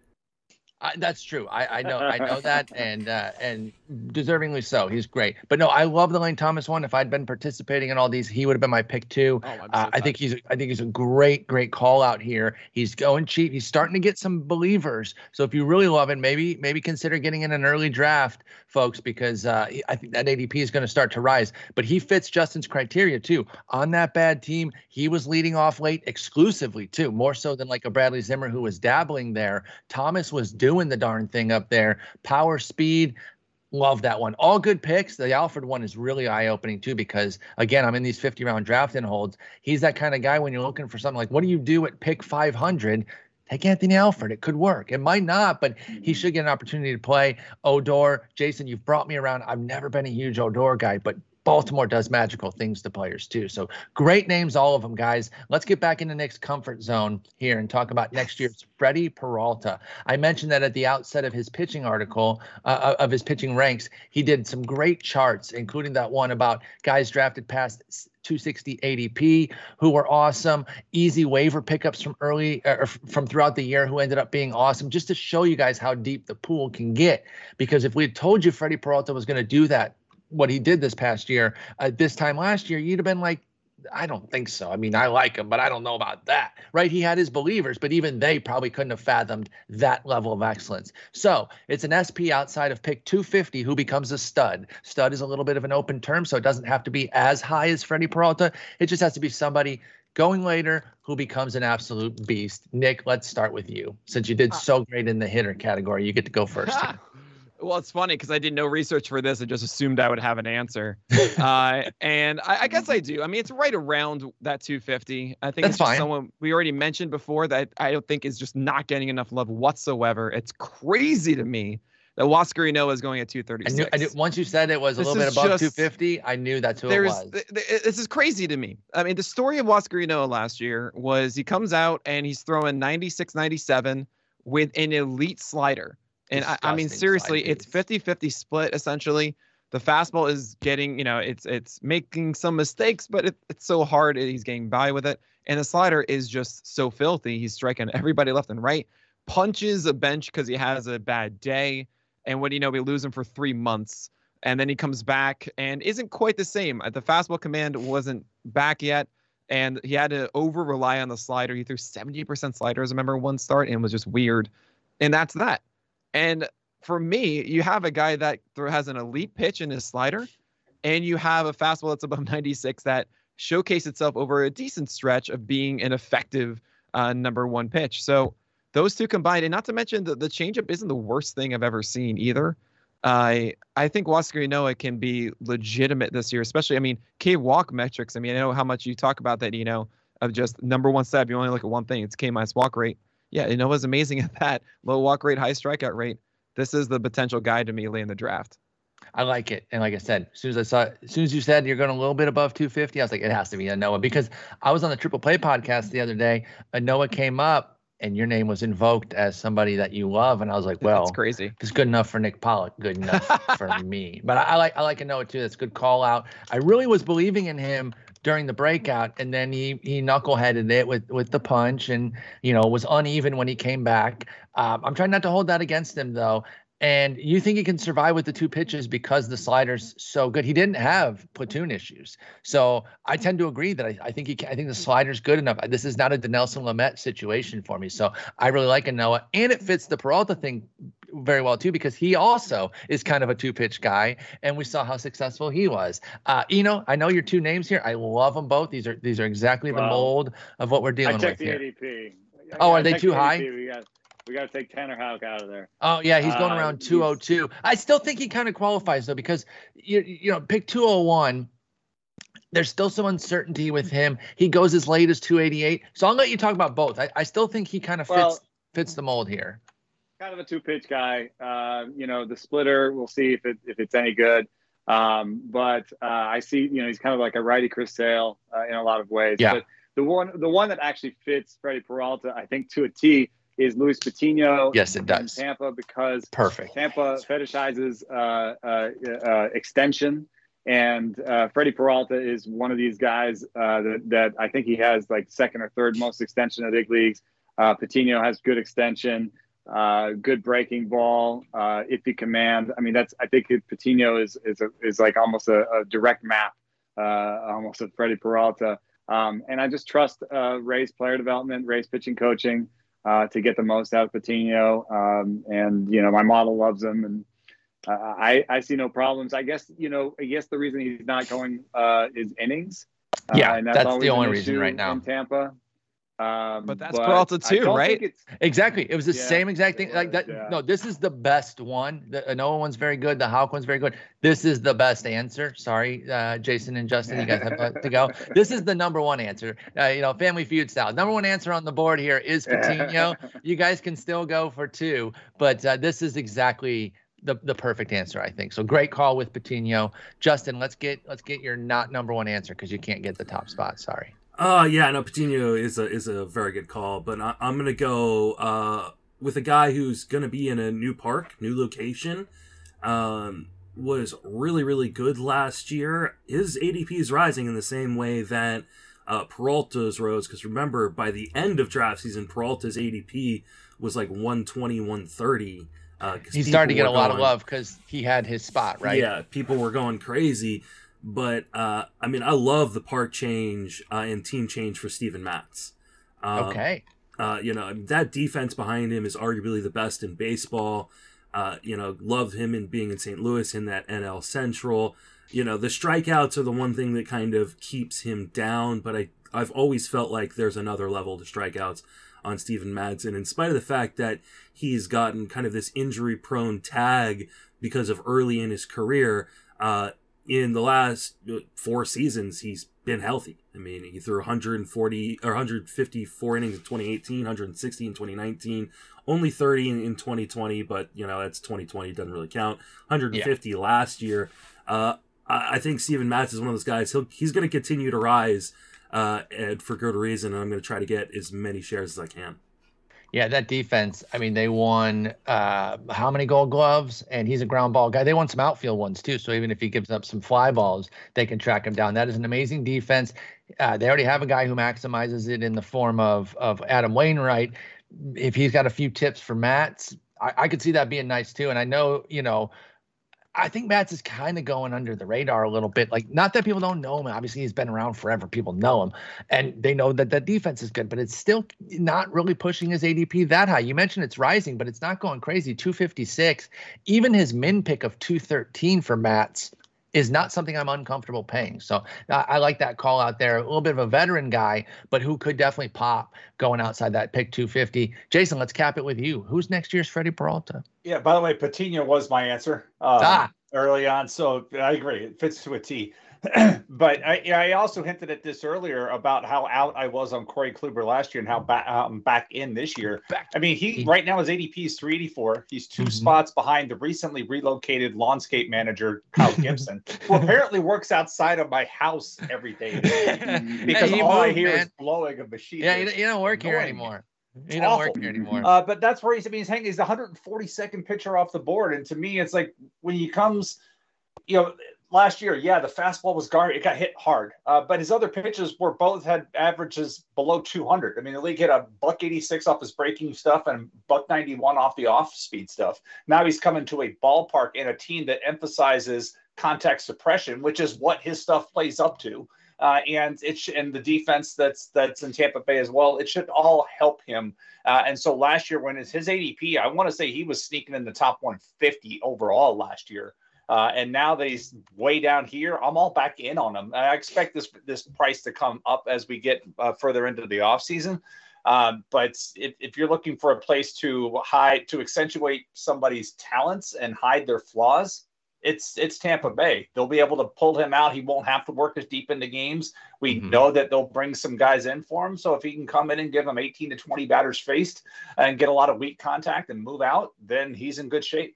I, that's true. I, I know. I know that, and uh, and deservingly so. He's great. But no, I love the Lane Thomas one. If I'd been participating in all these, he would have been my pick too. Oh, so Uh, I think he's I think he's a great great call out here. He's going cheap. He's starting to get some believers. So if you really love it, maybe maybe consider getting in an early draft, folks, because uh, I think that ADP is going to start to rise. But he fits Justin's criteria too. On that bad team, he was leading off late exclusively too, more so than like a Bradley Zimmer who was dabbling there. Thomas was doing the darn thing up there. Power, speed. Love that one. All good picks. The Alford one is really eye opening too because again, I'm in these 50 round draft and holds. He's that kind of guy when you're looking for something like, what do you do at pick 500? Take Anthony Alford. It could work. It might not, but he mm-hmm. should get an opportunity to play. Odor, Jason, you've brought me around. I've never been a huge Odor guy, but Baltimore does magical things to players too. So great names, all of them, guys. Let's get back into Nick's comfort zone here and talk about next year's Freddie Peralta. I mentioned that at the outset of his pitching article, uh, of his pitching ranks, he did some great charts, including that one about guys drafted past 260 ADP who were awesome, easy waiver pickups from early or from throughout the year who ended up being awesome, just to show you guys how deep the pool can get. Because if we had told you Freddie Peralta was going to do that, what he did this past year, uh, this time last year, you'd have been like, I don't think so. I mean, I like him, but I don't know about that, right? He had his believers, but even they probably couldn't have fathomed that level of excellence. So it's an SP outside of pick 250 who becomes a stud. Stud is a little bit of an open term, so it doesn't have to be as high as Freddie Peralta. It just has to be somebody going later who becomes an absolute beast. Nick, let's start with you. Since you did so great in the hitter category, you get to go first. well, it's funny because I did no research for this. I just assumed I would have an answer. uh, and I, I guess I do. I mean, it's right around that 250. I think That's it's fine. someone we already mentioned before that I don't think is just not getting enough love whatsoever. It's crazy to me that Huascar Ynoa is going at I 236. knew, I knew once you said it was a This little bit above just- 250, I knew that's who it was. th- th- this is crazy to me. I mean, the story of Huascar Ynoa last year was he comes out and he's throwing 96, 97 with an elite slider. And I, I mean, seriously, it's pace. 50 50 split essentially. The fastball is getting, you know, it's it's making some mistakes, but it, it's so hard. He's getting by with it. And the slider is just so filthy. He's striking everybody left and right, punches a bench because he has a bad day. And what do you know? We lose him for three months. And then he comes back and isn't quite the same. The fastball command wasn't back yet. And he had to over rely on the slider. He threw 70% sliders, I remember one start, and it was just weird. And that's that. And for me, you have a guy that has an elite pitch in his slider, and you have a fastball that's above 96 that showcased itself over a decent stretch of being an effective uh, number one pitch. So those two combined, and not to mention the, the changeup isn't the worst thing I've ever seen either. I I think Huascar Ynoa can be legitimate this year, especially. I mean, K walk metrics. I mean, I know how much you talk about that. You know, of just number one step. You only look at one thing. It's K minus walk rate. Yeah, Ynoa's amazing at that. Low walk rate, high strikeout rate. This is the potential guy to me late in the draft. I like it. And like I said, as soon as I saw, as soon as you said you're going a little bit above 250, I was like, it has to be a Ynoa because I was on the Triple Play podcast the other day. and Ynoa came up and your name was invoked as somebody that you love, and I was like, well, that's crazy. It's good enough for Nick Pollack, good enough for me. But I, I like I like a Ynoa too. That's a good call out. I really was believing in him during the breakout, and then he he knuckleheaded it with with the punch, and you know was uneven when he came back. Um, I'm trying not to hold that against him though, and you think he can survive with the two pitches because the slider's so good. He didn't have platoon issues, so I tend to agree that I, I think he can, I think the slider's good enough. This is not a Dinelson Lamet situation for me, so I really like Ynoa, and it fits the Peralta thing very well too because he also is kind of a two pitch guy, and we saw how successful he was. Uh, you know, I know your two names here. I love them both. These are these are exactly the mold of what we're dealing I checked with the here. ADP. Oh, I are they too the high? ADP. We got we got to take Tanner Houck out of there. Oh yeah, he's going Uh, around 202. I still think he kind of qualifies though because you you know pick 201. There's still some uncertainty with him. He goes as late as 288. So I'll let you talk about both. I, I still think he kind of fits Well- fits the mold here. Kind of a two pitch guy. Uh, you know, the splitter, we'll see if it if it's any good. Um, but uh, I see, you know, he's kind of like a righty Chris Sale uh, in a lot of ways. Yeah. But the one the one that actually fits Freddie Peralta, I think, to a T is Luis Patino. Yes, it does. Tampa because Perfect. Tampa fetishizes uh, uh, uh, extension, and uh, Freddie Peralta is one of these guys uh, that, that I think he has like second or third most extension in the big leagues. Uh, Patino has good extension, uh, good breaking ball, uh, iffy command. I mean, that's I think Patino is is a, is like almost a, a direct map, uh, almost of Freddie Peralta. Um, and I just trust uh, Ray's player development, Ray's pitching coaching uh, to get the most out of Patino. Um, and you know, my model loves him, and uh, I I see no problems. I guess you know, I guess the reason he's not going uh, is innings. Uh, Yeah, and that's the only reason right now. in Tampa. Um, But that's Peralta too, right? Exactly. It was the Yeah, same exact thing. Like that. yeah. No, this is the best one. The Ynoa one's very good. The Houck one's very good. This is the best answer. Sorry, uh, Jason and Justin, you guys have uh, to go. This is the number one answer. Uh, you know, Family Feud style. Number one answer on the board here is Patino. you guys can still go for two, but uh, this is exactly the the perfect answer, I think. So great call with Patino. Justin, let's get let's get your not number one answer because you can't get the top spot. Sorry. Uh yeah, no, Patino is a is a very good call, but I, I'm gonna go uh, with a guy who's gonna be in a new park, new location. Um, was really really good last year. His ADP is rising in the same way that uh, Peralta's rose. Because remember, by the end of draft season, Peralta's ADP was like 120, 130. Uh, 'cause He started to get a lot of love because he had his spot right. yeah, people were going crazy. But uh, I mean, I love the park change uh, and team change for Steven Matz. Um, Okay. Uh, you know, that defense behind him is arguably the best in baseball. Uh, you know, love him in being in St. Louis in that NL Central. You know, the strikeouts are the one thing that kind of keeps him down, but I, I've always felt like there's another level to strikeouts on Steven Madsen, in spite of the fact that he's gotten kind of this injury prone tag because of early in his career. Uh, in the last uh, four seasons, he's been healthy. I mean, he threw 140 or 154 innings in 2018, 160 in 2019, only 30 in, in 2020, but you know that's 2020 doesn't really count. 150 last year. Uh, I, I think Steven Matz is one of those guys. He'll he's going to continue to rise, uh, and for good reason. And I'm going to try to get as many shares as I can. Yeah, that defense. I mean, they won uh, how many Gold Gloves, and he's a ground ball guy. They won some outfield ones too. So even if he gives up some fly balls, they can track him down. That is an amazing defense. Uh, they already have a guy who maximizes it in the form of of Adam Wainwright. If he's got a few tips for Matz, I, I could see that being nice too. And I know, you know, I think Matz is kind of going under the radar a little bit. Like, not that people don't know him. Obviously, he's been around forever. People know him, and they know that that defense is good. But it's still not really pushing his ADP that high. You mentioned it's rising, but it's not going crazy. 256. Even his min pick of 213 for Matz is not something I'm uncomfortable paying. So I, I like that call out there. A little bit of a veteran guy, but who could definitely pop going outside that pick 250. Jason, let's cap it with you. Who's next year's Freddie Peralta? Yeah. By the way, Patino was my answer um, ah. early on, so I agree. It fits to a T. but I, I, also hinted at this earlier about how out I was on Corey Kluber last year and how back um, back in this year. Back. I mean, he right now his ADP is 384. He's 2 mm-hmm. spots behind the recently relocated lawnscape manager Kyle Gibson, who apparently works outside of my house every day because all moved, I hear man. is blowing a machine. Yeah, you, don't work here anymore. You don't work here anymore. Uh, but that's where he's. I mean, he's hanging. He's the 142nd pitcher off the board, and to me, it's like when he comes, you know last year, yeah, the fastball was garbage. It got hit hard, uh, but his other pitches were both had averages below 200. I mean, the league hit a buck 86 off his breaking stuff and buck 91 off the off speed stuff. Now he's coming to a ballpark in a team that emphasizes contact suppression, which is what his stuff plays up to. Uh, and it sh- and the defense that's that's in Tampa Bay as well. It should all help him. Uh, and so last year, when his, his ADP, I want to say he was sneaking in the top 150 overall last year. Uh, and now that he's way down here, I'm all back in on him. I expect this this price to come up as we get uh, further into the offseason. Um, but if, if, you're looking for a place to hide to accentuate somebody's talents and hide their flaws, it's it's Tampa Bay. They'll be able to pull him out. He won't have to work as deep into games. We mm-hmm. know that they'll bring some guys in for him. So if he can come in and give them 18 to 20 batters faced and get a lot of weak contact and move out, then he's in good shape.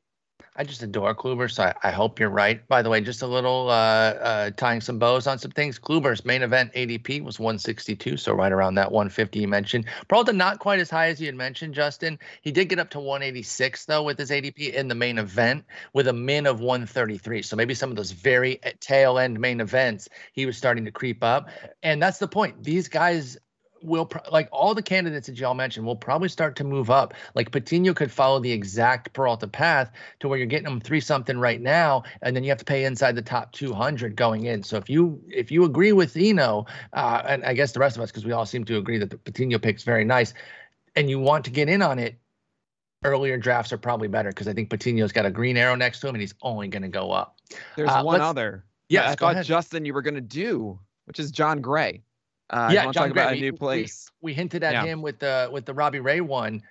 I just adore Kluber, so I, I, hope you're right. By the way, just a little uh, uh, tying some bows on some things. Kluber's main event ADP was 162, so right around that 150 you mentioned. Probably not quite as high as you had mentioned, Justin. He did get up to 186 though with his ADP in the main event with a min of 133. So maybe some of those very tail end main events, he was starting to creep up, and that's the point. These guys will pro- like all the candidates that y'all mentioned will probably start to move up. Like Patino could follow the exact Peralta path to where you're getting them three something right now, and then you have to pay inside the top 200 going in. So if you if you agree with Eno, uh, and I guess the rest of us because we all seem to agree that the Patino pick's very nice, and you want to get in on it, earlier drafts are probably better because I think Patino's got a green arrow next to him and he's only going to go up. There's uh, one other. Yeah, I thought Justin you were going to do, which is Jon Gray. Uh, yeah, Jon Gray, about a new place. We, we hinted at yeah. him with the with the Robbie Ray one.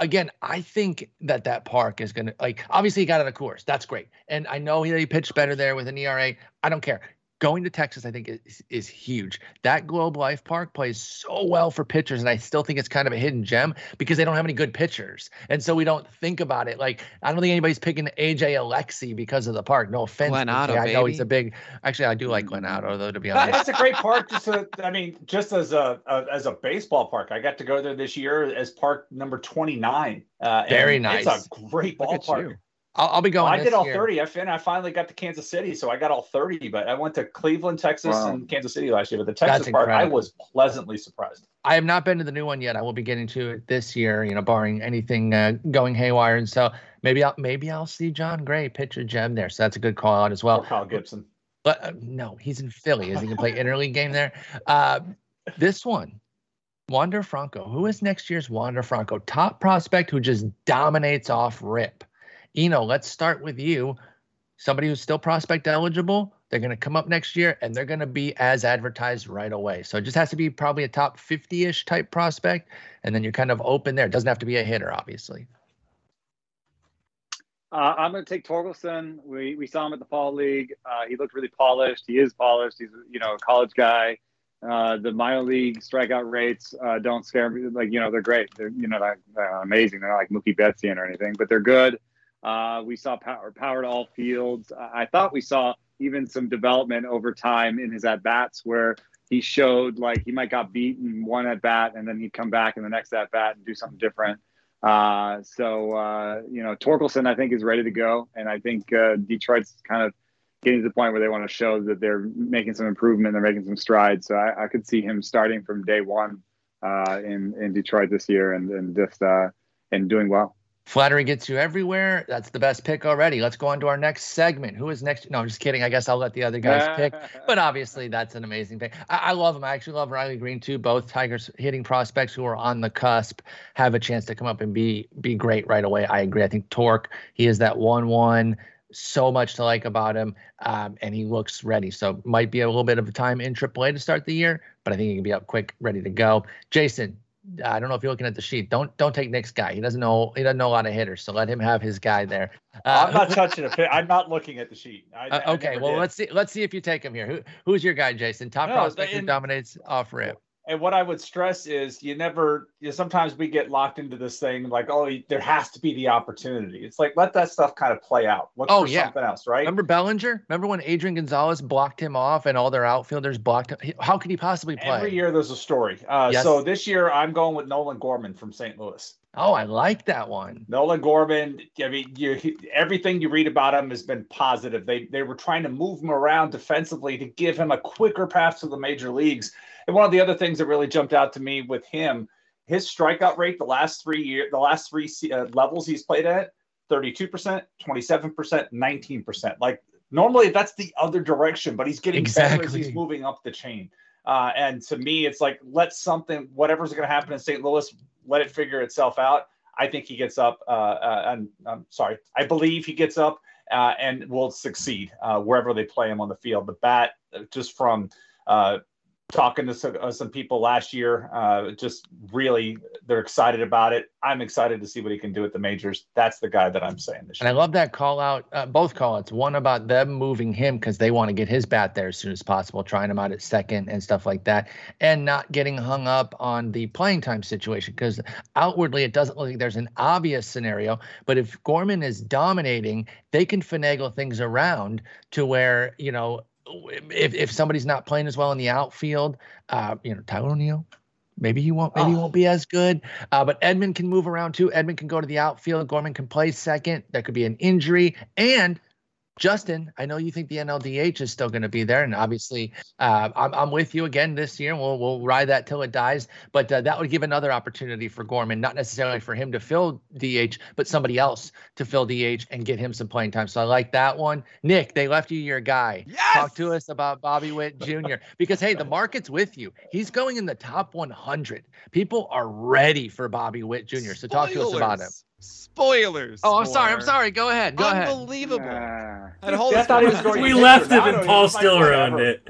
Again, I think that that park is gonna like. Obviously, he got on a course. That's great, and I know he, he pitched better there with an ERA. I don't care going to Texas, I think is is huge. That Globe Life Park plays so well for pitchers, and I still think it's kind of a hidden gem because they don't have any good pitchers, and so we don't think about it. Like I don't think anybody's picking AJ Alexy because of the park. No offense, Glenn Otto, I know he's a big. Actually, I do like Glenn Otto though. To be honest, that's a great park. Just a, I mean, just as a, a, as a baseball park, I got to go there this year as park number twenty nine. Uh, Very nice. It's a great ballpark. I'll, I'll be going. Well, I did all year. 30. I, fin- I finally got to Kansas City, so I got all 30. But I went to Cleveland, Texas, wow. and Kansas City last year. But the Texas That's part, incredible. I was pleasantly surprised. I have not been to the new one yet. I will be getting to it this year. You know, barring anything uh, going haywire. And so maybe I'll maybe I'll see Jon Gray pitch a gem there. So that's a good call out as well. Or Kyle Gibson. But uh, no, he's in Philly. Is he can play interleague game there? Uh, this one. Wander Franco. Who is next year's Wander Franco? Top prospect who just dominates off rip. Eno, let's start with you. Somebody who's still prospect eligible, they're going to come up next year and they're going to be as advertised right away. So it just has to be probably a top 50 ish type prospect. And then you're kind of open there. It doesn't have to be a hitter, obviously. Uh, I'm going to take Torkelson. We, we saw him at the fall league. Uh, he looked really polished. He is polished. He's you know a college guy. Uh, the minor league strikeout rates uh, don't scare me. Like you know they're great. They're you know not, not amazing. They're not like Mookie Betts or anything, but they're good. Uh, we saw power, power to all fields. I thought we saw even some development over time in his at bats where he showed like he might got beaten one at bat and then he'd come back in the next at bat and do something different. Uh, so uh, you know, Torkelson I think is ready to go, and I think uh, Detroit's kind of getting to the point where they want to show that they're making some improvement, they're making some strides. So I, I could see him starting from day one uh, in in Detroit this year and and just uh, and doing well. Flattery gets you everywhere. That's the best pick already. Let's go on to our next segment. Who is next? No, I'm just kidding. I guess I'll let the other guys pick. But obviously, that's an amazing pick. I, I, love him. I actually love Riley Greene too. Both Tigers hitting prospects who are on the cusp have a chance to come up and be be great right away. I agree. I think Torque. He is that one one so much to like about him, um, and he looks ready. So might be a little bit of a time in AAA to start the year, but I think he can be up quick, ready to go. Jason, I don't know if you're looking at the sheet. Don't don't take Nick's guy. He doesn't know he doesn't know a lot of hitters, so let him have his guy there. Uh, I'm not touching it. I'm not looking at the sheet. I, uh, okay, well did. let's see let's see if you take him here. Who who's your guy, Jason? Top no, prospect who dominates off rip and what I would stress is you never, you know, sometimes we get locked into this thing like, oh, there has to be the opportunity. It's like, let that stuff kind of play out. Look oh, yeah. something else, right? Remember Bellinger? Remember when Adrian Gonzalez blocked him off and all their outfielders blocked him? How could he possibly play? Every year there's a story. Uh, yes. So this year I'm going with Nolan Gorman from St. Louis. Oh, I like that one. Nolan Gorman. I mean, you, everything you read about him has been positive. They they were trying to move him around defensively to give him a quicker path to the major leagues. And one of the other things that really jumped out to me with him, his strikeout rate the last three year, the last three uh, levels he's played at, 32%, 27%, 19%. Like normally that's the other direction, but he's getting exactly. better as he's moving up the chain. Uh, and to me, it's like let something, whatever's going to happen in St. Louis, let it figure itself out. I think he gets up. Uh, uh, and I'm sorry, I believe he gets up uh, and will succeed uh, wherever they play him on the field. The bat, uh, just from uh, talking to some, uh, some people last year. Uh, just really, they're excited about it. I'm excited to see what he can do at the majors. That's the guy that I'm saying this year. And I love that call out, uh, both call outs. One about them moving him because they want to get his bat there as soon as possible, trying him out at second and stuff like that, and not getting hung up on the playing time situation because outwardly it doesn't look like there's an obvious scenario. But if Gorman is dominating, they can finagle things around to where, you know, if if somebody's not playing as well in the outfield, uh, you know, Tyler O'Neill, maybe he won't maybe oh. he won't be as good. Uh, but Edman can move around too. Edman can go to the outfield. Gorman can play second. That could be an injury, and Justin, I know you think the NLDH is still going to be there, and obviously, uh, I'm, I'm with you again this year. We'll we'll ride that till it dies, but uh, that would give another opportunity for Gorman, not necessarily for him to fill DH, but somebody else to fill DH and get him some playing time. So I like that one. Nick, they left you your guy. Yes! Talk to us about Bobby Witt Jr. because hey, the market's with you. He's going in the top 100. People are ready for Bobby Witt Jr. So talk to us about him. Spoilers. Oh, I'm sorry. I'm sorry. Go ahead. Go Unbelievable. ahead. Unbelievable. we left it and Paul still ruined it.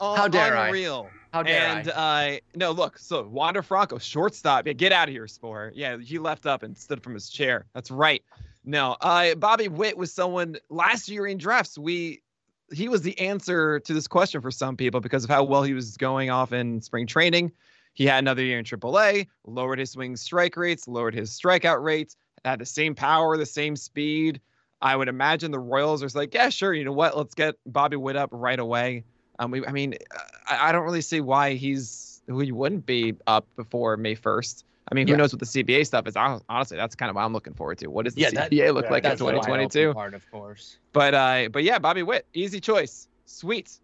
Oh, How dare unreal. I? How dare and, I? And uh, no, look. So Wander Franco, shortstop. Yeah, get out of here, Sporer. Yeah, he left up and stood from his chair. That's right. No, uh, Bobby Witt was someone last year in drafts. We he was the answer to this question for some people because of how well he was going off in spring training. He had another year in AAA, lowered his swing strike rates, lowered his strikeout rates, had the same power, the same speed. I would imagine the Royals are like, yeah, sure. You know what? Let's get Bobby Witt up right away. Um, we, I mean, I, I, don't really see why he's who he wouldn't be up before May first. I mean, who yeah. knows what the CBA stuff is? Honestly, that's kind of what I'm looking forward to. What does the yeah, CBA that, look yeah, like in 2022? Part, of course. But uh, but yeah, Bobby Witt, easy choice, sweet.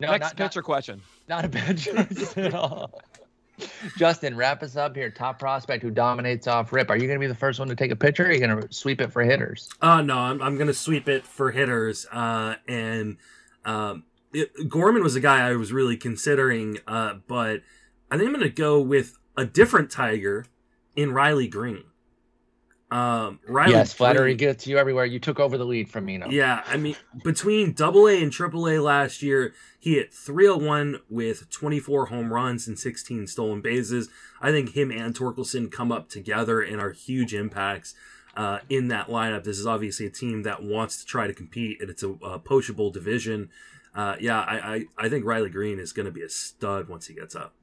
No, Next not, pitcher not, question. Not a bad choice at all. Justin, wrap us up here. Top prospect who dominates off rip. Are you going to be the first one to take a picture? Or are you going to sweep it for hitters? Uh, no, I'm, I'm going to sweep it for hitters. Uh, and um, it, Gorman was a guy I was really considering, uh, but I think I'm going to go with a different Tiger in Riley Greene. Um, Riley yes, flattery Greene, gets you everywhere. You took over the lead from Eno. Yeah, I mean, between Double A and Triple A last year, he hit 301 with 24 home runs and 16 stolen bases. I think him and Torkelson come up together and are huge impacts uh, in that lineup. This is obviously a team that wants to try to compete, and it's a, a poachable division. Uh, yeah, I, I, I think Riley Greene is going to be a stud once he gets up.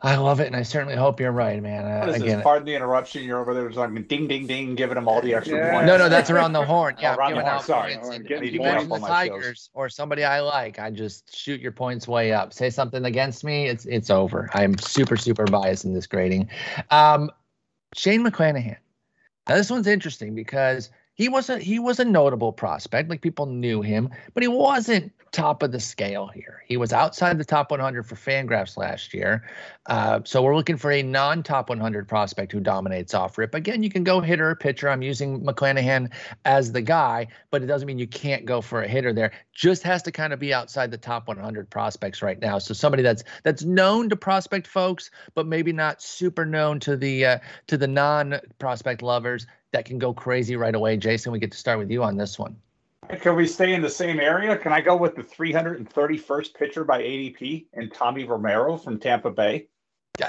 I love it, and I certainly hope you're right, man. Uh, again, pardon the interruption. You're over there like ding, ding, ding, giving them all the extra yeah. points. No, no, that's around the horn. Yeah, oh, around the horn. Sorry, if you mention the Tigers or somebody I like, I just shoot your points way up. Say something against me, it's it's over. I'm super super biased in this grading. Um, Shane McClanahan. Now this one's interesting because he was a he was a notable prospect. Like people knew him, but he wasn't top of the scale here. He was outside the top 100 for Fangraphs last year. Uh, so we're looking for a non-top 100 prospect who dominates off rip. Again, you can go hitter or pitcher. I'm using McClanahan as the guy, but it doesn't mean you can't go for a hitter there. Just has to kind of be outside the top 100 prospects right now. So somebody that's that's known to prospect folks, but maybe not super known to the uh, to the non-prospect lovers. That can go crazy right away. Jason, we get to start with you on this one. Can we stay in the same area? Can I go with the 331st pitcher by ADP and Tommy Romero from Tampa Bay?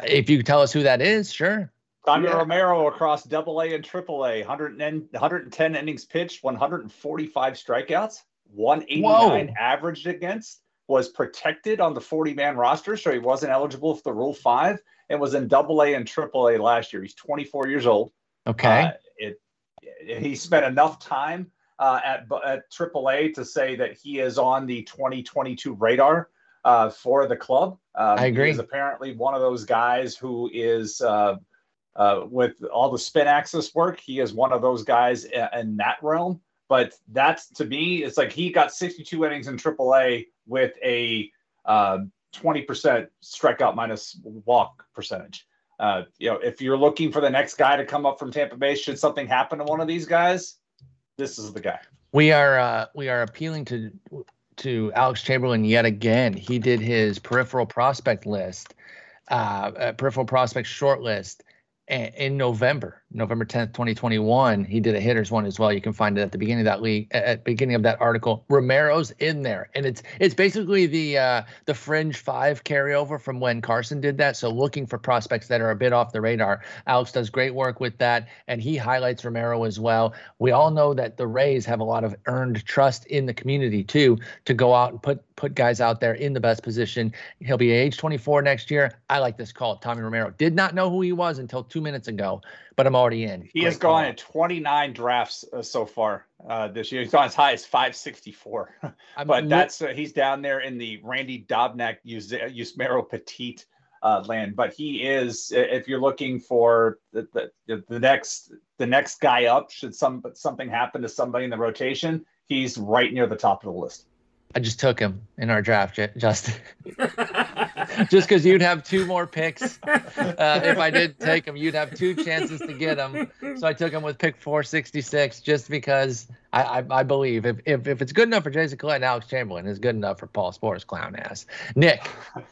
If you tell us who that is, sure. Tommy yeah. Romero across double A and triple A, 110 innings pitched, 145 strikeouts, 189 Whoa. averaged against, was protected on the 40 man roster, so he wasn't eligible for the Rule 5, and was in double A and triple A last year. He's 24 years old. Okay. Uh, it, he spent enough time uh, at, at AAA to say that he is on the 2022 radar uh, for the club. Um, I agree. He is apparently one of those guys who is uh, uh, with all the spin axis work. He is one of those guys in, in that realm. But that's to me, it's like he got 62 innings in AAA with a 20% um, strikeout minus walk percentage. Uh, you know, if you're looking for the next guy to come up from Tampa Bay, should something happen to one of these guys, this is the guy. We are uh, we are appealing to to Alex Chamberlain yet again. He did his peripheral prospect list, uh, peripheral prospect short list, in November, November 10th, 2021, he did a hitters one as well. You can find it at the beginning of that league, at beginning of that article. Romero's in there, and it's it's basically the uh, the fringe five carryover from when Carson did that. So looking for prospects that are a bit off the radar. Alex does great work with that, and he highlights Romero as well. We all know that the Rays have a lot of earned trust in the community too to go out and put put guys out there in the best position. He'll be age 24 next year. I like this call. Tommy Romero did not know who he was until two minutes ago, but I'm already in. He Great has gone in 29 drafts uh, so far uh, this year. He's gone as high as 564. but that's uh, he's down there in the Randy Dobnak Yusmeiro Petit uh, land. But he is, if you're looking for the, the, the next the next guy up, should some something happen to somebody in the rotation, he's right near the top of the list. I just took him in our draft, Justin. just because you'd have two more picks. Uh, if I did take him, you'd have two chances to get him. So I took him with pick 466 just because I, I, I believe if, if, if it's good enough for Jason Collette and Alex Chamberlain, it's good enough for Paul Sporer's clown ass. Nick,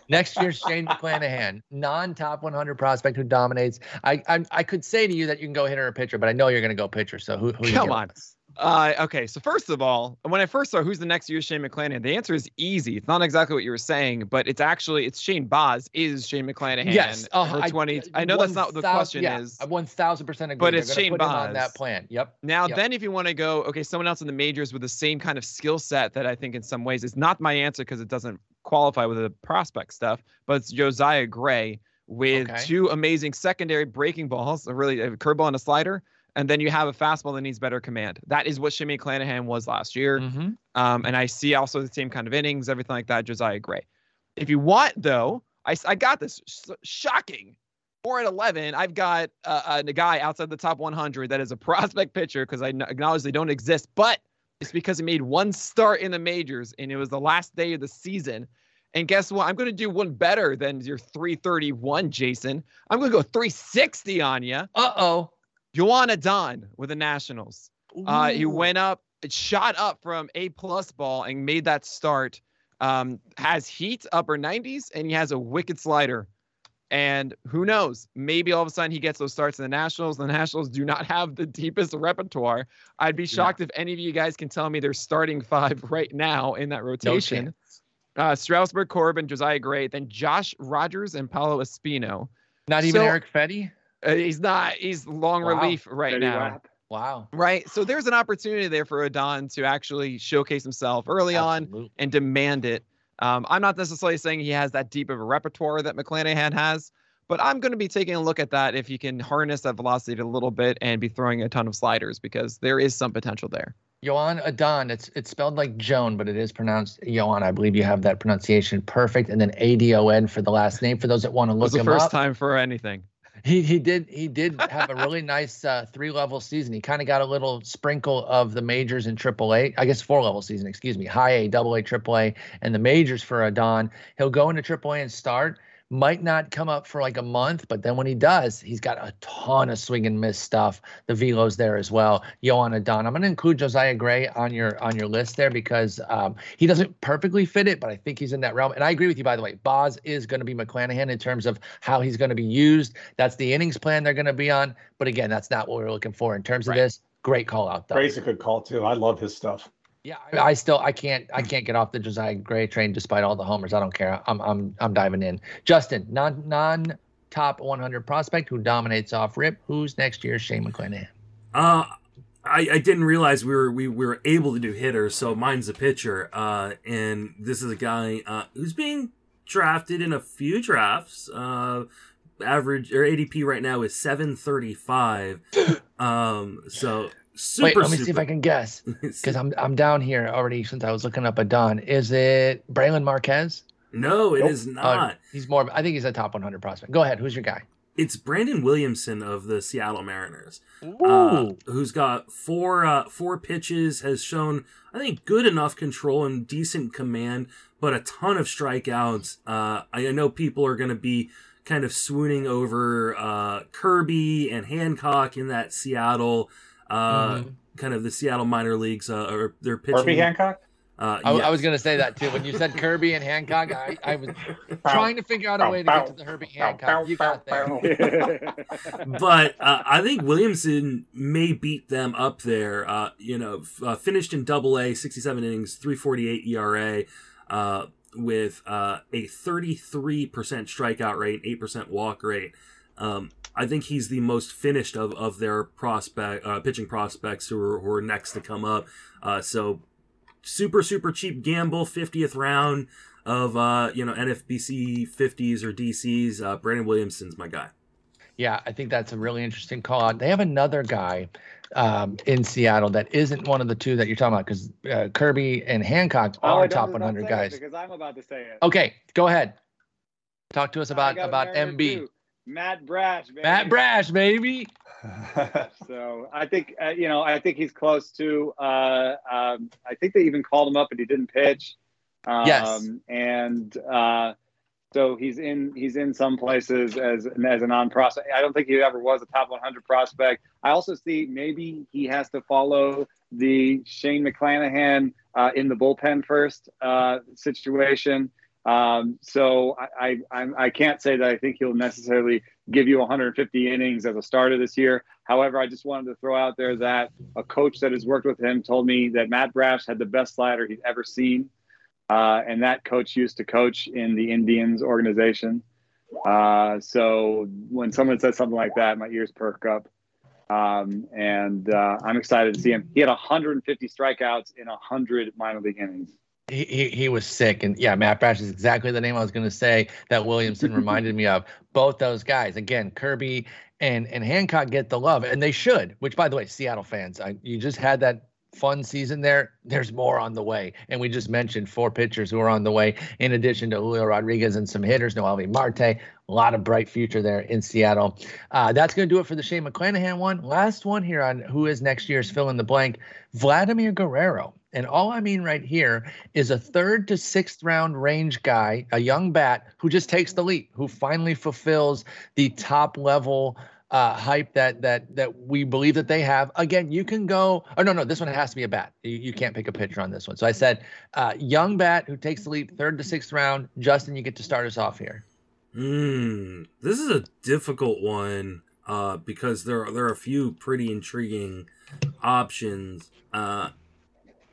next year's Shane McClanahan, non top 100 prospect who dominates. I, I I could say to you that you can go hitter or pitcher, but I know you're going to go pitcher. So who, who Come on. With? Uh, okay, so first of all, when I first saw who's the next year Shane McClanahan, the answer is easy. It's not exactly what you were saying, but it's actually it's Shane Baz is Shane McClanahan. Yes, uh, I, 20. I, know that's not what the question yeah, is. One thousand percent agree. But it's Shane Baz on that plan. Yep. Now yep. then, if you want to go, okay, someone else in the majors with the same kind of skill set that I think in some ways is not my answer because it doesn't qualify with the prospect stuff, but it's Josiah Gray with okay. two amazing secondary breaking balls, a really a curveball and a slider and then you have a fastball that needs better command. That is what Shane McClanahan was last year. Mm-hmm. Um, and I see also the same kind of innings, everything like that. Josiah Gray. If you want, though, I, I got this shocking. Four at 11, I've got uh, a guy outside the top 100 that is a prospect pitcher because I acknowledge they don't exist, but it's because he made one start in the majors and it was the last day of the season. And guess what? I'm going to do one better than your 331, Jason. I'm going to go 360 on you. Uh oh. Joan Adon with the Nationals. Uh, he went up, shot up from A plus ball and made that start. Um, has heat upper 90s and he has a wicked slider. And who knows? Maybe all of a sudden he gets those starts in the Nationals. The Nationals do not have the deepest repertoire. I'd be shocked yeah. if any of you guys can tell me they're starting five right now in that rotation. No uh, Strasburg, Corbin, Josiah Gray, then Josh Rogers and Paolo Espino. Not even so, Erick Fedde? Uh, he's not. He's long wow. relief right now. Wow. Right. So there's an opportunity there for Adon to actually showcase himself early Absolutely. on and demand it. Um, I'm not necessarily saying he has that deep of a repertoire that McClanahan has, but I'm going to be taking a look at that if he can harness that velocity a little bit and be throwing a ton of sliders because there is some potential there. Joan Adon, it's it's spelled like Joan, but it is pronounced Joan. I believe you have that pronunciation perfect. And then A D O N for the last name for those that want to look it was the first up. time for anything. He he did he did have a really nice uh, three level season. He kind of got a little sprinkle of the majors in AAA. I guess four level season, excuse me, high A, double A, triple A, and the majors for Adon. He'll go into AAA and start, might not come up for like a month, but then when he does, he's got a ton of swing and miss stuff. The velo's there as well. Yoan Adon. I'm going to include Josiah Gray on your on your list there because um, he doesn't perfectly fit it, but I think he's in that realm. And I agree with you, by the way. Baz is going to be McClanahan in terms of how he's going to be used. That's the innings plan they're going to be on. But again, that's not what we're looking for in terms right. of this. Great call out though. Gray's a good call too. I love his stuff. Yeah, I, I, still I can't I can't get off the Josiah Gray train despite all the homers. I don't care. I'm I'm I'm diving in. Justin, non non top 100 prospect who dominates off rip. Who's next year? Shane McClanahan? Uh I, I didn't realize we were we, we were able to do hitters, so mine's a pitcher. Uh, and this is a guy uh, who's being drafted in a few drafts. Uh, average or ADP right now is 735. um, so super. Wait, let me super. see if I can guess because I'm I'm down here already since I was looking up Adon. Is it Brailyn Marquez? No, it nope. is not. Uh, he's more. I think he's a top 100 prospect. Go ahead. Who's your guy? It's Brandon Williamson of the Seattle Mariners, uh, who's got four uh, four pitches, has shown I think good enough control and decent command, but a ton of strikeouts. Uh, I know people are going to be kind of swooning over uh, Kirby and Hancock in that Seattle uh, mm-hmm. kind of the Seattle minor leagues uh, or their pitching. Kirby Hancock. Uh, I, yes. I, was going to say that too. When you said Kirby and Hancock, I, I was trying to figure out a way to get to the Herbie Hancock. You got there. but uh, I think Williamson may beat them up there. Uh, you know, uh, finished in Double A, 67 innings, 348 ERA, uh, with uh, a 33% strikeout rate, 8% walk rate. Um, I think he's the most finished of, of their prospect uh, pitching prospects who are, who are next to come up. Uh, so super super cheap gamble, fiftieth round of uh, you know NFBC fifties or DCs. Uh, Brandon Williamson's my guy. Yeah, I think that's a really interesting call. They have another guy um, in Seattle that isn't one of the two that you're talking about because uh, Kirby and Hancock oh, are top 100 guys. Because I'm about to say it. Okay, go ahead. Talk to us about about MB. Too. Matt Brash, baby. Matt Brash, baby. so I think uh, you know I think he's close to. Uh, um, I think they even called him up and he didn't pitch. Um, yes. And uh, so he's in he's in some places as as a non prospect. I don't think he ever was a top 100 prospect. I also see maybe he has to follow the Shane McClanahan uh, in the bullpen first uh, situation. Um, so I, I, I can't say that I think he'll necessarily give you 150 innings as a starter this year. However, I just wanted to throw out there that a coach that has worked with him told me that Matt Brash had the best slider he's ever seen. Uh, and that coach used to coach in the Indians organization. Uh, so when someone says something like that, my ears perk up. Um, and uh, I'm excited to see him. He had 150 strikeouts in 100 minor league innings he, he, was sick. And yeah matt brash is exactly the name i was going to say that williamson reminded me of. Both those guys again kirby and and hancock get the love and they should which by the way seattle fans I, you just had that fun season there. There's more on the way. And we just mentioned four pitchers who are on the way in addition to julio rodriguez and some hitters noelvi marte. A lot of bright future there in seattle. Uh, that's going to do it for the shane mcclanahan one. Last one here on who is next year's fill in the blank. Vladimir guerrero and all I mean right here is a third to sixth round range guy, a young bat who just takes the leap, who finally fulfills the top level uh, hype that that that we believe that they have. Again, you can go. Oh no, no, this one has to be a bat. You, you can't pick a pitcher on this one. So I said, uh, young bat who takes the leap, third to sixth round. Justin, you get to start us off here. Hmm, this is a difficult one uh, because there are, there are a few pretty intriguing options. Uh,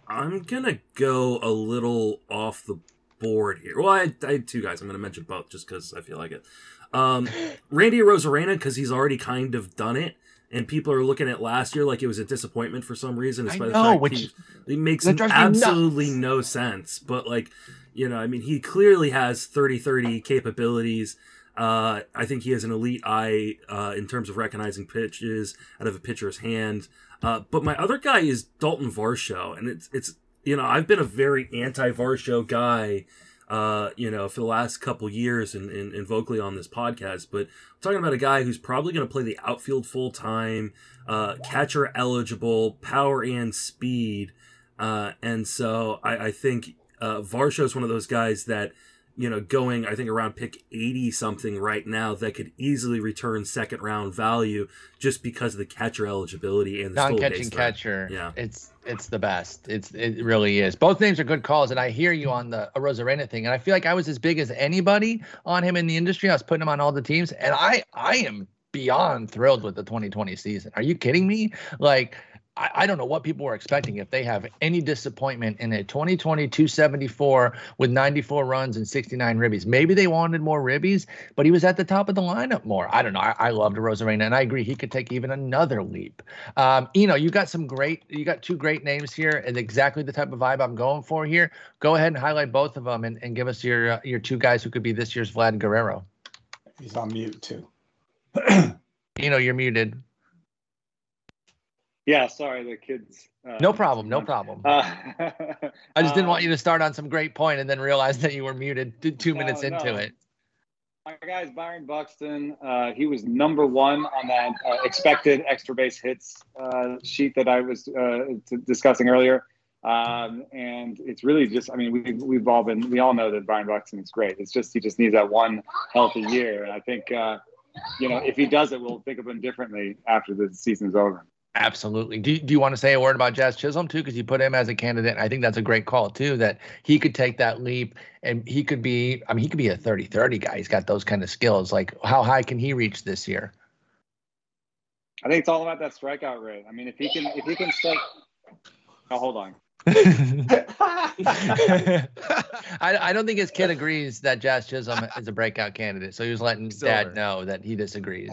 I'm gonna go a little off the board here. Well, I, I had two guys. I'm gonna mention both just because I feel like it. Um, Randy Arozarena because he's already kind of done it, and people are looking at last year like it was a disappointment for some reason. Despite know, the fact which, he, he makes absolutely no sense. But like, you know, I mean, he clearly has 30-30 capabilities. Uh, I think he has an elite eye uh, in terms of recognizing pitches out of a pitcher's hand. Uh, but my other guy is Dalton Varsho, and it's it's you know I've been a very anti Varsho guy, uh, you know, for the last couple years and, and, and vocally on this podcast. But I'm talking about a guy who's probably going to play the outfield full time, uh, catcher eligible, power and speed, uh, and so I, I think uh, Varsho is one of those guys that you know, going, I think around pick 80 something right now that could easily return second round value just because of the catcher eligibility and the non catching catcher. Yeah. It's it's the best. It's it really is. Both names are good calls, and I hear you on the Arozarena thing. And I feel like I was as big as anybody on him in the industry. I was putting him on all the teams, and I I am beyond thrilled with the 2020 season. Are you kidding me? Like I, I, don't know what people were expecting if they have any disappointment in a 2020 274 with 94 runs and 69 ribbies. Maybe they wanted more ribbies, but he was at the top of the lineup more. I don't know. I, I loved Arozarena, and I agree he could take even another leap. Um, you know, you got some great, you got two great names here, and exactly the type of vibe I'm going for here. Go ahead and highlight both of them, and, and give us your uh, your two guys who could be this year's Vlad Guerrero. He's on mute too. you know, you're muted. Yeah, sorry, the kids. Uh, no problem, no problem. Uh, I just didn't want you to start on some great point and then realize that you were muted two no, minutes into no. it. My guy's Byron Buxton. Uh, he was number one on that uh, expected extra base hits uh, sheet that I was uh, t- discussing earlier. Um, and it's really just, I mean, we, we've all been, we all know that Byron Buxton is great. It's just, he just needs that one healthy year. And I think, you know, if he does it, we'll think of him differently after the season's over. Absolutely. Do, do you want to say a word about Jazz Chisholm too? Because you put him as a candidate. I think that's a great call too, that he could take that leap and he could be, I mean, he could be a 30 30 guy. He's got those kind of skills. Like, how high can he reach this year? I think it's all about that strikeout rate. I mean, if he can, if he can strike, oh, hold on. I, I don't think his kid agrees that Jazz Chisholm is a breakout candidate. So he was letting Silver. dad know that he disagrees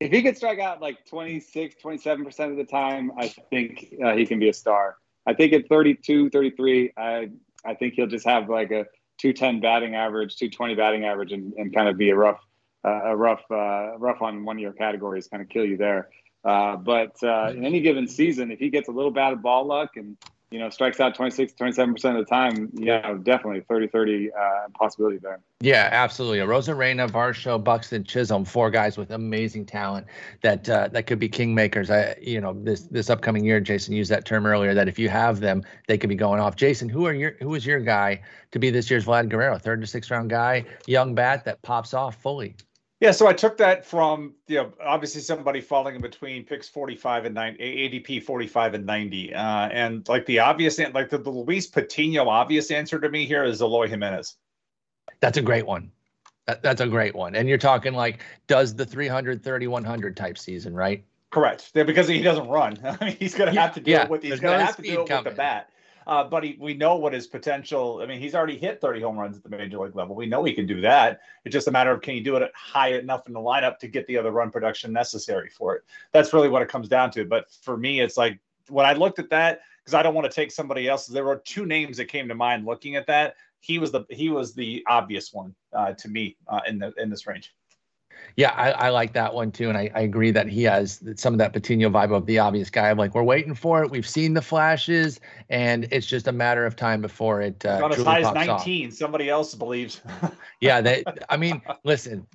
if he could strike out like 26, 27% of the time, I think uh, he can be a star. I think at 32, 33, I, I think he'll just have like a 210 batting average, 220 batting average, and, and kind of be a rough, uh, a rough, uh, rough on one of your categories, kind of kill you there. Uh, but uh, in any given season, if he gets a little bad of ball luck and you know, strikes out 26, 27% of the time, yeah, definitely 30 30 uh, possibility there. Yeah, absolutely. Arozarena, Varsho, Buxton, Chisholm, four guys with amazing talent that uh, that could be kingmakers. I, you know, this this upcoming year, Jason used that term earlier that if you have them, they could be going off. Jason, who are your who is your guy to be this year's Vlad Guerrero, third to sixth round guy, young bat that pops off fully? Yeah, so I took that from you know obviously somebody falling in between picks 45 and 90 ADP 45 and 90. Uh, and like the obvious like the, the Luis Patino obvious answer to me here is Eloy Jimenez. That's a great one. That, that's a great one. And you're talking like does the 300 30 100 type season, right? Correct. Yeah, because he doesn't run. I mean, he's going to have to deal yeah, with he's going to have to coming. with the bat. Uh, but he, we know what his potential. I mean, he's already hit 30 home runs at the major league level. We know he can do that. It's just a matter of can he do it high enough in the lineup to get the other run production necessary for it. That's really what it comes down to. But for me, it's like when I looked at that because I don't want to take somebody else's. There were two names that came to mind looking at that. He was the he was the obvious one uh, to me uh, in the in this range. Yeah, I, I, like that one too, and I, I, agree that he has some of that Patino vibe of the obvious guy. I'm like, we're waiting for it. We've seen the flashes, and it's just a matter of time before it. Uh, as high as 19. Off. Somebody else believes. yeah, they. I mean, listen,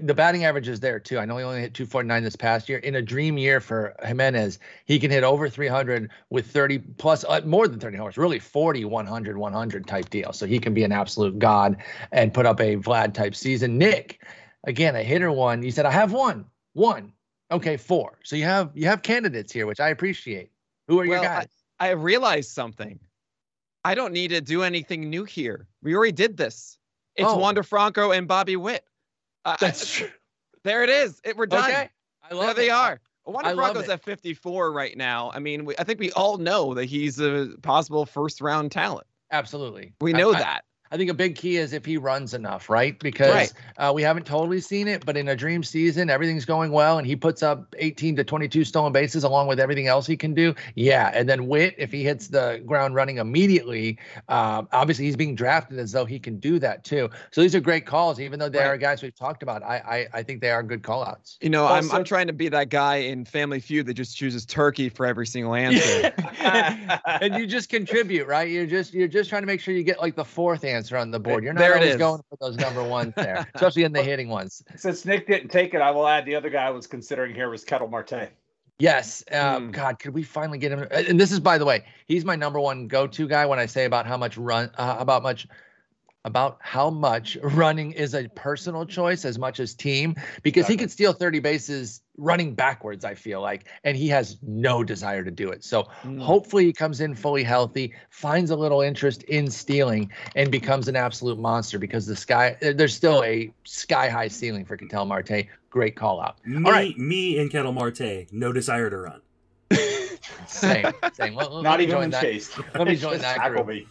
the batting average is there too. I know he only hit 249 this past year. In a dream year for Jimenez, he can hit over 300 with 30 plus, uh, more than 30 homers, really 40, 100, 100 type deal. So he can be an absolute god and put up a Vlad type season. Nick again, a hitter one. You said I have one, one. Okay, four. So you have you have candidates here, which I appreciate. Who are well, your guys? I, I realized something. I don't need to do anything new here. We already did this. It's oh. Wander Franco and Bobby Witt. Uh, That's true. There it is. It, we're done. Okay. I love there it. they are. Wander Franco's at 54 right now. I mean, we, I think we all know that he's a possible first round talent. Absolutely. We know I, that. I think a big key is if he runs enough, right? Because right. Uh, we haven't totally seen it, but in a dream season, everything's going well, and he puts up 18 to 22 stolen bases along with everything else he can do. Yeah, and then Witt, if he hits the ground running immediately, um, obviously he's being drafted as though he can do that too. So these are great calls, even though they right. are guys we've talked about. I, I I think they are good call outs. You know, also, I'm I'm trying to be that guy in Family Feud that just chooses turkey for every single answer. and you just contribute, right? You're just you're just trying to make sure you get like the fourth answer on the board. You're not there always going for those number ones there, especially in the hitting ones. Since Nick didn't take it, I will add the other guy I was considering here was Ketel Marte. Yes. Um, mm. God, could we finally get him? And this is, by the way, he's my number one go-to guy when I say about how much run, uh, about much about how much running is a personal choice as much as team because he could steal 30 bases running backwards i feel like and he has no desire to do it. So Mm. hopefully he comes in fully healthy finds a little interest in stealing and becomes an absolute monster because the sky there's still a sky high ceiling for Ketel Marte. Great call out. Me, all right. me and Ketel Marte, no desire to run. same same let, let Not me even join when that chased. let me join that tackle group. me.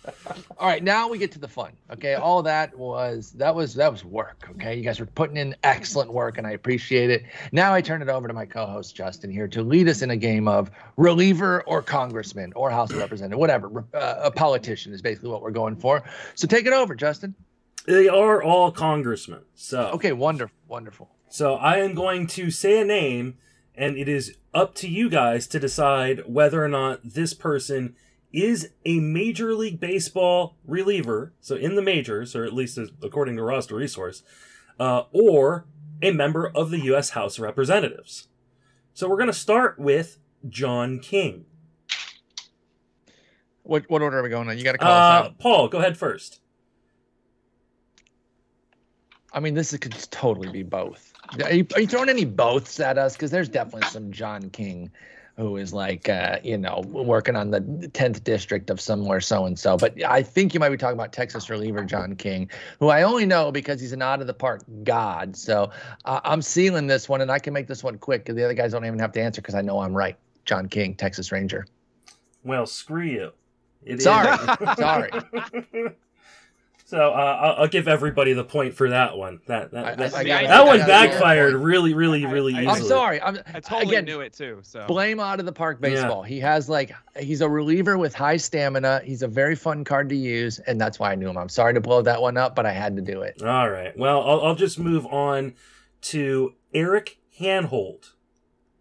All right, now we get to the fun. Okay, all that was that was that was work. Okay, you guys were putting in excellent work, and I appreciate it. Now I turn it over to my co-host Justin here to lead us in a game of reliever or congressman or House of Representative, whatever. Uh, a politician is basically what we're going for. So take it over, Justin. They are all congressmen. So Okay, wonderful, wonderful. So I am going to say a name, and it is up to you guys to decide whether or not this person is a Major League Baseball reliever, so in the majors, or at least according to roster resource, uh, or a member of the U.S. House of Representatives. So we're going to start with John King. What what order are we going on? You got to call us Uh, out. Paul, go ahead first. I mean, this could totally be both. Are you, are you throwing any boths at us? Because there's definitely some John King who is like, uh, you know, working on the 10th district of somewhere so and so. But I think you might be talking about Texas reliever John King, who I only know because he's an out of the park god. So uh, I'm sealing this one, and I can make this one quick because the other guys don't even have to answer because I know I'm right. John King, Texas Ranger. Well, screw you. It is- Sorry, sorry. So uh, I'll, I'll give everybody the point for that one. That that, I- I- that, I got that one I got it. backfired really, really, really I- easily. I'm sorry. I'm, I totally again, knew it too. So blame out of the park baseball. He has like he's a reliever with high stamina. He's a very fun card to use, and that's why I knew him. I'm sorry to blow that one up, but I had to do it. All right. Well, I'll, I'll just move on to Eric Hanhold.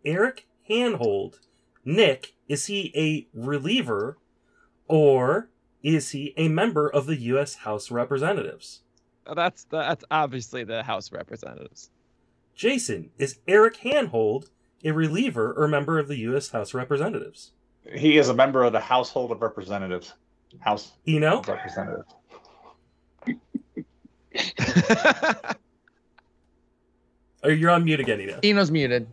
Eric Hanhold. Nick, is he a reliever or is he a member of the U.S. House of Representatives? That's that's obviously the House of Representatives. Jason, is Eric Hanhold a reliever or member of the U.S. House of Representatives? He is a member of the Household of Representatives. House Eno? of Representatives. Or you're on mute again, Eno. Eno's muted.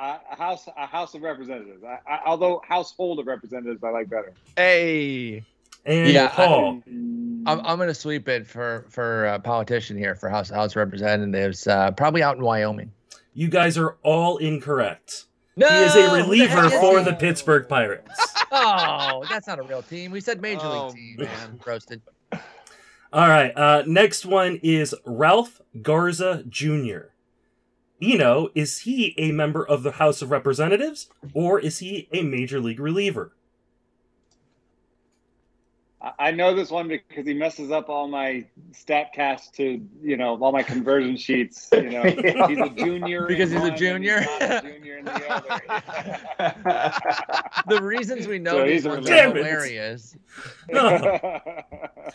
Uh, a house, a House of Representatives. I, I, although household of representatives, I like better. hey, And Yeah, I- Paul. I'm, I'm going to sweep it for for a politician here for House House Representatives, uh, probably out in Wyoming. you guys are all incorrect. No, he is a who the reliever is for he? the Pittsburgh Pirates. Oh, that's not a real team. We said Major Oh, League team, man. Roasted. All right. Uh, next one is Ralph Garza Jr. Eno, is he a member of the House of Representatives or is he a major league reliever? I, I know this one because he messes up all my Statcast to you know all my conversion sheets. You know, he's a junior Because he's a one and junior? not a junior in the other. The reasons we know So these he's a ones are hilarious.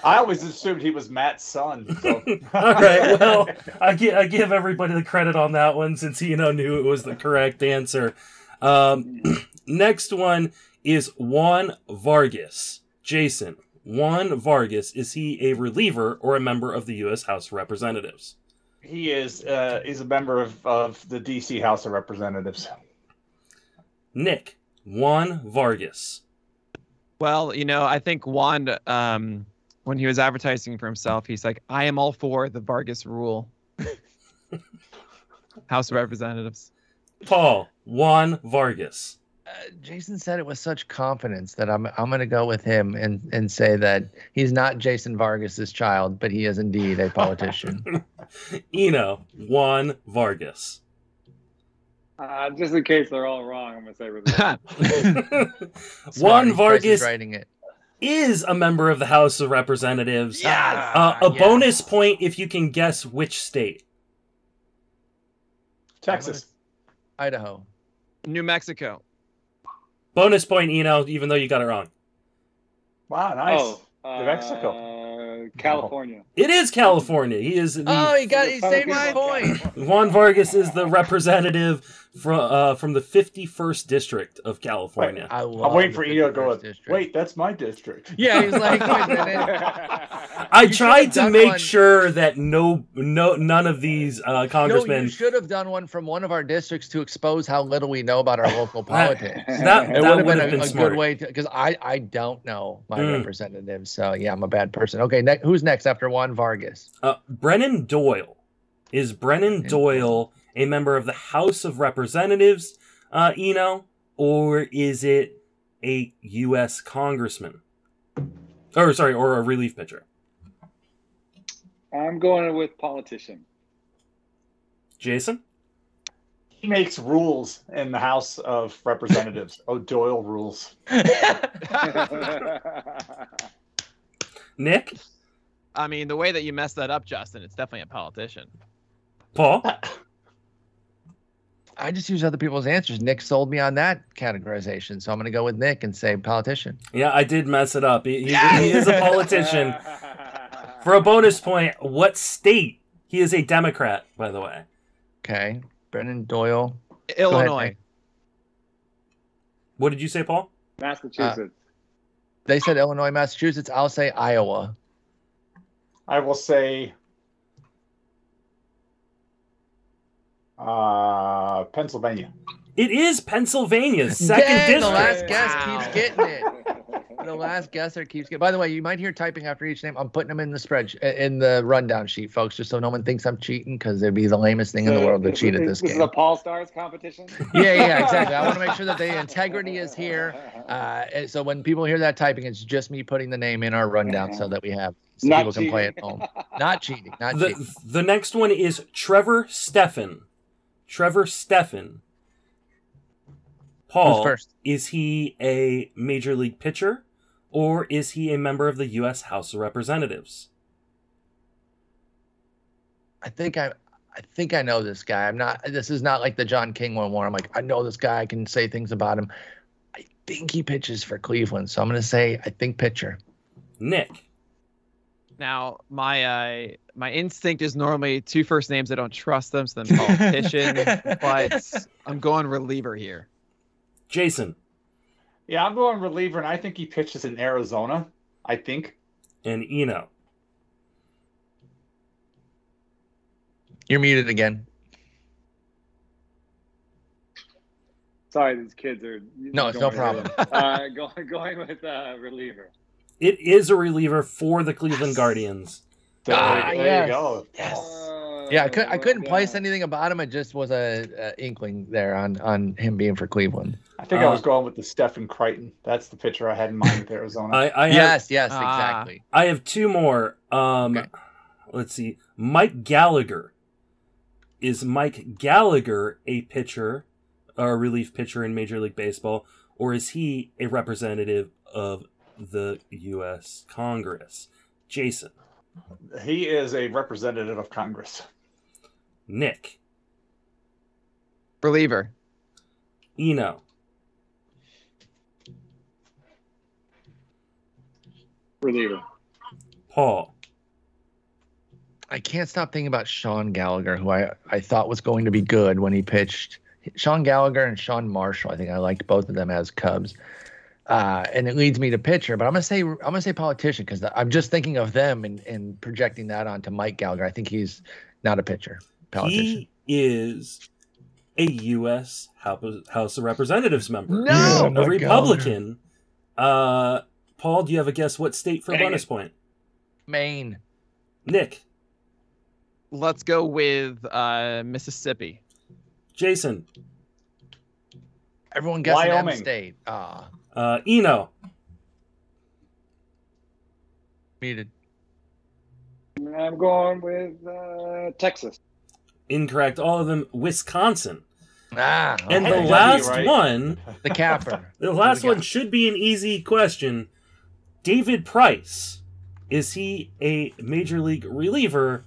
I always assumed he was Matt's son. So. All right. Well, I give, I give everybody the credit on that one since Eno knew it was the correct answer. Um, next one is Juan Vargas. Jason, Juan Vargas, is he a reliever or a member of the U.S. House of Representatives? he is uh, is a member of, of the DC House of Representatives. Nick, Juan Vargas. well, you know, I think Juan, um, when he was advertising for himself, he's like, "I am all for the Vargas rule." House of Representatives. Paul, Juan Vargas. Uh, Jason said it with such confidence that I'm I'm going to go with him and and say that he's not Jason Vargas's child, but he is indeed a politician. Eno, Juan Vargas. uh, just in case they're all wrong, I'm gonna say reliever. Juan Price is Vargas writing it. is a member of the House of Representatives. Yes! Uh, a Yes. bonus point if you can guess which state. Texas. Idaho. New Mexico. Bonus point, Eno, even though you got it wrong. Wow, nice. Oh, New Mexico. uh, California. It is California. He is the Oh, he got he saved my point. Juan Vargas is the representative from uh, from the 51st district of California. I I'm waiting for you to go. 51st district. Wait, that's my district. Yeah, he's like, wait a minute. I You tried to make one- sure that no no none of these uh, No, you congressmen should have done one from one of our districts to expose how little we know about our local politics. that It that would would have been, a, a smart. good way to, because I I don't know my Mm. representatives, so yeah, I'm a bad person. Okay, ne- who's next after Juan Vargas? Uh, Brennan Doyle is Brennan Brennan Doyle a member of the House of Representatives, uh, Eno, or is it a U.S. congressman? Or sorry, or a relief pitcher? I'm going with politician. Jason. He makes rules in the House of Representatives. oh, Doyle rules. Nick, I mean, the way that you messed that up, Justin, it's definitely a politician. Paul, I just use other people's answers. Nick sold me on that categorization, so I'm going to go with Nick and say politician. yeah, I did mess it up. He, he- he is a politician. For a bonus point, what state? He is a Democrat, by the way. Okay, Brennan Doyle. Go ahead, Illinois. What did you say, Paul? Massachusetts. Uh, they said Illinois, Massachusetts. I'll say Iowa. I will say uh, Pennsylvania. It is Pennsylvania's second Dang, the last guess Wow. keeps getting it. The last guesser keeps getting. By the way, you might hear typing after each name. I'm putting them in the spreadsheet, in the rundown sheet, folks, just so no one thinks I'm cheating, because it'd be the lamest thing in the world to cheat at this, this is game. a Paul Stars competition. Yeah, yeah, exactly. I want to make sure that the integrity is here. Uh, so when people hear that typing, it's just me putting the name in our rundown so that we have so Not people can play at home. Not cheating. Not cheating. The, the next one is Trevor Stephan. Trevor Stephan. Paul, first? is he a major league pitcher or is he a member of the U.S. House of Representatives? I think I, I think I know this guy. I'm not. This is not like the John King one where I'm like, I know this guy. I can say things about him. I think he pitches for Cleveland, so I'm going to say I think pitcher. Nick. Now, my uh, my instinct is normally two first names. I don't trust them, so then politician. but I'm going reliever here. Jason. Yeah, I'm going reliever, and I think he pitches in Arizona. I think. And Eno. You're muted again. Sorry, these kids are. No, it's no problem. Uh, going going with uh, reliever. It is a reliever for the Cleveland Guardians. There, Ah, there yes. you go. Yes. Uh, Yeah, I, could, I couldn't place anything about him. It just was a, a inkling there on on him being for Cleveland. I think I Uh, was going with the Stefan Crichton. That's the pitcher I had in mind with Arizona. I, I have yes, yes, Ah. exactly. I have two more. Um, Okay. let's see. Mike Gallagher. Is Mike Gallagher a pitcher, or a relief pitcher in Major League Baseball, or is he a representative of the U.S. Congress? Jason, he is a representative of Congress. Nick, Reliever. Eno, reliever. Paul. I can't stop thinking about Sean Gallagher, who I, I thought was going to be good when he pitched. Sean Gallagher and Sean Marshall. I think I liked both of them as Cubs. Uh, and it leads me to pitcher, but I'm gonna say I'm gonna say politician because I'm just thinking of them and, and projecting that onto Mike Gallagher. I think he's not a pitcher, politician. He is a U.S. House House of Representatives member. No! a Republican. Uh, Paul, do you have a guess what state for Dang bonus point? Maine. Nick, Let's go with uh, Mississippi. Jason, Everyone guessing M Wyoming. State. Ah, uh, Eno, muted. I'm going with uh, Texas. incorrect. All of them, Wisconsin. Ah, And the last right? one, the capper. the last we one got? should be an easy question. David Price, is he a major league reliever,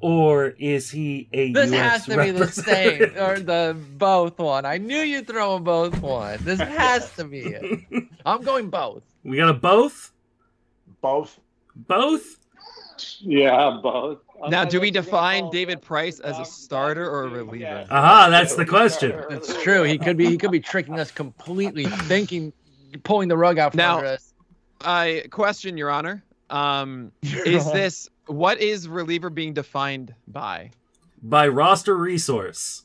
or is he a This US has to be the same or the both one. I knew you'd throw them both one. This has to be it. I'm going both. we got a both, Both. both. Yeah, both. Now, do we define David Price as a starter or a reliever? Aha, that's the question. that's true. He could be he could be tricking us completely, thinking, pulling the rug out from Now- under us. I question, Your Honor. Um, Your is Honor. this what is reliever being defined by? By roster resource.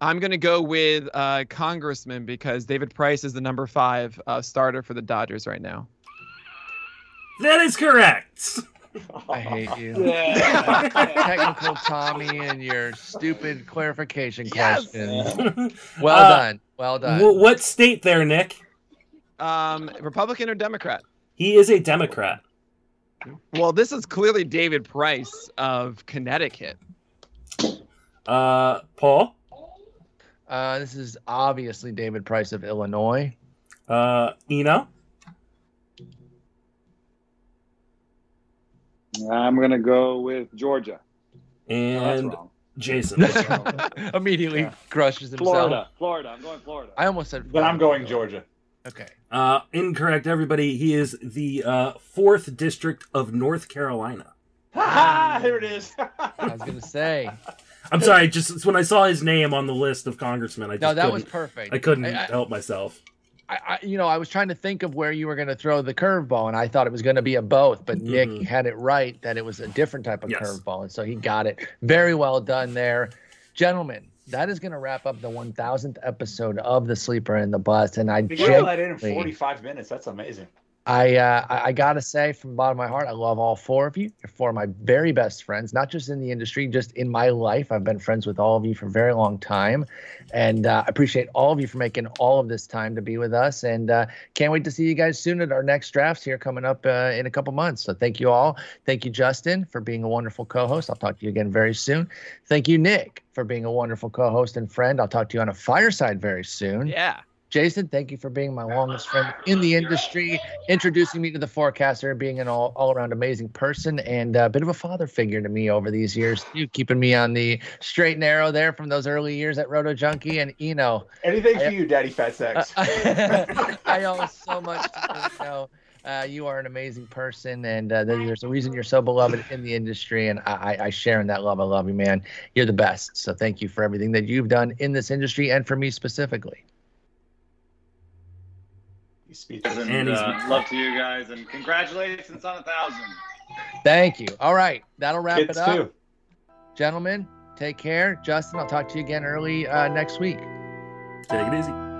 I'm gonna go with uh, Congressman because David Price is the number five uh, starter for the Dodgers right now. That is correct. I hate you. Yeah. Technical Tommy and your stupid clarification Yes! questions. Well Uh, done. Well done. Wh- what state there, Nick? Um, Republican or Democrat? He is a Democrat. Well, this is clearly David Price of Connecticut. Uh, Paul. Uh, this is obviously David Price of Illinois. Uh, Eno. I'm gonna go with Georgia. And wrong. Jason. Immediately Yeah. crushes himself. Florida. Florida. I'm going Florida. I almost said. But I'm going Georgia. Okay. Uh, incorrect, everybody. He is the uh, fourth district of North Carolina. Ha! There it is. I was gonna say. I'm sorry, just when I saw his name on the list of congressmen, I just No, that was perfect. I couldn't I- I- help myself. I, I, you know, I was trying to think of where you were going to throw the curveball, and I thought it was going to be a both, but Nick Mhm. had it right that it was a different type of Yes. curveball, and so he got it. Very well done there, gentlemen. That is going to wrap up the 1,000th episode of the Sleeper and the Bust and I You got that in in 45 minutes. That's amazing. I, uh, I gotta say from the bottom of my heart, I love all four of you. You're four of my very best friends, not just in the industry, just in my life. I've been friends with all of you for a very long time, and uh, I appreciate all of you for making all of this time to be with us. And uh, can't wait to see you guys soon at our next drafts here coming up uh, in a couple months. So thank you all. Thank you, Justin, for being a wonderful co-host. I'll talk to you again very soon. Thank you, Nick, for being a wonderful co-host and friend. I'll talk to you on a fireside very soon. Yeah. Jason, thank you for being my longest friend in the industry, introducing me to the forecaster, and being an all, all around amazing person and a bit of a father figure to me over these years. You keeping me on the straight and narrow there from those early years at Roto Junkie. And Eno, Anything I- for you, Daddy Fat Sex. I owe so much to you. know. Uh, you are an amazing person, and uh, there's a reason you're so beloved in the industry, and I, I- I share in that love. I love you, man. You're the best. So thank you for everything that you've done in this industry and for me specifically. You speak- And, And he's- uh, love to you guys, and congratulations on a thousand. Thank you. All right, that'll wrap Kids it up. too. gentlemen take care justin i'll talk to you again early uh, next week Take it easy.